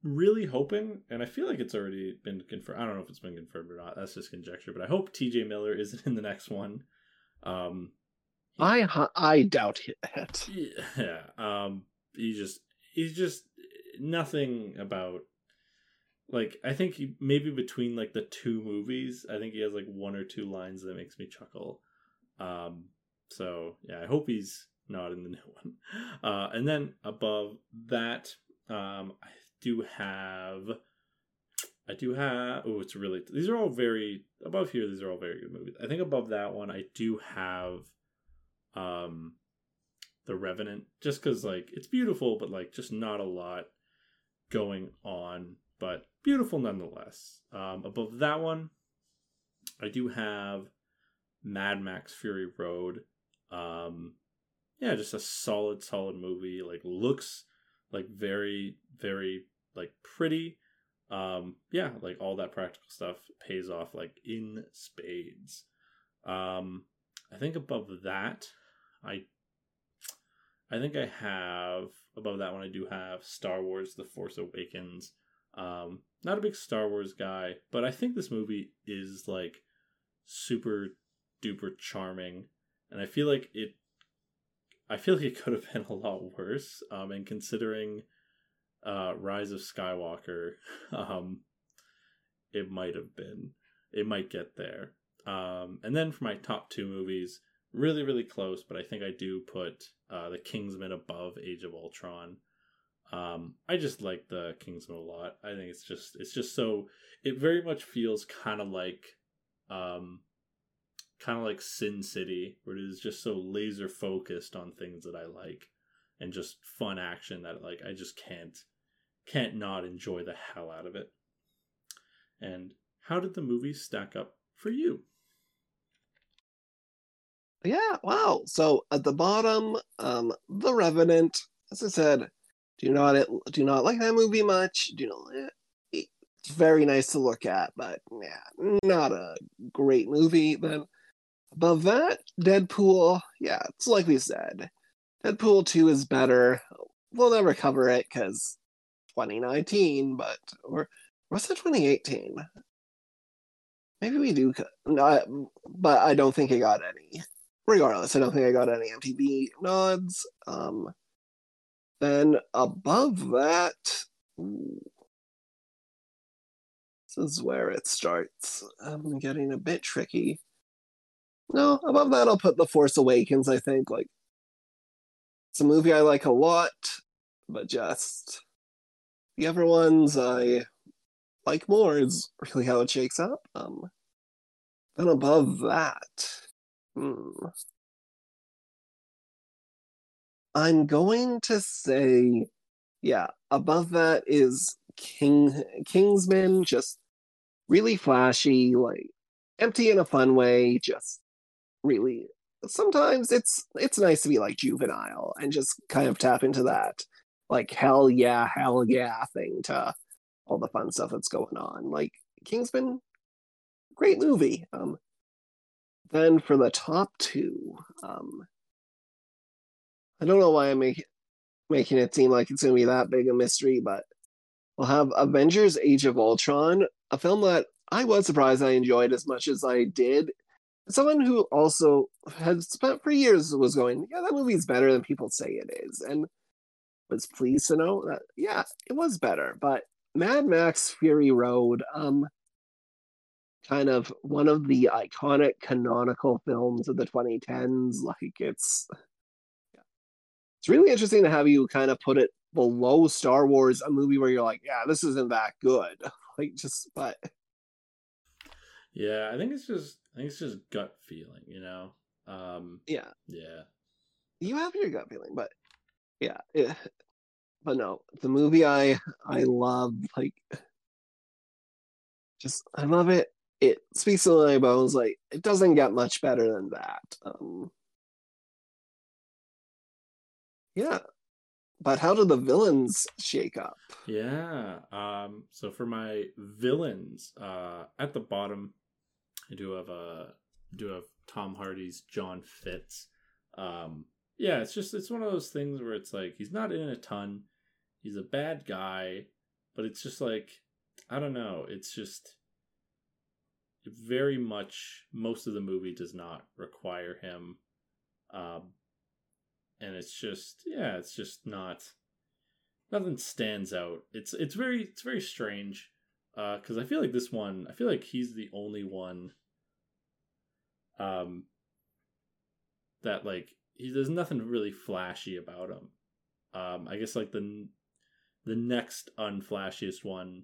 really hoping, and I feel like it's already been confirmed. I don't know if it's been confirmed or not. That's just conjecture, but I hope T.J. Miller isn't in the next one. Um, I I doubt it. yeah. Um he just he's just nothing about like I think he maybe between like the two movies, I think he has like one or two lines that makes me chuckle. Um so yeah, I hope he's not in the new one. Uh and then above that, um I do have I do have oh it's really these are all very above here these are all very good movies. I think above that one I do have um the revenant just because like it's beautiful but like just not a lot going on but beautiful nonetheless um above that one i do have mad max fury road um yeah just a solid solid movie like looks like very very like pretty um yeah like all that practical stuff pays off like in spades um i think above that i I think I have above that one. I do have Star Wars: The Force Awakens. Um, not a big Star Wars guy, but I think this movie is like super duper charming, and I feel like it. I feel like it could have been a lot worse. Um, and considering, uh, Rise of Skywalker, um, it might have been. It might get there. Um, and then for my top two movies, really really close but i think i do put uh the kingsman above age of ultron um i just like the kingsman a lot i think it's just it's just so it very much feels kind of like um kind of like sin city where it is just so laser focused on things that i like and just fun action that like i just can't can't not enjoy the hell out of it and how did the movie stack up for you Yeah, wow. So at the bottom, um, The Revenant. As I said, do not do not like that movie much. Do not. eh, It's very nice to look at, but yeah, not a great movie. Then above that, Deadpool. Yeah, it's like we said, Deadpool two is better. We'll never cover it because 2019, but or was it 2018? Maybe we do. No, I- but I don't think it got any regardless, I don't think I got any MTV nods. Um, then above that, ooh, this is where it starts. I'm getting a bit tricky. No, above that, I'll put The Force Awakens. I think like it's a movie I like a lot, but just the other ones I like more is really how it shakes up. Um, then above that. Hmm. I'm going to say, yeah, above that is King Kingsman, just really flashy, like empty in a fun way, just really sometimes it's it's nice to be like juvenile and just kind of tap into that like hell yeah, hell yeah thing to all the fun stuff that's going on. Like Kingsman, great movie. Um then for the top two, um, I don't know why I'm making making it seem like it's going to be that big a mystery, but we'll have Avengers: Age of Ultron, a film that I was surprised I enjoyed as much as I did. Someone who also had spent for years was going, yeah, that movie's better than people say it is, and was pleased to know that yeah, it was better. But Mad Max Fury Road, um, kind of one of the iconic canonical films of the 2010s. Like it's it's really interesting to have you kind of put it below Star Wars, a movie where you're like, yeah, this isn't that good. Like just but Yeah, I think it's just think it's just gut feeling, you know. Um yeah, yeah. you have your gut feeling, but yeah, it, but no, the movie I I love like just I love it. It speaks to my bones. Like it doesn't get much better than that. Um, yeah, but how do the villains shake up? Yeah. Um so for my villains, uh at the bottom I do have uh do have Tom Hardy's John Fitz. Um yeah, it's just it's one of those things where it's like he's not in a ton. He's a bad guy, but it's just like I don't know, it's just very much most of the movie does not require him. Um and it's just yeah, it's just not nothing stands out. It's it's very it's very strange because I feel like this one I feel like he's the only one um that like he there's nothing really flashy about him. Um I guess like the the next unflashiest one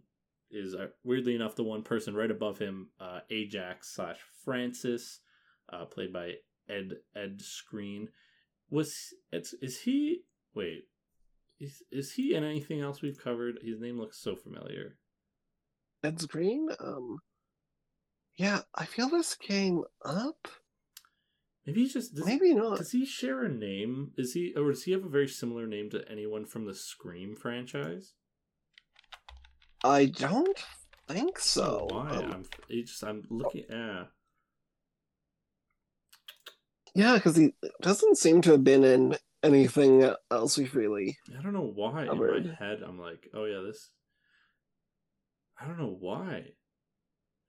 is uh, weirdly enough the one person right above him uh Ajax slash Francis uh played by Ed Ed Skrein was it's is he wait is is he in anything else we've covered? His name looks so familiar. Ed Skrein, Um, yeah, I feel this came up. Maybe he just does, Maybe not. Does he share a name? Is he or does he have a very similar name to anyone from the Scream franchise? I don't think so. Why? Um, I'm it's just I'm looking. Yeah, yeah, because he doesn't seem to have been in anything else we've really. I don't know why. In my head, I'm like, oh yeah, this. I don't know why.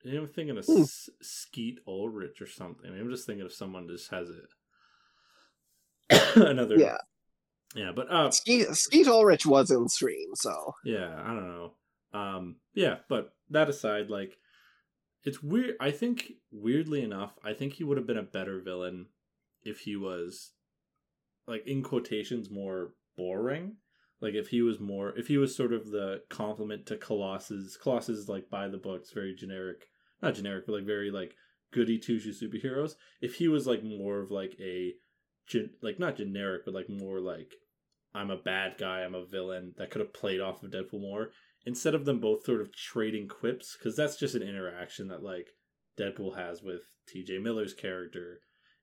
I'm thinking of Hmm. S- Skeet Ulrich or something. I'm just thinking of someone just has it. Another. Yeah, Yeah, but uh, Skeet, Skeet Ulrich was in Scream, so yeah i don't know um yeah but that aside like it's weird i think weirdly enough i think he would have been a better villain if he was like in quotations more boring like if he was more if he was sort of the complement to colossus colossus is like by the books very generic. Not generic but like very like goody two shoes superheroes. If he was like more of like a gen- like not generic but like more like I'm a bad guy, I'm a villain that could have played off of Deadpool more instead of them both sort of trading quips because that's just an interaction that like Deadpool has with TJ Miller's character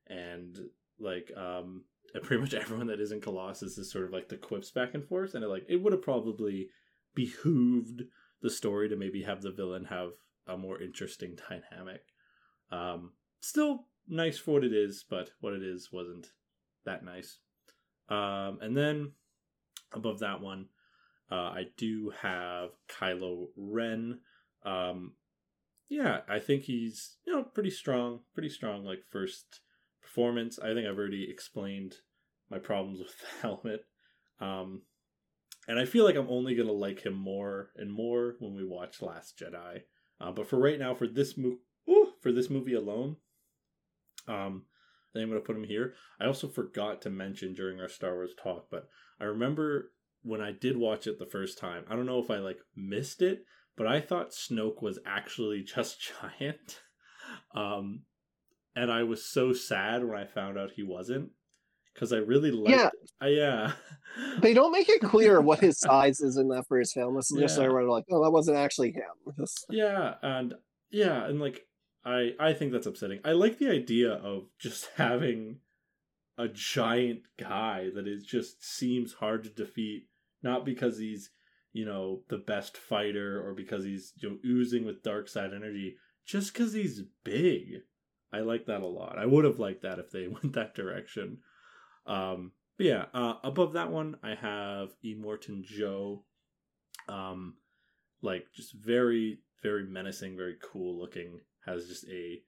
and like um pretty much everyone that isn't Colossus is sort of like the quips back and forth and it, like it would have probably behooved the story to maybe have the villain have a more interesting dynamic. Um still nice for what it is, but what it is wasn't that nice. Um, and then above that one, uh, I do have Kylo Ren. Um, yeah, I think he's you know pretty strong, pretty strong. Like first performance, I think I've already explained my problems with the helmet. Um, and I feel like I'm only gonna like him more and more when we watch Last Jedi. Uh, but for right now, for this movie, for this movie alone, um, I think I'm gonna put him here. I also forgot to mention during our Star Wars talk, but I remember when I did watch it the first time. I don't know if I like missed it, but I thought Snoke was actually just giant. Um, and I was so sad when I found out he wasn't because I really liked. Yeah. Uh, yeah. they don't make it clear what his size is in that first film. This is just Yeah. sort of like, oh, that wasn't actually him. Yeah, and yeah, and like I I think that's upsetting. I like the idea of just having a giant guy that is just seems hard to defeat, not because he's you know the best fighter or because he's you know oozing with dark side energy, just because he's big. I like that a lot. I would have liked that if they went that direction. Um, but yeah, uh, above that one, I have Immortan Joe. Um, like just very, very menacing, very cool looking. Has just a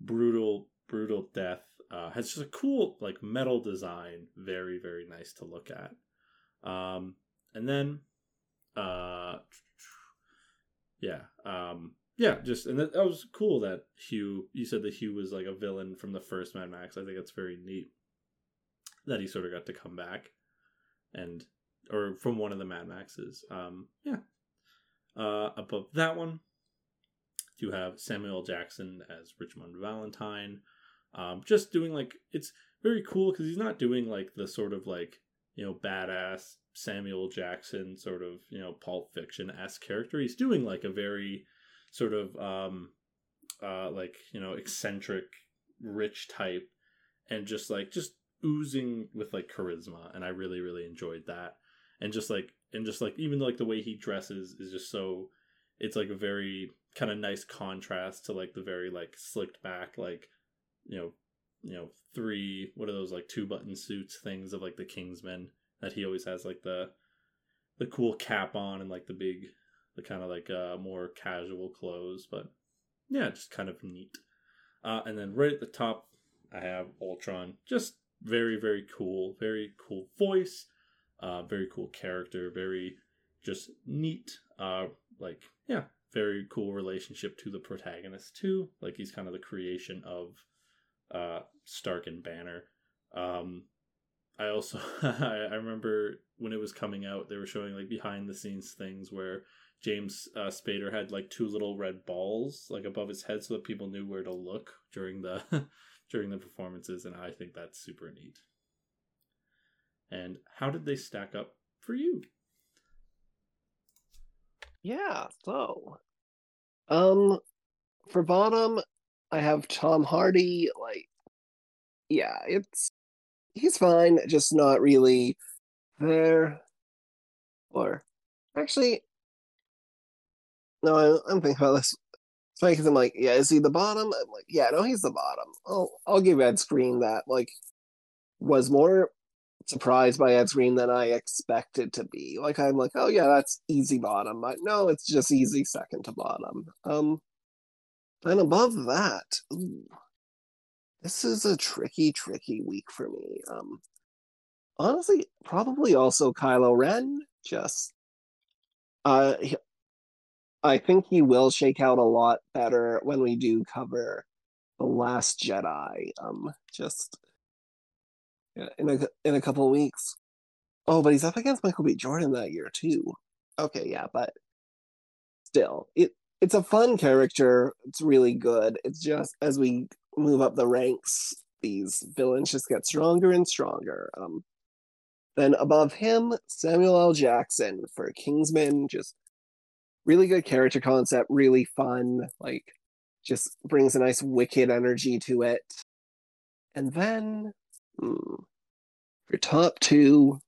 brutal, brutal death. Uh, has just a cool like metal design. Very, very nice to look at. Um, and then, uh, yeah, um, yeah, just and that, that was cool that Hugh. You said that Hugh was like a villain from the first Mad Max. I think that's very neat that he sort of got to come back and or from one of the Mad Maxes. Um, yeah. Uh, above that one, you have Samuel Jackson as Richmond Valentine. Um, just doing like it's very cool because he's not doing like the sort of like you know badass Samuel Jackson sort of you know Pulp Fiction s character. He's doing like a very sort of um, uh, like you know eccentric, rich type, and just like just oozing with like charisma, and I really really enjoyed that. And just like and just like even like the way he dresses is just so it's like a very kind of nice contrast to like the very like slicked back like you know you know three what are those like two button suits things of like the Kingsman that he always has like the the cool cap on and like the big the kind of like uh more casual clothes but yeah just kind of neat. Uh and then right at the top i have ultron. Just very very cool very cool voice uh very cool character very just neat uh like yeah very cool relationship to the protagonist too. Like he's kind of the creation of uh stark and banner. Um i also i remember when it was coming out they were showing like behind the scenes things where james uh, spader had like two little red balls like above his head so that people knew where to look during the during the performances and i think that's super neat and how did they stack up for you Yeah, so um for bottom I have Tom Hardy like yeah, it's he's fine, just not really there. Or actually no, I, I'm thinking about this. It's because I'm like, yeah, is he the bottom? I'm like, yeah, no, he's the bottom. I'll I'll give Ed Skrein that. Like, was more surprised by Ed Skrein than I expected to be. Like, I'm like, oh yeah, that's easy bottom. But no, it's just easy second to bottom. Um, and above that, ooh, this is a tricky, tricky week for me. Um, honestly, probably also Kylo Ren. Just, uh, I think he will shake out a lot better when we do cover the Last Jedi. Um, just in a in a couple weeks. Oh, but he's up against Michael B. Jordan that year too. Okay, yeah, but still, it it's a fun character. It's really good. It's just as we move up the ranks, these villains just get stronger and stronger. Um, then above him, Samuel L. Jackson for Kingsman, just really good character concept, really fun, like just brings a nice wicked energy to it. And then hmm, for top two,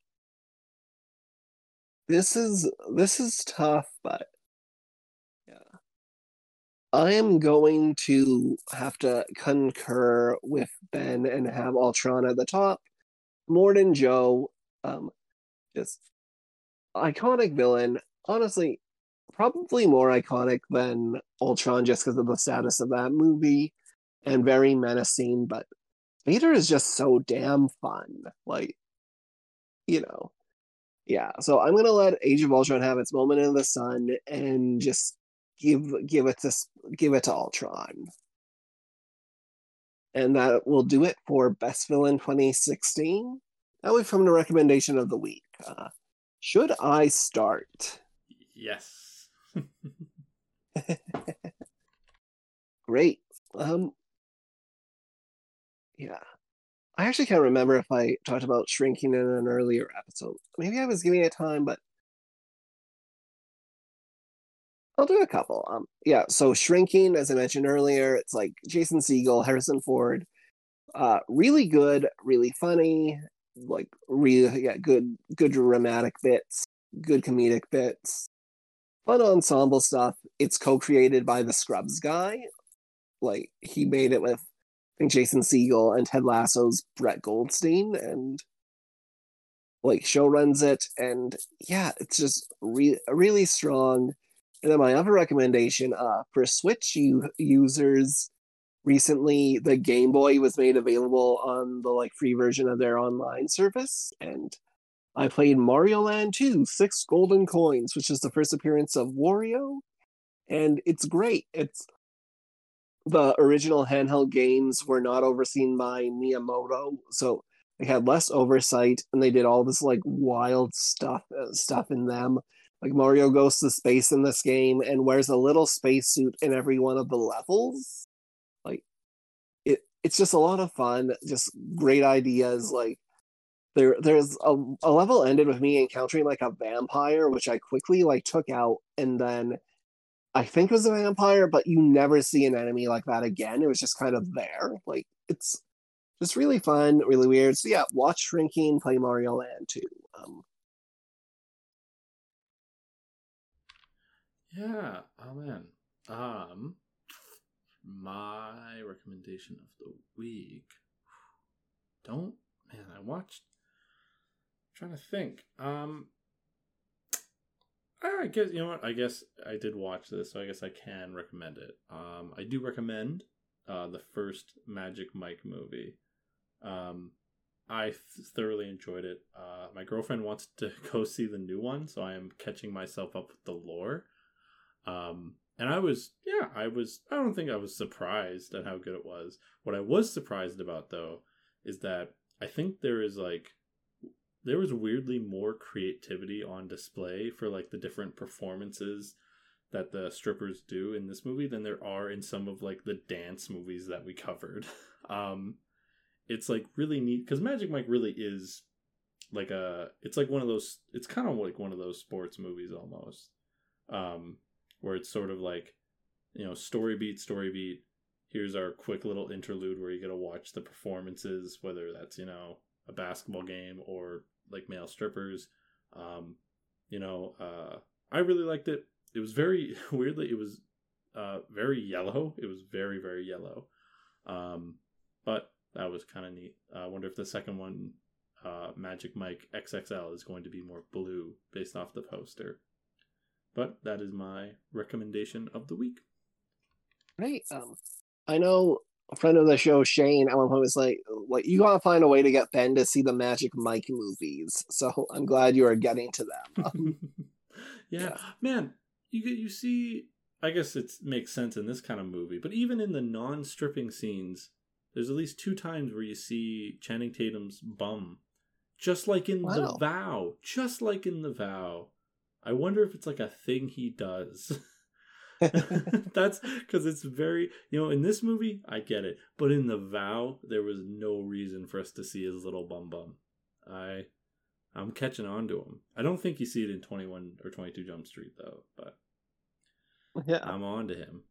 this is this is tough, but yeah. I am going to have to concur with Ben and have Ultron at the top. Immortan Joe, um, just iconic villain. Honestly, probably more iconic than Ultron just because of the status of that movie and very menacing, but Spader is just so damn fun. Like, you know. Yeah, so I'm gonna let Age of Ultron have its moment in the sun and just give give it to give it to Ultron. And that will do it for Best Villain 2016. Now we from the recommendation of the week. Uh, should I start? yes Great. Um yeah. I actually can't remember if I talked about shrinking in an earlier episode. Maybe I was giving it time, but I'll do a couple. Um yeah, so shrinking, as I mentioned earlier, it's like Jason Segel, Harrison Ford. Uh really good, really funny, like really yeah, good good dramatic bits, good comedic bits. Fun ensemble stuff. It's co-created by the Scrubs guy. Like he made it with I think Jason Segel and Ted Lasso's Brett Goldstein, and like show runs it, and yeah, it's just re- really strong. And then my other recommendation, uh, for Switch u- users, recently the Game Boy was made available on the like free version of their online service, and I played Mario Land 2, Six Golden Coins, which is the first appearance of Wario, and it's great. It's the original handheld games were not overseen by Miyamoto, so they had less oversight, and they did all this like wild stuff uh, stuff in them. Like Mario goes to space in this game and wears a little spacesuit in every one of the levels. Like it, it's just a lot of fun. Just great ideas. Like there, there's a, a level ended with me encountering like a vampire, which I quickly like took out, and then I think it was a vampire, but you never see an enemy like that again. It was just kind of there. Like it's just really fun, really weird. So yeah, watch Shrinking, play Mario Land too. Um, Yeah. Oh man. Um, my recommendation of the week. Don't man. I watched. Trying to think. Um. I guess you know what. I guess I did watch this, so I guess I can recommend it. Um, I do recommend uh, the first Magic Mike movie. Um, I th- thoroughly enjoyed it. Uh, my girlfriend wants to go see the new one, so I am catching myself up with the lore. Um, and I was, yeah, I was, I don't think I was surprised at how good it was. What I was surprised about, though, is that I think there is like, there was weirdly more creativity on display for like the different performances that the strippers do in this movie than there are in some of like the dance movies that we covered. um, it's like really neat because Magic Mike really is like a, it's like one of those, it's kind of like one of those sports movies almost. Um, where it's sort of like, you know, story beat, story beat. Here's our quick little interlude where you get to watch the performances, whether that's, you know, a basketball game or like male strippers. Um, you know, uh, I really liked it. It was very weirdly, it was uh, very yellow. It was very, very yellow. Um, but that was kind of neat. I wonder if the second one, uh, Magic Mike XXL, is going to be more blue based off the poster. But that is my recommendation of the week. Great. Um, I know a friend of the show, Shane, at one point was like, "Like you gotta find a way to get Ben to see the Magic Mike movies." So I'm glad you are getting to them. Yeah. Yeah. man, you get you see. I guess it makes sense in this kind of movie, but even in the non-stripping scenes, there's at least two times where you see Channing Tatum's bum, just like in the Vow, just like in the Vow. I wonder if it's like a thing he does. That's because it's very, you know, in this movie, I get it. But in The Vow, there was no reason for us to see his little bum bum. I, I'm catching on to him. I don't think you see it in 21 or 22 Jump Street, though, but yeah, I'm on to him.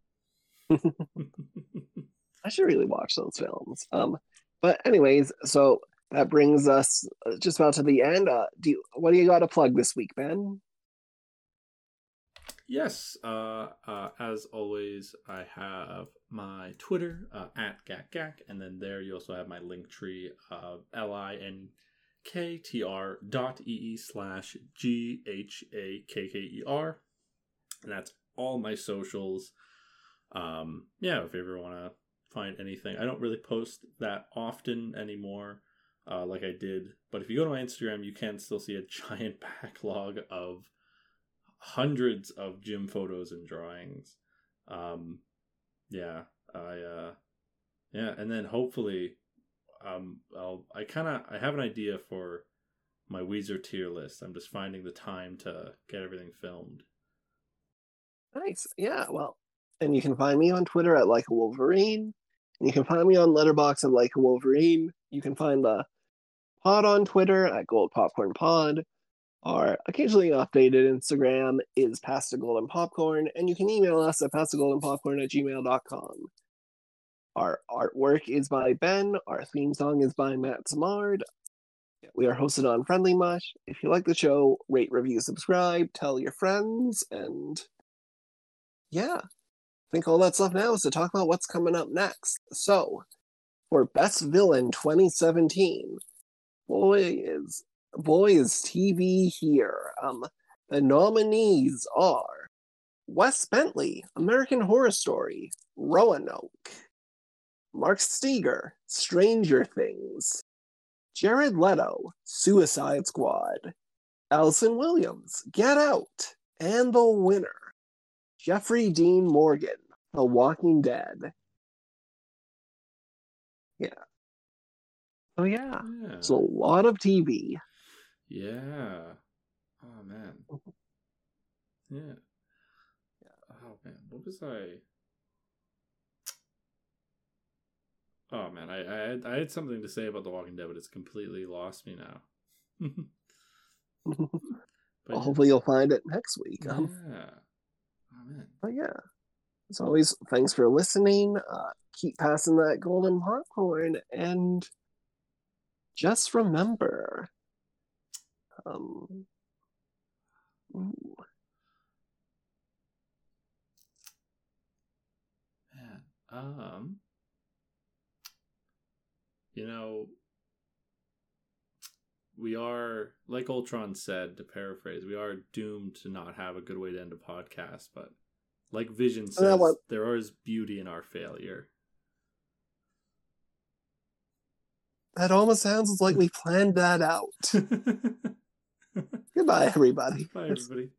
I should really watch those films. Um, but anyways, so that brings us uh, just about to the end. Uh, do you, what do you got to plug this week, Ben? Yes, uh, uh, as always, I have my Twitter uh, at gakgak, and then there you also have my link tree of l i n k t r dot e e slash g h a k k e r, and that's all my socials. Um, yeah, if you ever want to find anything, I don't really post that often anymore, uh, like I did. But if you go to my Instagram, you can still see a giant backlog of hundreds of gym photos and drawings. Um, yeah, I uh, yeah, and then hopefully, um, I'll I kind of I have an idea for my Weezer tier list. I'm just finding the time to get everything filmed. Nice. Yeah. Well, and you can find me on Twitter at like a Wolverine. And you can find me on Letterboxd at like a Wolverine. You can find the pod on Twitter at Gold Popcorn Pod. Our occasionally updated Instagram is Pasta Golden Popcorn, and you can email us at pastagoldenpopcorn at gmail.com. Our artwork is by Ben. Our theme song is by Matt Samard. We are hosted on Friendly Mush. If you like the show, rate, review, subscribe, tell your friends, and yeah, I think all that's left now is to talk about what's coming up next. So, for Best Villain 2017. Boy is boy is TV here. Um, the nominees are Wes Bentley, American Horror Story, Roanoke, Mark Steger, Stranger Things, Jared Leto, Suicide Squad, Allison Williams, Get Out, and the winner, Jeffrey Dean Morgan, The Walking Dead. Yeah. Oh yeah. Yeah. It's a lot of TV. Yeah. Oh man. Yeah. Yeah. Oh man, what was I? Oh man, I I had, I had something to say about The Walking Dead, but it's completely lost me now. but Well, hopefully you'll find it next week. yeah. Um, Oh man. but yeah. As always, thanks for listening. Uh, keep passing that golden popcorn and just remember um ooh, Man. Um. You know, we are like Ultron said to paraphrase, we are doomed to not have a good way to end a podcast, but like Vision says, there is beauty in our failure. that almost sounds like we planned that out. Bye Goodbye, everybody. Bye, everybody.